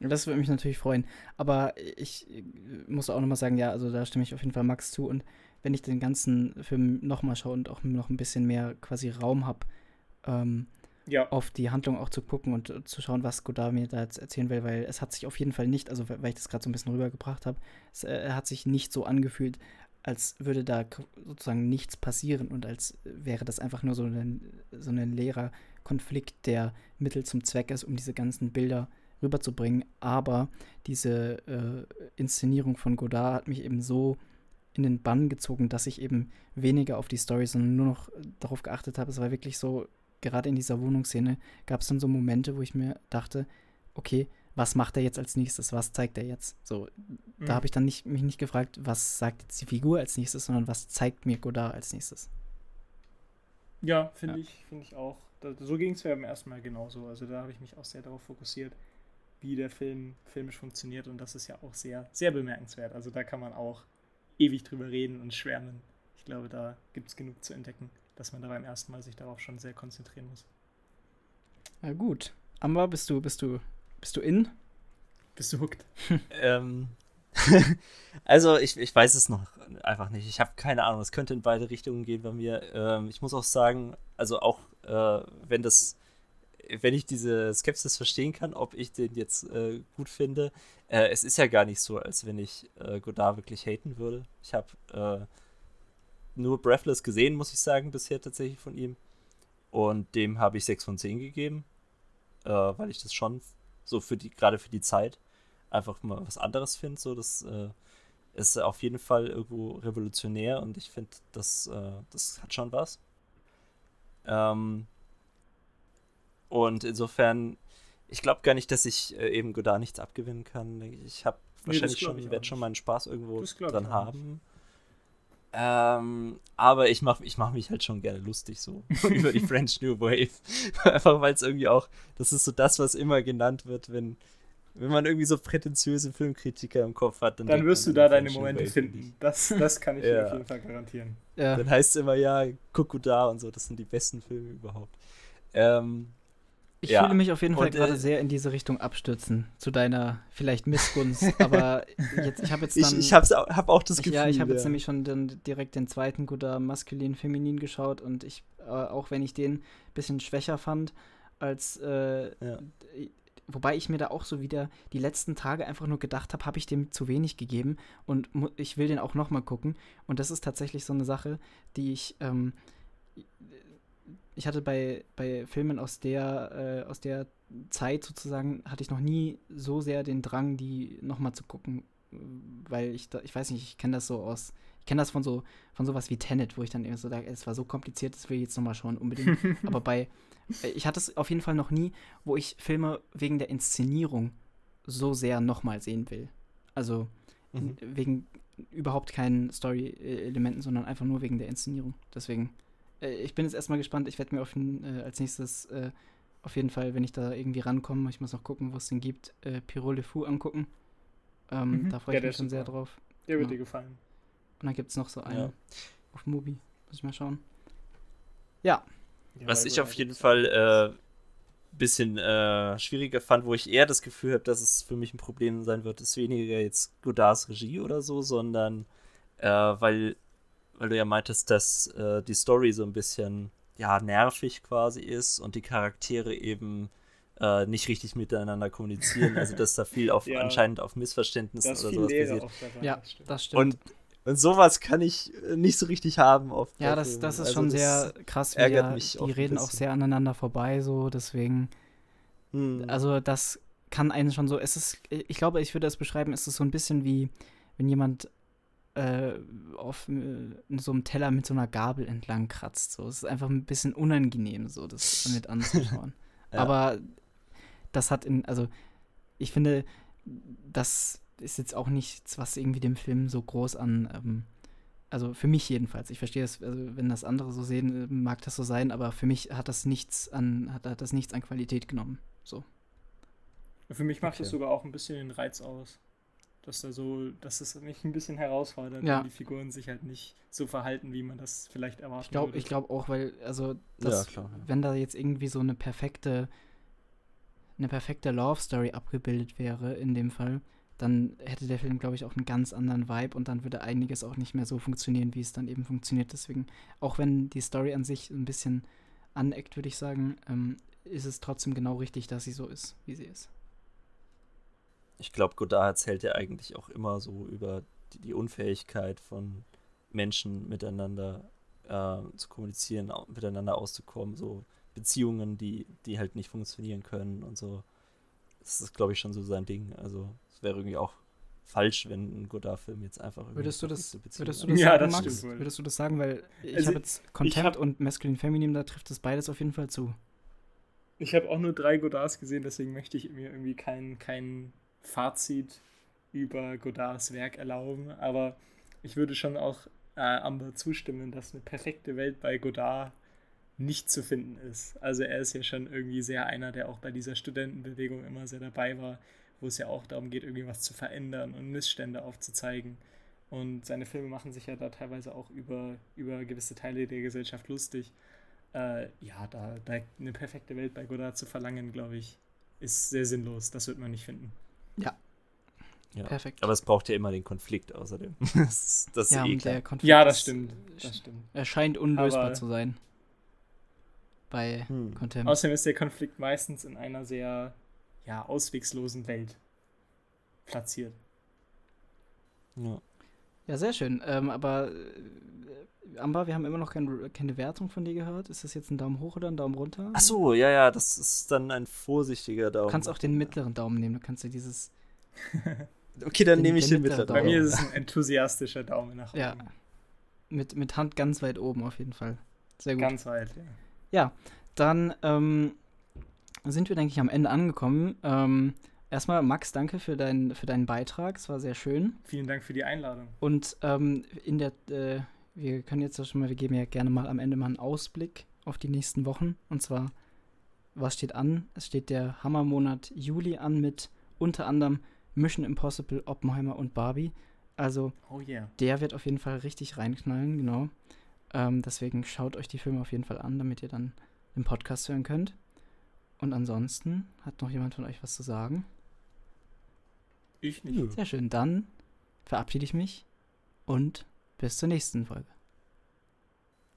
Das würde mich natürlich freuen. Aber ich äh, muss auch nochmal sagen, ja, also da stimme ich auf jeden Fall Max zu. Und wenn ich den ganzen Film nochmal schaue und auch noch ein bisschen mehr quasi Raum habe, ähm, Ja, auf die Handlung auch zu gucken und äh, zu schauen, was Godard mir da jetzt erzählen will, weil es hat sich auf jeden Fall nicht, also weil ich das gerade so ein bisschen rübergebracht habe, es äh, hat sich nicht so angefühlt, als würde da sozusagen nichts passieren und als wäre das einfach nur so ein, so ein leerer Konflikt, der Mittel zum Zweck ist, um diese ganzen Bilder rüberzubringen. Aber diese äh, Inszenierung von Godard hat mich eben so in den Bann gezogen, dass ich eben weniger auf die Story, sondern nur noch darauf geachtet habe. Es war wirklich so, gerade in dieser Wohnungsszene gab es dann so Momente, wo ich mir dachte, okay, was macht er jetzt als nächstes? Was zeigt er jetzt? So, Mhm. da habe ich dann nicht, mich nicht gefragt, was sagt jetzt die Figur als nächstes, sondern was zeigt mir Godard als nächstes. Ja, finde Ja. ich, finde ich auch. Da, so ging es mir beim ersten Mal genauso. Also da habe ich mich auch sehr darauf fokussiert, wie der Film filmisch funktioniert und das ist ja auch sehr, sehr bemerkenswert. Also da kann man auch ewig drüber reden und schwärmen. Ich glaube, da gibt es genug zu entdecken. dass man da beim ersten Mal sich darauf schon sehr konzentrieren muss. Na gut. Amber, bist du, bist du, bist du in? Bist du hooked? ähm, also ich, ich weiß es noch einfach nicht. Ich habe keine Ahnung. Es könnte in beide Richtungen gehen bei mir. Ähm, ich muss auch sagen, also auch äh, wenn das, wenn ich diese Skepsis verstehen kann, ob ich den jetzt äh, gut finde, äh, es ist ja gar nicht so, als wenn ich äh, Godard wirklich haten würde. Ich habe äh, nur Breathless gesehen, muss ich sagen, bisher tatsächlich von ihm. Und dem habe ich 6 von 10 gegeben, äh, weil ich das schon so für die, gerade für die Zeit, einfach mal was anderes finde. So, das äh, ist auf jeden Fall irgendwo revolutionär und ich finde, das, das hat schon was. Ähm, und insofern, ich glaube gar nicht, dass ich äh, eben Godard nichts abgewinnen kann. Ich habe Nee, wahrscheinlich schon, ich werde schon meinen Spaß irgendwo dran haben. Ähm, aber ich mache ich mach mich halt schon gerne lustig so über die French New Wave. Einfach weil es irgendwie auch, das ist so das, was immer genannt wird, wenn, wenn man irgendwie so prätentiöse Filmkritiker im Kopf hat. Dann, Dann wirst du da deine Momente Wave, finden. Das, das kann ich dir Ja. auf jeden Fall garantieren. Ja. Dann heißt es immer, ja, guck da und so, das sind die besten Filme überhaupt. Ähm, Ich Ja. fühle mich auf jeden Fall Und, gerade äh, sehr in diese Richtung abstürzen, zu deiner vielleicht Missgunst. aber jetzt, ich habe jetzt ich dann. ich habe hab auch das ich, Gefühl. ja, ich habe jetzt nämlich schon dann direkt den zweiten Godard maskulin, feminin geschaut und ich, äh, auch wenn ich den ein bisschen schwächer fand, als. Äh, Ja. Wobei ich mir da auch so wieder die letzten Tage einfach nur gedacht habe, habe ich dem zu wenig gegeben und ich will den auch nochmal gucken. Und das ist tatsächlich so eine Sache, die ich. Ähm, ich hatte bei, bei Filmen aus der, äh, aus der Zeit sozusagen, hatte ich noch nie so sehr den Drang, die nochmal zu gucken, weil ich da, ich weiß nicht, ich kenne das so aus, ich kenne das von so, von sowas wie Tenet, wo ich dann irgendwie so sage, es war so kompliziert, das will ich jetzt nochmal schauen, unbedingt. Aber bei, äh, ich hatte es auf jeden Fall noch nie, wo ich Filme wegen der Inszenierung so sehr nochmal sehen will. Also Mhm. wegen überhaupt keinen Story-Elementen, sondern einfach nur wegen der Inszenierung. Deswegen, äh, ich bin jetzt erstmal gespannt. Ich werde mir auf äh, als nächstes äh, auf jeden Fall, wenn ich da irgendwie rankomme, ich muss noch gucken, wo es den gibt, äh, Pirot Le Fou angucken. Ähm, Mhm. Da freue Ja, ich der mich schon sehr drauf. Der wird Ja. dir gefallen. Und dann gibt es noch so einen Ja. auf Mubi. Muss ich mal schauen. Ja, Was ich auf jeden Fall äh, bisschen äh, schwieriger fand, wo ich eher das Gefühl habe, dass es für mich ein Problem sein wird, ist weniger jetzt Godards Regie oder so, sondern äh, weil, weil du ja meintest, dass äh, die Story so ein bisschen ja nervig quasi ist und die Charaktere eben äh, nicht richtig miteinander kommunizieren, also dass da viel auf Ja. anscheinend auf Missverständnissen oder sowas Lehre basiert. Ja, das stimmt. das stimmt. Und, und sowas kann ich äh, nicht so richtig haben oft. ja, das, das ist Also schon das- sehr krass. Wie ärgert ja, mich die reden auch sehr aneinander vorbei, so deswegen. Hm. Also das kann einen schon so, es ist, ich glaube, ich würde es beschreiben, es ist so ein bisschen wie, wenn jemand äh, auf äh, so einem Teller mit so einer Gabel entlang kratzt. So. Es ist einfach ein bisschen unangenehm, so das mit anzuschauen. Ja. Aber das hat in, also ich finde, das ist jetzt auch nichts, was irgendwie dem Film so groß an, ähm, also für mich jedenfalls, ich verstehe es, also wenn das andere so sehen, äh, mag das so sein, aber für mich hat das nichts an, hat, hat das nichts an Qualität genommen. So. Für mich macht es Okay. sogar auch ein bisschen den Reiz aus. Dass da so, dass es mich ein bisschen herausfordert, Ja. wenn die Figuren sich halt nicht so verhalten, wie man das vielleicht erwarten Ich glaube, würde. ich glaube auch, weil, also, Ja, das, klar, ja. wenn da jetzt irgendwie so eine perfekte, eine perfekte Love Story abgebildet wäre in dem Fall, dann hätte der Film, glaube ich, auch einen ganz anderen Vibe und dann würde einiges auch nicht mehr so funktionieren, wie es dann eben funktioniert. Deswegen, auch wenn die Story an sich ein bisschen aneckt, würde ich sagen, ähm, ist es trotzdem genau richtig, dass sie so ist, wie sie ist. Ich glaube, Godard erzählt ja eigentlich auch immer so über die, die Unfähigkeit von Menschen miteinander äh, zu kommunizieren, miteinander auszukommen, so Beziehungen, die, die halt nicht funktionieren können und so. Das ist, glaube ich, schon so sein Ding. Also es wäre irgendwie auch falsch, wenn ein Godard-Film jetzt einfach irgendwie Würdest du das, würdest du das Ja, sagen, das Max? stimmt. Würdest du das sagen, weil ich Also, habe jetzt Contempt hab- und Masculine Feminim, da trifft es beides auf jeden Fall zu. Ich habe auch nur drei Godards gesehen, deswegen möchte ich mir irgendwie kein, kein Fazit über Godards Werk erlauben. Aber ich würde schon auch äh, Amber zustimmen, dass eine perfekte Welt bei Godard nicht zu finden ist. Also er ist ja schon irgendwie sehr einer, der auch bei dieser Studentenbewegung immer sehr dabei war, wo es ja auch darum geht, irgendwie was zu verändern und Missstände aufzuzeigen. Und seine Filme machen sich ja da teilweise auch über, über gewisse Teile der Gesellschaft lustig. Äh, ja, da, da eine perfekte Welt bei Godard zu verlangen, glaube ich, ist sehr sinnlos. Das wird man nicht finden. Ja. Ja. Perfekt. Aber es braucht ja immer den Konflikt außerdem. das, das ist ja, eh der Konflikt Ja, das stimmt. Das stimmt. Er scheint unlösbar Aber- zu sein. Bei Hm. Contempt. Außerdem ist der Konflikt meistens in einer sehr ja, auswegslosen Welt platziert. Ja. Ja, sehr schön. Ähm, aber äh, Amber, wir haben immer noch kein, keine Wertung von dir gehört. Ist das jetzt ein Daumen hoch oder ein Daumen runter? Ach so, ja, ja, das ist dann ein vorsichtiger Daumen. Du kannst auch den mittleren Daumen nehmen. Du kannst ja dieses. Okay, dann den- nehme ich den den mittleren mittleren Bei Daumen. mir Daumen. ist es ein enthusiastischer Daumen nach oben. Ja. Mit, mit Hand ganz weit oben auf jeden Fall. Sehr gut. Ganz weit, ja. Ja, dann ähm, sind wir, denke ich, am Ende angekommen. Ähm, erstmal, Max, danke für, dein, für deinen Beitrag. Es war sehr schön. Vielen Dank für die Einladung. Und ähm, in der, äh, wir können jetzt auch schon mal, wir geben ja gerne mal am Ende mal einen Ausblick auf die nächsten Wochen. Und zwar, was steht an? Es steht der Hammermonat Juli an mit unter anderem Mission Impossible, Oppenheimer und Barbie. Also Oh yeah. der wird auf jeden Fall richtig reinknallen, genau. Ähm, deswegen schaut euch die Filme auf jeden Fall an, damit ihr dann den Podcast hören könnt. Und ansonsten hat noch jemand von euch was zu sagen? Ich nicht. Sehr schön, dann verabschiede ich mich und bis zur nächsten Folge.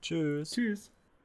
Tschüss. Tschüss.